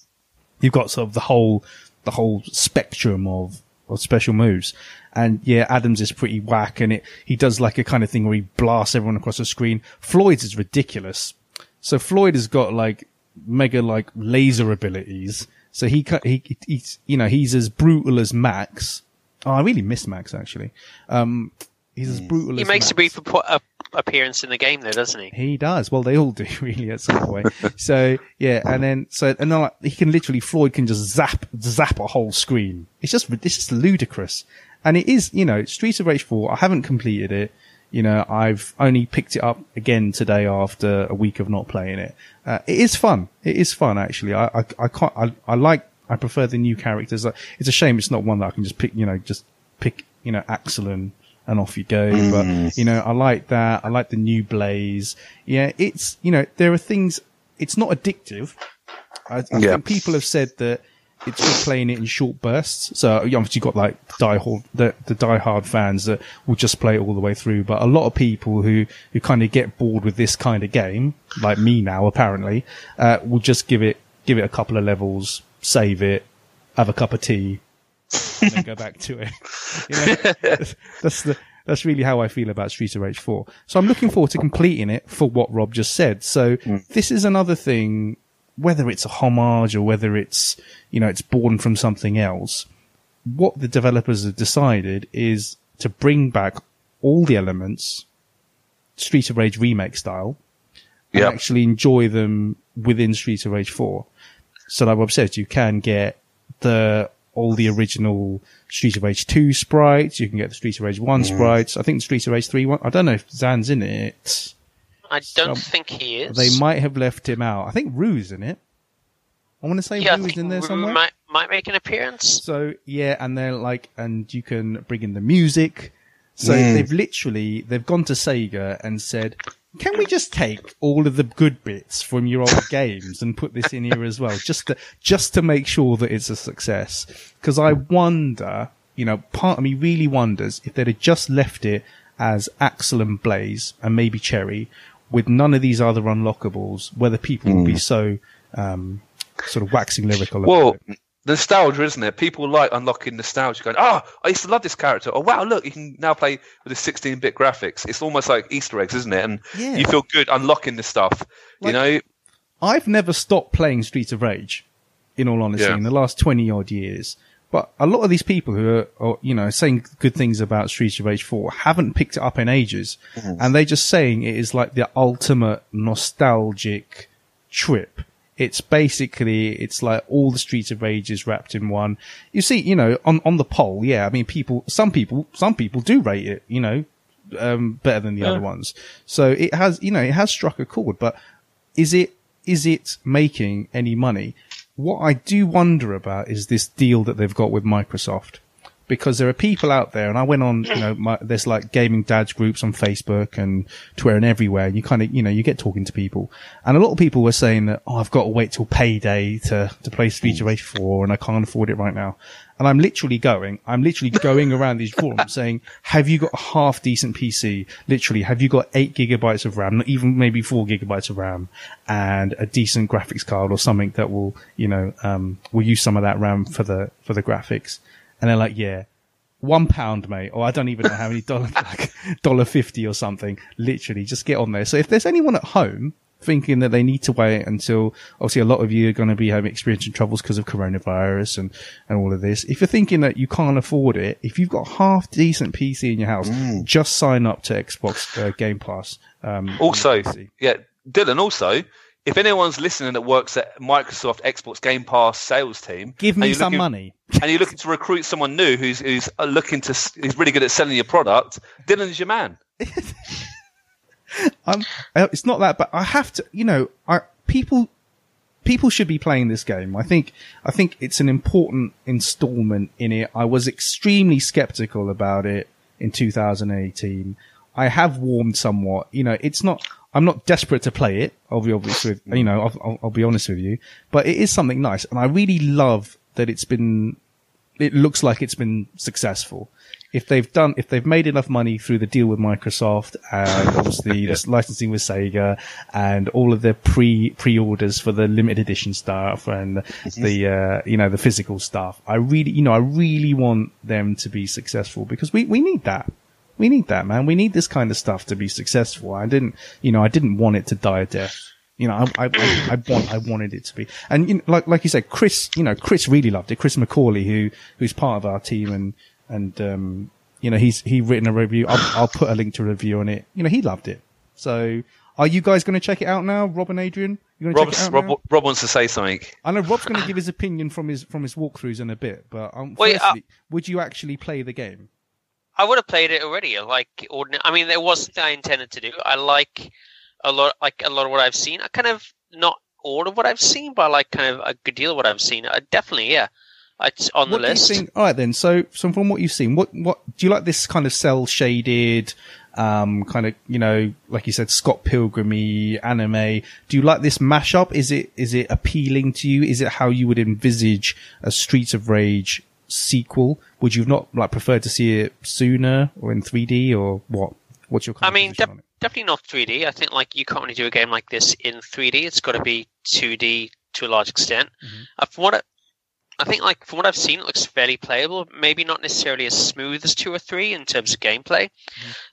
Speaker 4: you've got sort of the whole the whole spectrum of of special moves. And yeah, Adams is pretty whack and it he does like a kind of thing where he blasts everyone across the screen. Floyd's is ridiculous. So Floyd has got like mega like laser abilities. So he ca- he he's you know he's as brutal as Max. Oh, I really miss Max actually. Um, he's as brutal
Speaker 1: He
Speaker 4: as
Speaker 1: makes
Speaker 4: Max.
Speaker 1: a brief appo- uh, appearance in the game, though, doesn't he?
Speaker 4: He does. Well, they all do really at some point. so yeah, and then so and then like, he can literally Floyd can just zap zap a whole screen. It's just it's just ludicrous, and it is you know Streets of Rage Four. I haven't completed it. You know, I've only picked it up again today after a week of not playing it. Uh, it is fun. It is fun actually. I I, I can't. I, I like. I prefer the new characters. It's a shame it's not one that I can just pick. You know, just pick. You know, Axel and and off you go. But you know, I like that. I like the new Blaze. Yeah, it's you know there are things. It's not addictive. I, I
Speaker 5: Yeah.
Speaker 4: think people have said that it's good playing it in short bursts. So obviously you've got like die hard, the, the die hard fans that will just play it all the way through. But a lot of people who who kind of get bored with this kind of game, like me now apparently, uh, will just give it give it a couple of levels, save it, have a cup of tea, and then go back to it. You know, that's the that's really how I feel about Streets of Rage 4. So I'm looking forward to completing it for what Rob just said. So mm. this is another thing, whether it's a homage or whether it's, you know, it's born from something else. What the developers have decided is to bring back all the elements, Streets of Rage remake style, and
Speaker 5: Yep.
Speaker 4: actually enjoy them within Streets of Rage 4. So like Rob says, you can get the all the original Streets of Rage 2 sprites, you can get the Streets of Rage 1 sprites. I think the Streets of Rage 3 one, I don't know if Zan's in it.
Speaker 1: I don't
Speaker 4: Um,
Speaker 1: think he is.
Speaker 4: They might have left him out. I think Roo's in it. I want to say
Speaker 1: yeah, Roo's
Speaker 4: in there
Speaker 1: Roo
Speaker 4: somewhere.
Speaker 1: might might make an appearance.
Speaker 4: So yeah, and they're like, and you can bring in the music. So they've literally they've gone to Sega and said, "Can we just take all of the good bits from your old games and put this in here as well, just to just to make sure that it's a success?" Because I wonder, you know, part of me really wonders if they'd have just left it as Axel and Blaze and maybe Cherry with none of these other unlockables, whether people would be so um, sort of waxing lyrical about
Speaker 5: Well,
Speaker 4: it.
Speaker 3: Nostalgia, isn't it? People like unlocking nostalgia, going, "Oh, I used to love this character." Oh, wow, look, you can now play with the 16-bit graphics. It's almost like Easter eggs, isn't it? And
Speaker 4: Yeah.
Speaker 3: you feel good unlocking this stuff.
Speaker 4: Like-
Speaker 3: you know,
Speaker 4: I've never stopped playing Streets of Rage, in all honesty,
Speaker 3: Yeah.
Speaker 4: in the last 20 odd years. But a lot of these people who are, are, you know, saying good things about Streets of Rage 4 haven't picked it up in ages. Mm-hmm. And they're just saying it is like the ultimate nostalgic trip. It's basically, it's like all the Streets of Rage is wrapped in one. You see, you know, on, on the poll, yeah, I mean, people, some people, some people do rate it, you know, um, better than the other ones. So it has, you know, it has struck a chord, but is it is it making any money? What I do wonder about is this deal that they've got with Microsoft. Because there are people out there, and I went on, you know, my, there's like gaming dads groups on Facebook and Twitter and everywhere, and you kind of, you know, you get talking to people. And a lot of people were saying that, oh, I've got to wait till payday to, to play Street of Rage 4 and I can't afford it right now. And I'm literally going, I'm literally going around these forums saying, have you got a half decent PC? Literally, have you got eight gigabytes of RAM, not even maybe four gigabytes of RAM and a decent graphics card or something that will, you know, um, will use some of that RAM for the, for the graphics? And they're like, yeah, one pound, mate, or I don't even know how many dollar, like dollar fifty or something. Literally, just get on there. So if there's anyone at home thinking that they need to wait until, obviously, a lot of you are going to be having experiencing troubles because of coronavirus and and all of this. If you're thinking that you can't afford it, if you've got half decent PC in your house, just sign up to Xbox uh, Game Pass. Um,
Speaker 3: also, yeah, Dylan. Also, if anyone's listening that works at Microsoft Xbox Game Pass sales team,
Speaker 4: give me some
Speaker 3: looking-
Speaker 4: money.
Speaker 3: and you're looking to recruit someone new who's who's uh, looking to who's really good at selling your product, Dylan's your man.
Speaker 4: I'm, it's not that, but I have to, you know, I, people, people should be playing this game. I think, I think it's an important installment in it. I was extremely skeptical about it in 2018. I have warmed somewhat, you know, it's not, I'm not desperate to play it. I'll be obvious with, you know, I'll, I'll, I'll be honest with you, but it is something nice. And I really love that it's been, it looks like it's been successful. If they've done, if they've made enough money through the deal with Microsoft and obviously the licensing with Sega and all of the pre pre orders for the limited edition stuff and the uh, you know the physical stuff, I really you know I really want them to be successful because we we need that. We need that, man. We need this kind of stuff to be successful. I didn't, you know, I didn't want it to die a death. You know, I, I, I, want, I wanted it to be. And, you know, like, like you said, Chris, you know, Chris really loved it. Chris McCauley, who, who's part of our team and, and, um, you know, he's, he written a review. I'll, I'll put a link to a review on it. You know, he loved it. So are you guys going to check it out now? Rob and Adrian? You going to check it out
Speaker 3: Rob? Rob wants to say something.
Speaker 4: I know Rob's going to give his opinion from his, from his walkthroughs in a bit, but, um,
Speaker 1: Wait, uh,
Speaker 4: would you actually play the game?
Speaker 1: I would have played it already. I like ordinary. I mean, there was something I intended to do. I like a lot, like a lot of what I've seen. I kind of not all of what I've seen, but I like kind of a good deal of what I've seen. I definitely, yeah, it's on
Speaker 4: what
Speaker 1: the list.
Speaker 4: Think, all right, then. So, so from what you've seen, what what do you like? This kind of cell shaded, um, kind of you know, like you said, Scott Pilgrimy anime. Do you like this mashup? Is it is it appealing to you? Is it how you would envisage a Streets of Rage sequel? Would you not like prefer to see it sooner or in 3D or what? What's your? Kind
Speaker 1: I mean,
Speaker 4: position
Speaker 1: def-
Speaker 4: on it?
Speaker 1: definitely not 3D. I think like you can't really do a game like this in 3D. It's got to be 2D to a large extent.
Speaker 4: Mhm.
Speaker 1: Uh, from what I, I think, like from what I've seen, it looks fairly playable. Maybe not necessarily as smooth as two or three in terms of gameplay.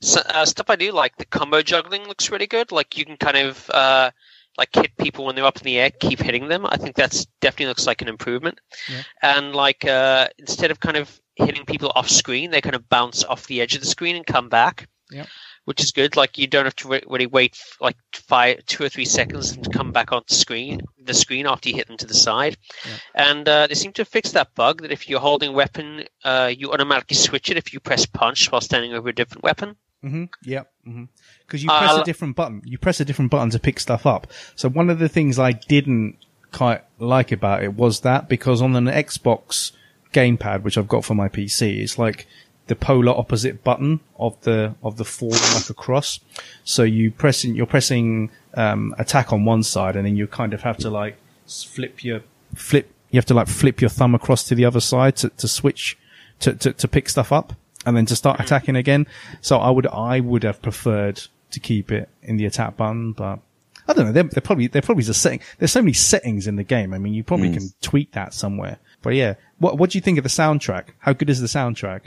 Speaker 1: So, uh, stuff I do like the combo juggling looks really good. Like you can kind of uh, like hit people when they're up in the air, keep hitting them. I think that's definitely looks like an improvement.
Speaker 4: Yeah.
Speaker 1: And like uh, instead of kind of hitting people off screen, they kind of bounce off the edge of the screen and come back.
Speaker 4: Yep.
Speaker 1: Which is good. Like you don't have to re- really wait like five, two or three seconds to come back onto screen, the screen after you hit them to the side.
Speaker 4: Yeah.
Speaker 1: And uh, they seem to fix that bug that if you're holding a weapon, uh, you automatically switch it if you press punch while standing over a different weapon.
Speaker 4: Mm-hmm. Yep. Because you
Speaker 1: Uh,
Speaker 4: press a different button. You press a different button to pick stuff up. So one of the things I didn't quite like about it was that because on an Xbox gamepad, which I've got for my PC, it's like the polar opposite button of the of the form like a cross. So you pressing you're pressing um, attack on one side, and then you kind of have to like flip your flip. You have to like flip your thumb across to the other side to, to switch to, to to pick stuff up, and then to start attacking again. So I would I would have preferred to keep it in the attack button, but. I don't know. They're, they're probably they're probably just setting. There's so many settings in the game. I mean, you probably can tweak that somewhere. But yeah, what what do you think of the soundtrack? How good is the soundtrack?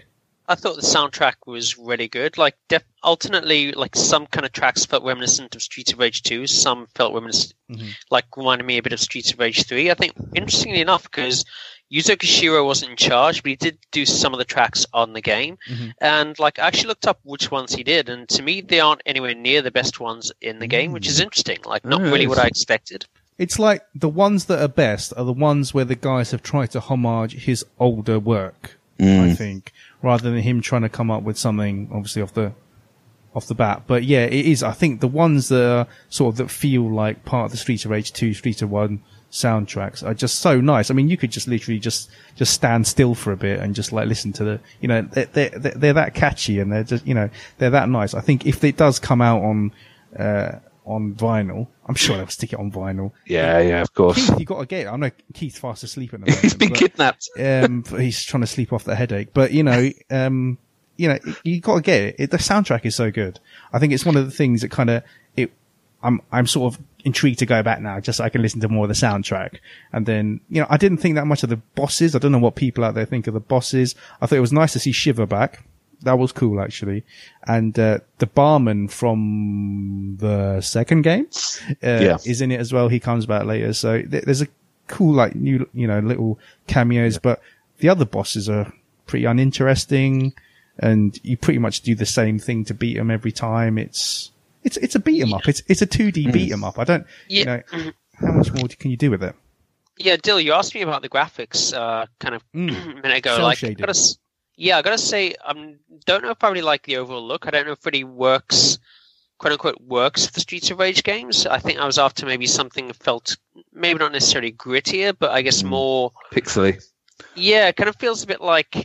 Speaker 1: I thought the soundtrack was really good. Like, def- alternately, like some kind of tracks felt reminiscent of Streets of Rage 2. Some felt reminiscent,
Speaker 4: Mhm.
Speaker 1: like reminded me a bit of Streets of Rage 3. I think, interestingly enough, because Yuzo Koshiro wasn't in charge, but he did do some of the tracks on the game.
Speaker 4: Mhm.
Speaker 1: And like, I actually looked up which ones he did, and to me, they aren't anywhere near the best ones in the game, which is interesting. Like, not really what. I expected.
Speaker 4: It's like the ones that are best are the ones where the guys have tried to homage his older work. I think, rather than him trying to come up with something obviously off the off the bat. But yeah, it is. I think the ones that are sort of that feel like part of the Streets of Rage two, Streets of One soundtracks are just so nice. I mean, you could just literally just just stand still for a bit and just like listen to the, you know, they're they're, they're that catchy and they're just, you know, they're that nice. I think if it does come out on uh on vinyl, I'm sure they'll stick it on vinyl.
Speaker 3: Yeah, yeah, of course.
Speaker 4: Keith, you got to get it. I know Keith's fast asleep at the moment.
Speaker 3: He's been
Speaker 4: but,
Speaker 3: kidnapped.
Speaker 4: um, he's trying to sleep off the headache. But you know, um, you know, you got to get it. it. The soundtrack is so good. I think it's one of the things that kind of it. I'm I'm sort of intrigued to go back now, just so I can listen to more of the soundtrack. And then, you know, I didn't think that much of the bosses. I don't know what people out there think of the bosses. I thought it was nice to see Shiva back. That was cool, actually. And uh, the barman from the second game uh,
Speaker 3: Yeah.
Speaker 4: is in it as well. He comes back later, so th- there's a cool, like new, you know, little cameos. But the other bosses are pretty uninteresting, and you pretty much do the same thing to beat them every time. It's it's it's a beat 'em up. It's it's a 2D beat 'em up. I don't, you
Speaker 1: Yeah.
Speaker 4: know, how much more can you do with it?
Speaker 1: Yeah, Dill, you asked me about the graphics uh, kind of
Speaker 4: Mm.
Speaker 1: a minute ago.
Speaker 4: Cell
Speaker 1: like, I gotta, yeah, I gotta say, I um, don't know if I really like the overall look. I don't know if it really works, quote unquote, works for the Streets of Rage games. I think I was after maybe something that felt maybe not necessarily grittier, but I guess
Speaker 3: Mm.
Speaker 1: more.
Speaker 3: Pixely.
Speaker 1: Yeah, it kind of feels a bit like,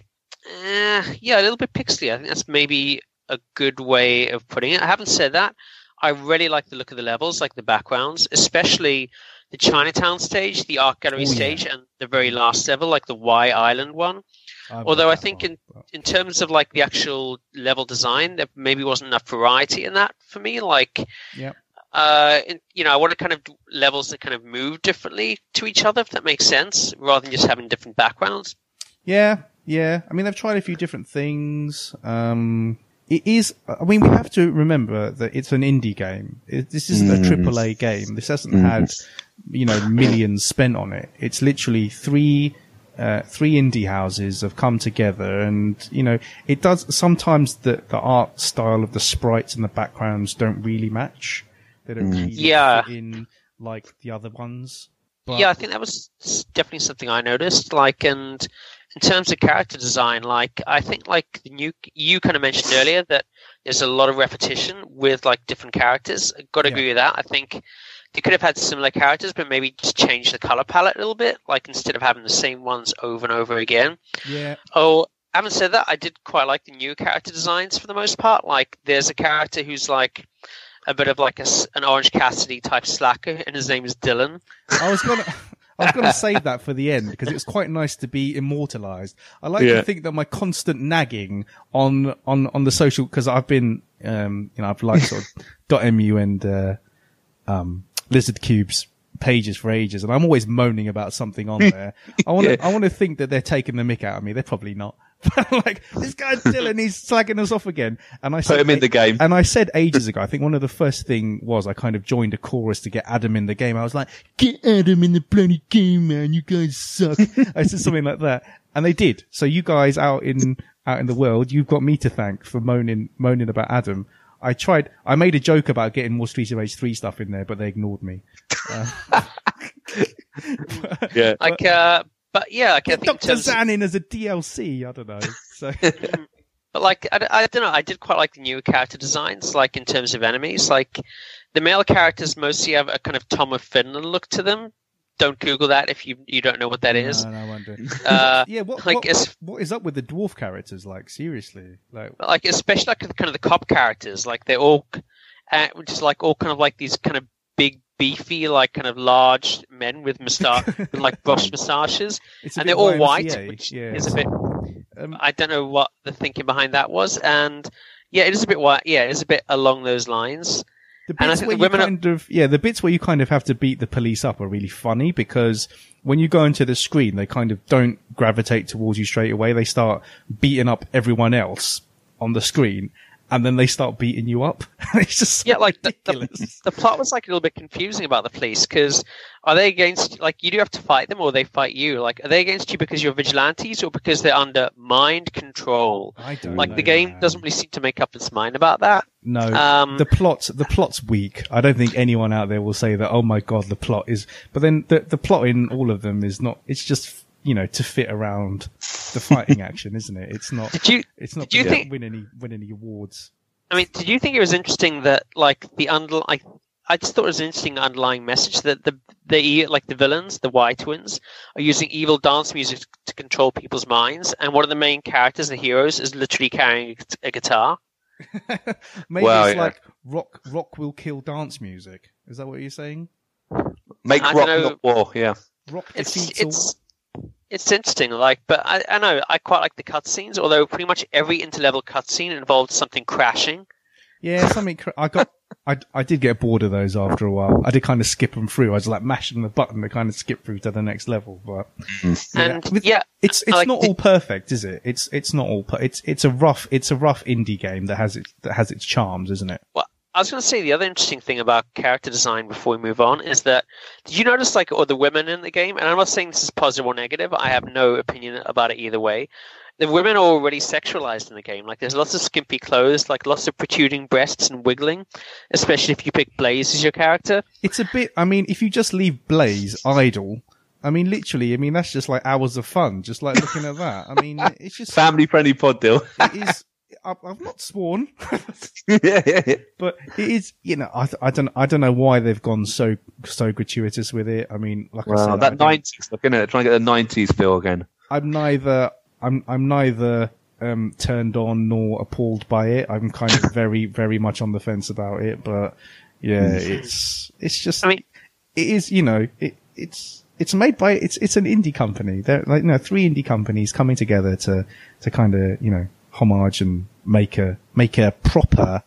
Speaker 1: eh, yeah, a little bit pixely. I think that's maybe a good way of putting it. I haven't said that. I really like the look of the levels, like the backgrounds, especially the Chinatown stage, the art gallery
Speaker 4: Oh, yeah.
Speaker 1: stage, and the very last level, like the Y Island one.
Speaker 4: I've
Speaker 1: Although I think
Speaker 4: one,
Speaker 1: in- In terms of like the actual level design, there maybe wasn't enough variety in that for me. Like,
Speaker 4: yeah.
Speaker 1: uh, you know, I wanted kind of levels that kind of move differently to each other, if that makes sense, rather than just having different backgrounds.
Speaker 4: Yeah, yeah. I mean, they've tried a few different things. Um, it is. I mean, we have to remember that it's an indie game. It, this isn't a
Speaker 3: Mm.
Speaker 4: triple A game. This hasn't
Speaker 3: Mm.
Speaker 4: had, you know, millions spent on it. It's literally three. Uh, three indie houses have come together and, you know, it does, sometimes the, the art style of the sprites and the backgrounds don't really match. They don't really
Speaker 1: Yeah.
Speaker 4: fit in like the other ones. But-
Speaker 1: yeah, I think that was definitely something I noticed. Like, and in terms of character design, like I think like the new you kind of mentioned earlier that there's a lot of repetition with like different characters. Got to
Speaker 4: Yeah.
Speaker 1: agree with that. I think they could have had similar characters, but maybe just change the color palette a little bit. Like instead of having the same ones over and over again.
Speaker 4: Yeah.
Speaker 1: Oh, having said that, I did quite like the new character designs for the most part. Like, there's a character who's like a bit of like a, an Orange Cassidy type slacker, and his name is Dylan.
Speaker 4: I was gonna, I was gonna save that for the end because it's quite nice to be immortalized. I like
Speaker 3: Yeah.
Speaker 4: to think that my constant nagging on on on the social because I've been, um, you know, I've liked sort of dot mu and uh, um, Lizardcube's pages for ages, and I'm always moaning about something on there. I want to,
Speaker 3: Yeah.
Speaker 4: I want to think that they're taking the mick out of me. They're probably not. But like this guy Dylan, he's slagging us off again, and I
Speaker 3: Put him in the game.
Speaker 4: and I said ages ago, I think one of the first thing was I kind of joined a chorus to get Adam in the game. I was like, get Adam in the bloody game, man. You guys suck. I said something like that. And they did. So you guys out in, out in the world, you've got me to thank for moaning, moaning about Adam. I tried, I made a joke about getting more Streets of Rage 3 stuff in there, but they ignored me.
Speaker 3: Yeah.
Speaker 1: Like, uh, but yeah, like, I think of-
Speaker 4: Zan in as a DLC. I don't know. So,
Speaker 1: But like, I, I don't know. I did quite like the newer character designs, like in terms of enemies. Like, the male characters mostly have a kind of Tom of Finland look to them. Don't Google that if you you don't know what that is.
Speaker 4: No, no, I wonder.
Speaker 1: Uh,
Speaker 4: yeah, what,
Speaker 1: like
Speaker 4: what, what is up with the dwarf characters? Like, seriously? Like,
Speaker 1: like especially like the kind of the cop characters. Like they're all, uh, just like all kind of like these kind of big, beefy, like kind of large men with mustache, with like brush moustaches, and they're all
Speaker 4: YMCA,
Speaker 1: white, which
Speaker 4: yeah.
Speaker 1: is a bit.
Speaker 4: Um,
Speaker 1: I don't know what the thinking behind that was, and yeah, it is a bit white. Yeah, it is a bit along those lines.
Speaker 4: The
Speaker 1: And I
Speaker 4: bits
Speaker 1: think
Speaker 4: where
Speaker 1: the
Speaker 4: you
Speaker 1: women are-
Speaker 4: of yeah, the bits where you kind of have to beat the police up are really funny because when you go into the screen, they kind of don't gravitate towards you straight away. They start beating up everyone else on the screen, and then they start beating you up. it's just
Speaker 1: Yeah, like the, the, the plot was like a little bit confusing about the police because are they against like you do have to fight them or they fight you? Like are they against you because you're vigilantes or because they're under mind control?
Speaker 4: I don't
Speaker 1: Like the game
Speaker 4: man.
Speaker 1: doesn't really seem to make up its mind about that.
Speaker 4: No,
Speaker 1: Um,
Speaker 4: the plot the plot's weak. I don't think anyone out there will say that. Oh my god, the plot is. But then the the plot in all of them is not. It's just you know to fit around the fighting action, isn't it? It's not.
Speaker 1: Did you
Speaker 4: It's not
Speaker 1: Did you think-
Speaker 4: win any win any awards.
Speaker 1: I mean, did you think it was interesting that like the under I I just thought it was an interesting underlying message that the the E- like the villains, the Y twins, are using evil dance music to control people's minds, and one of the main characters, the heroes, is literally carrying a guitar.
Speaker 4: Maybe
Speaker 3: Well,
Speaker 4: it's
Speaker 3: yeah.
Speaker 4: like rock rock will kill dance music. Is that what you're saying?
Speaker 3: Make
Speaker 1: I
Speaker 3: rock,
Speaker 1: dunno.
Speaker 3: war. Yeah.
Speaker 4: Rock
Speaker 1: It's
Speaker 4: defeats all.
Speaker 1: it's it's interesting, like, but I, I know I quite like the cutscenes. Although pretty much every interlevel cutscene involved something crashing.
Speaker 4: Yeah, something. Cr- I got. I, I did get bored of those after a while. I did kind of skip them through. I was like mashing the button to kind of skip through to the next level. But hmm. yeah.
Speaker 1: And
Speaker 4: With-
Speaker 1: yeah,
Speaker 4: it's it's
Speaker 1: like
Speaker 4: not all perfect, is it? It's it's not all. Per- it's it's a rough it's a rough indie game that has its that has its charms, isn't it?
Speaker 1: Well, I was going to say the other interesting thing about character design before we move on is that did you notice like all the women in the game? And I'm not saying this is positive or negative. I have no opinion about it either way. The women are already sexualized in the game. Like there's lots of skimpy clothes, like lots of protruding breasts and wiggling, especially if you pick Blaze as your character.
Speaker 4: It's a bit. I mean, if you just leave Blaze idle, I mean, literally, I mean that's just like hours of fun, just like looking at that. I mean, it's just
Speaker 3: Family friendly pod deal.
Speaker 4: it is. I've not sworn,
Speaker 3: yeah, yeah, yeah.
Speaker 4: but it is. You know, I, I don't. I don't know why they've gone so so gratuitous with it. I mean, like I said,
Speaker 3: that nineties look, isn't it? Trying to get the nineties feel again.
Speaker 4: I'm neither I'm I'm neither um, turned on nor appalled by it. I'm kind of very very much on the fence about it, but yeah, it's it's just
Speaker 1: I mean-
Speaker 4: it is you know it it's it's made by it's it's an indie company. They're like you know three indie companies coming together to to kind of you know homage and make a make a proper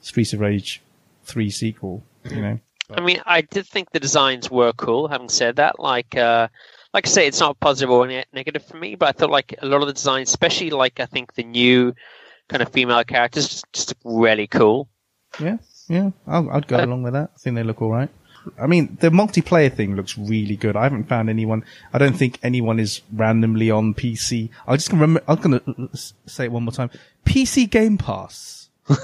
Speaker 4: Streets of Rage three sequel. You know.
Speaker 1: I mean, I did think the designs were cool. Having said that, like, uh, like I say, it's not positive or ne- negative for me, but I thought like a lot of the designs, especially like I think the new kind of female characters, just, just really cool.
Speaker 4: Yeah, yeah, I'll, I'd go
Speaker 1: Uh,
Speaker 4: along with that. I think they look all right. I mean, the multiplayer thing looks really good. I haven't found anyone. I don't think anyone is randomly on PC. I'm just I'm gonna say it one more time. PC Game Pass. I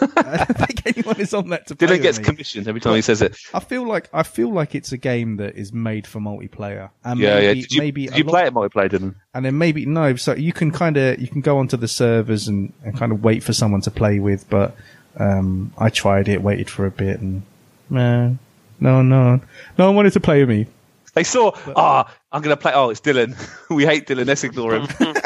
Speaker 4: don't think anyone is on that to play
Speaker 3: Dylan gets
Speaker 4: me.
Speaker 3: commissioned every time he says it.
Speaker 4: I feel like I feel like it's a game that is made for multiplayer. And
Speaker 3: Yeah, yeah.
Speaker 4: maybe,
Speaker 3: Did you,
Speaker 4: maybe
Speaker 3: did you
Speaker 4: lot-
Speaker 3: play it multiplayer, Dylan?
Speaker 4: and then maybe no. So you can kind of you can go onto the servers and, and kind of wait for someone to play with. But um, I tried it, waited for a bit, and man, no, no, no one wanted to play with me.
Speaker 3: They saw, ah, I'm going to play. Oh, it's Dylan. we hate Dylan. Let's ignore him.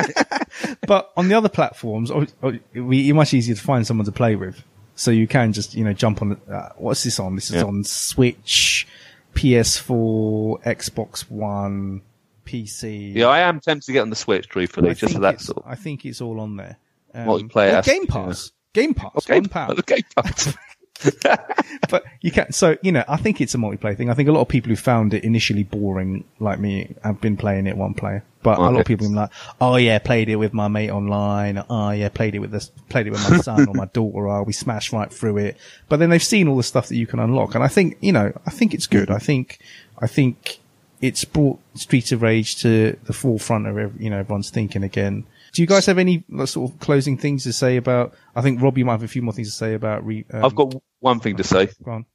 Speaker 4: But on the other platforms, oh, oh, it'd be much easier to find someone to play with. So you can just you know jump on. Uh, what's this on? This is
Speaker 3: Yeah.
Speaker 4: on Switch, PS4, Xbox One, PC.
Speaker 3: yeah, I am tempted to get on the Switch, truthfully,
Speaker 4: I
Speaker 3: just for that sort
Speaker 4: I think it's all on there. Um,
Speaker 3: Multiplayer
Speaker 4: or
Speaker 3: aspect,
Speaker 4: Game Pass. Game Pass.
Speaker 3: Game
Speaker 4: One pound.
Speaker 3: okay, Pass.
Speaker 4: but you can't. so you know i think it's a multiplayer thing. I think a lot of people who found it initially boring like me have been playing it one player. But a lot of people have been like oh yeah played it with my mate online. Oh yeah played it with this played it with my son or my daughter. Oh we smashed right through it. But then they've seen all the stuff that you can unlock. And i think you know i think it's good. I think i think it's brought streets of rage to the forefront of you know everyone's thinking again do you guys have any sort of closing things to say about i think rob you might have a few more things to say about re, um,
Speaker 3: I've got one thing to say.
Speaker 4: go on.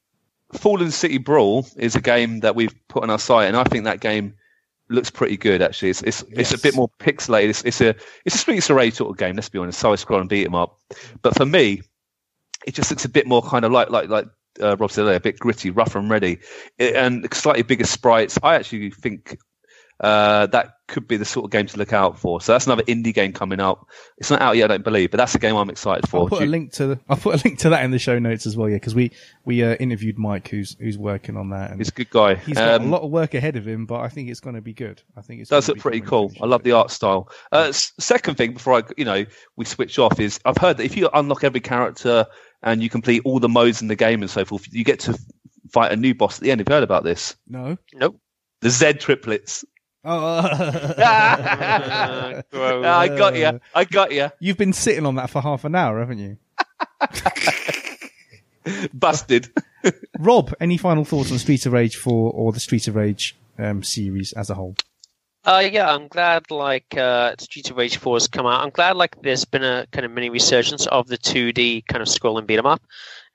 Speaker 3: Fallen City Brawl is a game that we've put on our site, and I think that game looks pretty good. Actually, it's it's, it's a bit more pixelated. It's, it's a it's a Streets Rage sort of game. Let's be honest, side scroll and beat 'em up. But for me, it just looks a bit more kind of like like like uh, Rob said earlier, a bit gritty, rough and ready, It- and slightly bigger sprites. I actually think uh, that could be the sort of game to look out for. So that's another indie game coming up. It's not out yet, I don't believe, but that's a game I'm excited for.
Speaker 4: I'll put
Speaker 3: Do
Speaker 4: a
Speaker 3: you-
Speaker 4: link to the, I'll put a link to that in the show notes as well. Yeah, because we we uh, interviewed Mike, who's who's working on that, and
Speaker 3: He's a good guy.
Speaker 4: he's got a
Speaker 3: Um,
Speaker 4: lot of work ahead of him. But I think it's going to be good. I think it's
Speaker 3: does look pretty cool. I love the art style. Uh, s- second thing, before I, you know, we switch off, is I've heard that if you unlock every character and you complete all the modes in the game and so forth, you get to fight a new boss at the end. Have you heard about this?
Speaker 4: No.
Speaker 1: Nope.
Speaker 3: The Z triplets.
Speaker 4: Oh,
Speaker 1: Uh.
Speaker 3: I got you. I got you.
Speaker 4: You've been sitting on that for half an hour, haven't you?
Speaker 3: Busted.
Speaker 4: Rob, any final thoughts on Streets of Rage 4 or the Streets of Rage um, series as a whole?
Speaker 1: Uh, yeah, I'm glad like uh, Streets of Rage 4 has come out. I'm glad like there's been a kind of mini resurgence of the 2D kind of scroll and beat 'em up.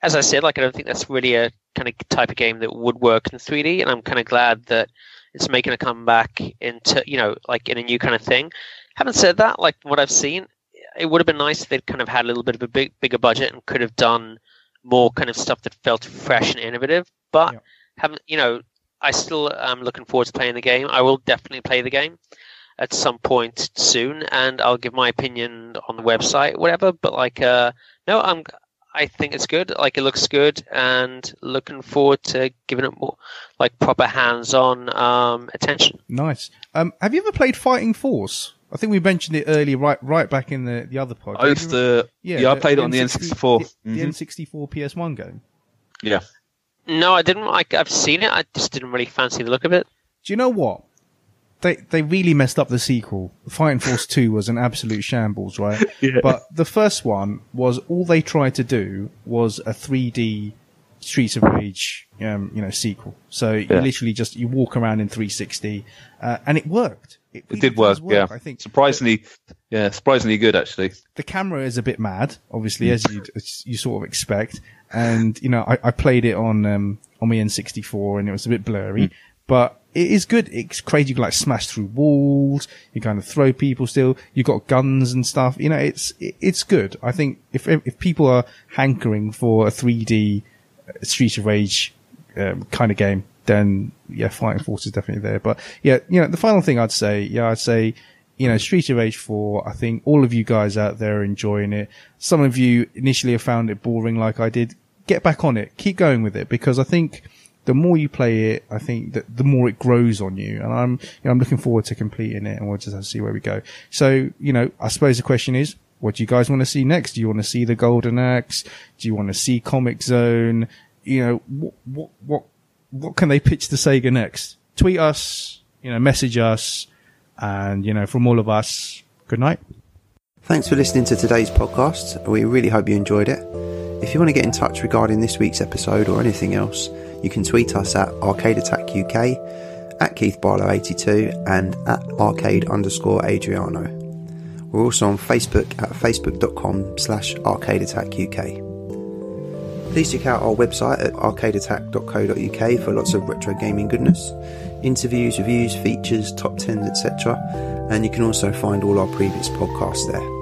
Speaker 1: As I said, like I don't think that's really a kind of type of game that would work in 3D, and I'm kind of glad that it's making a comeback into you know like in a new kind of thing. Having said that, like what I've seen, it would have been nice if they'd kind of had a little bit of a big bigger budget and could have done more kind of stuff that felt fresh and innovative. But
Speaker 4: Yeah.
Speaker 1: haven't you know I still am looking forward to playing the game. I will definitely play the game at some point soon, and I'll give my opinion on the website, whatever. But like, uh, no, I'm. I think it's good. Like, it looks good, and looking forward to giving it more, like, proper hands-on um, attention.
Speaker 4: Nice. Um, have you ever played Fighting Force? I think we mentioned it earlier, right, right back in the, the other pod.
Speaker 3: I used to. Yeah, I played it on the N64.
Speaker 4: The, the
Speaker 3: Mhm.
Speaker 4: N64 PS1 game.
Speaker 3: Yeah.
Speaker 1: No, I didn't. Like, I've seen it. I just didn't really fancy the look of it.
Speaker 4: Do you know what? They they really messed up the sequel. Fighting Force 2 was an absolute shambles, right?
Speaker 3: Yeah.
Speaker 4: But the first one was all they tried to do was a 3D Streets of Rage, um, you know, sequel. So you literally just you walk around in 360, uh, and it worked.
Speaker 3: It
Speaker 4: really
Speaker 3: did work,
Speaker 4: does
Speaker 3: yeah.
Speaker 4: I think
Speaker 3: Surprisingly, yeah, surprisingly good actually.
Speaker 4: the camera is a bit mad, obviously, as you you sort of expect. And you know, I, I played it on um, on my N64, and it was a bit blurry, but it is good. It's crazy. You can like smash through walls. You kind of throw people. Still, You've got guns and stuff. You know, it's it's good. I think if if people are hankering for a 3D Streets of Rage um, kind of game, then yeah, Fighting Force is definitely there. But yeah, you know, the final thing I'd say, yeah, I'd say, you know, Streets of Rage 4, I think all of you guys out there are enjoying it. Some of you initially have found it boring like I did. Get back on it. Keep going with it because I think the more you play it, I think that the more it grows on you. And I'm, you know, I'm looking forward to completing it and we'll just have to see where we go. So, you know, I suppose the question is, what do you guys want to see next? Do you want to see the Golden Axe? Do you want to see Comix Zone? You know, what, what, what, what can they pitch to Sega next? Tweet us, you know, message us, and, you know, from all of us, good night.
Speaker 6: Thanks for listening to today's podcast. We really hope you enjoyed it. If you want to get in touch regarding this week's episode or anything else, you can tweet us at Arcade Attack UK, at Keith Barlow 82, and at arcade underscore Adriano. We're also on Facebook at facebook.com slash arcade attack UK. Please check out our website at arcadeattack.co.uk for lots of retro gaming goodness, interviews, reviews, features, top 10s, etc. And you can also find all our previous podcasts there.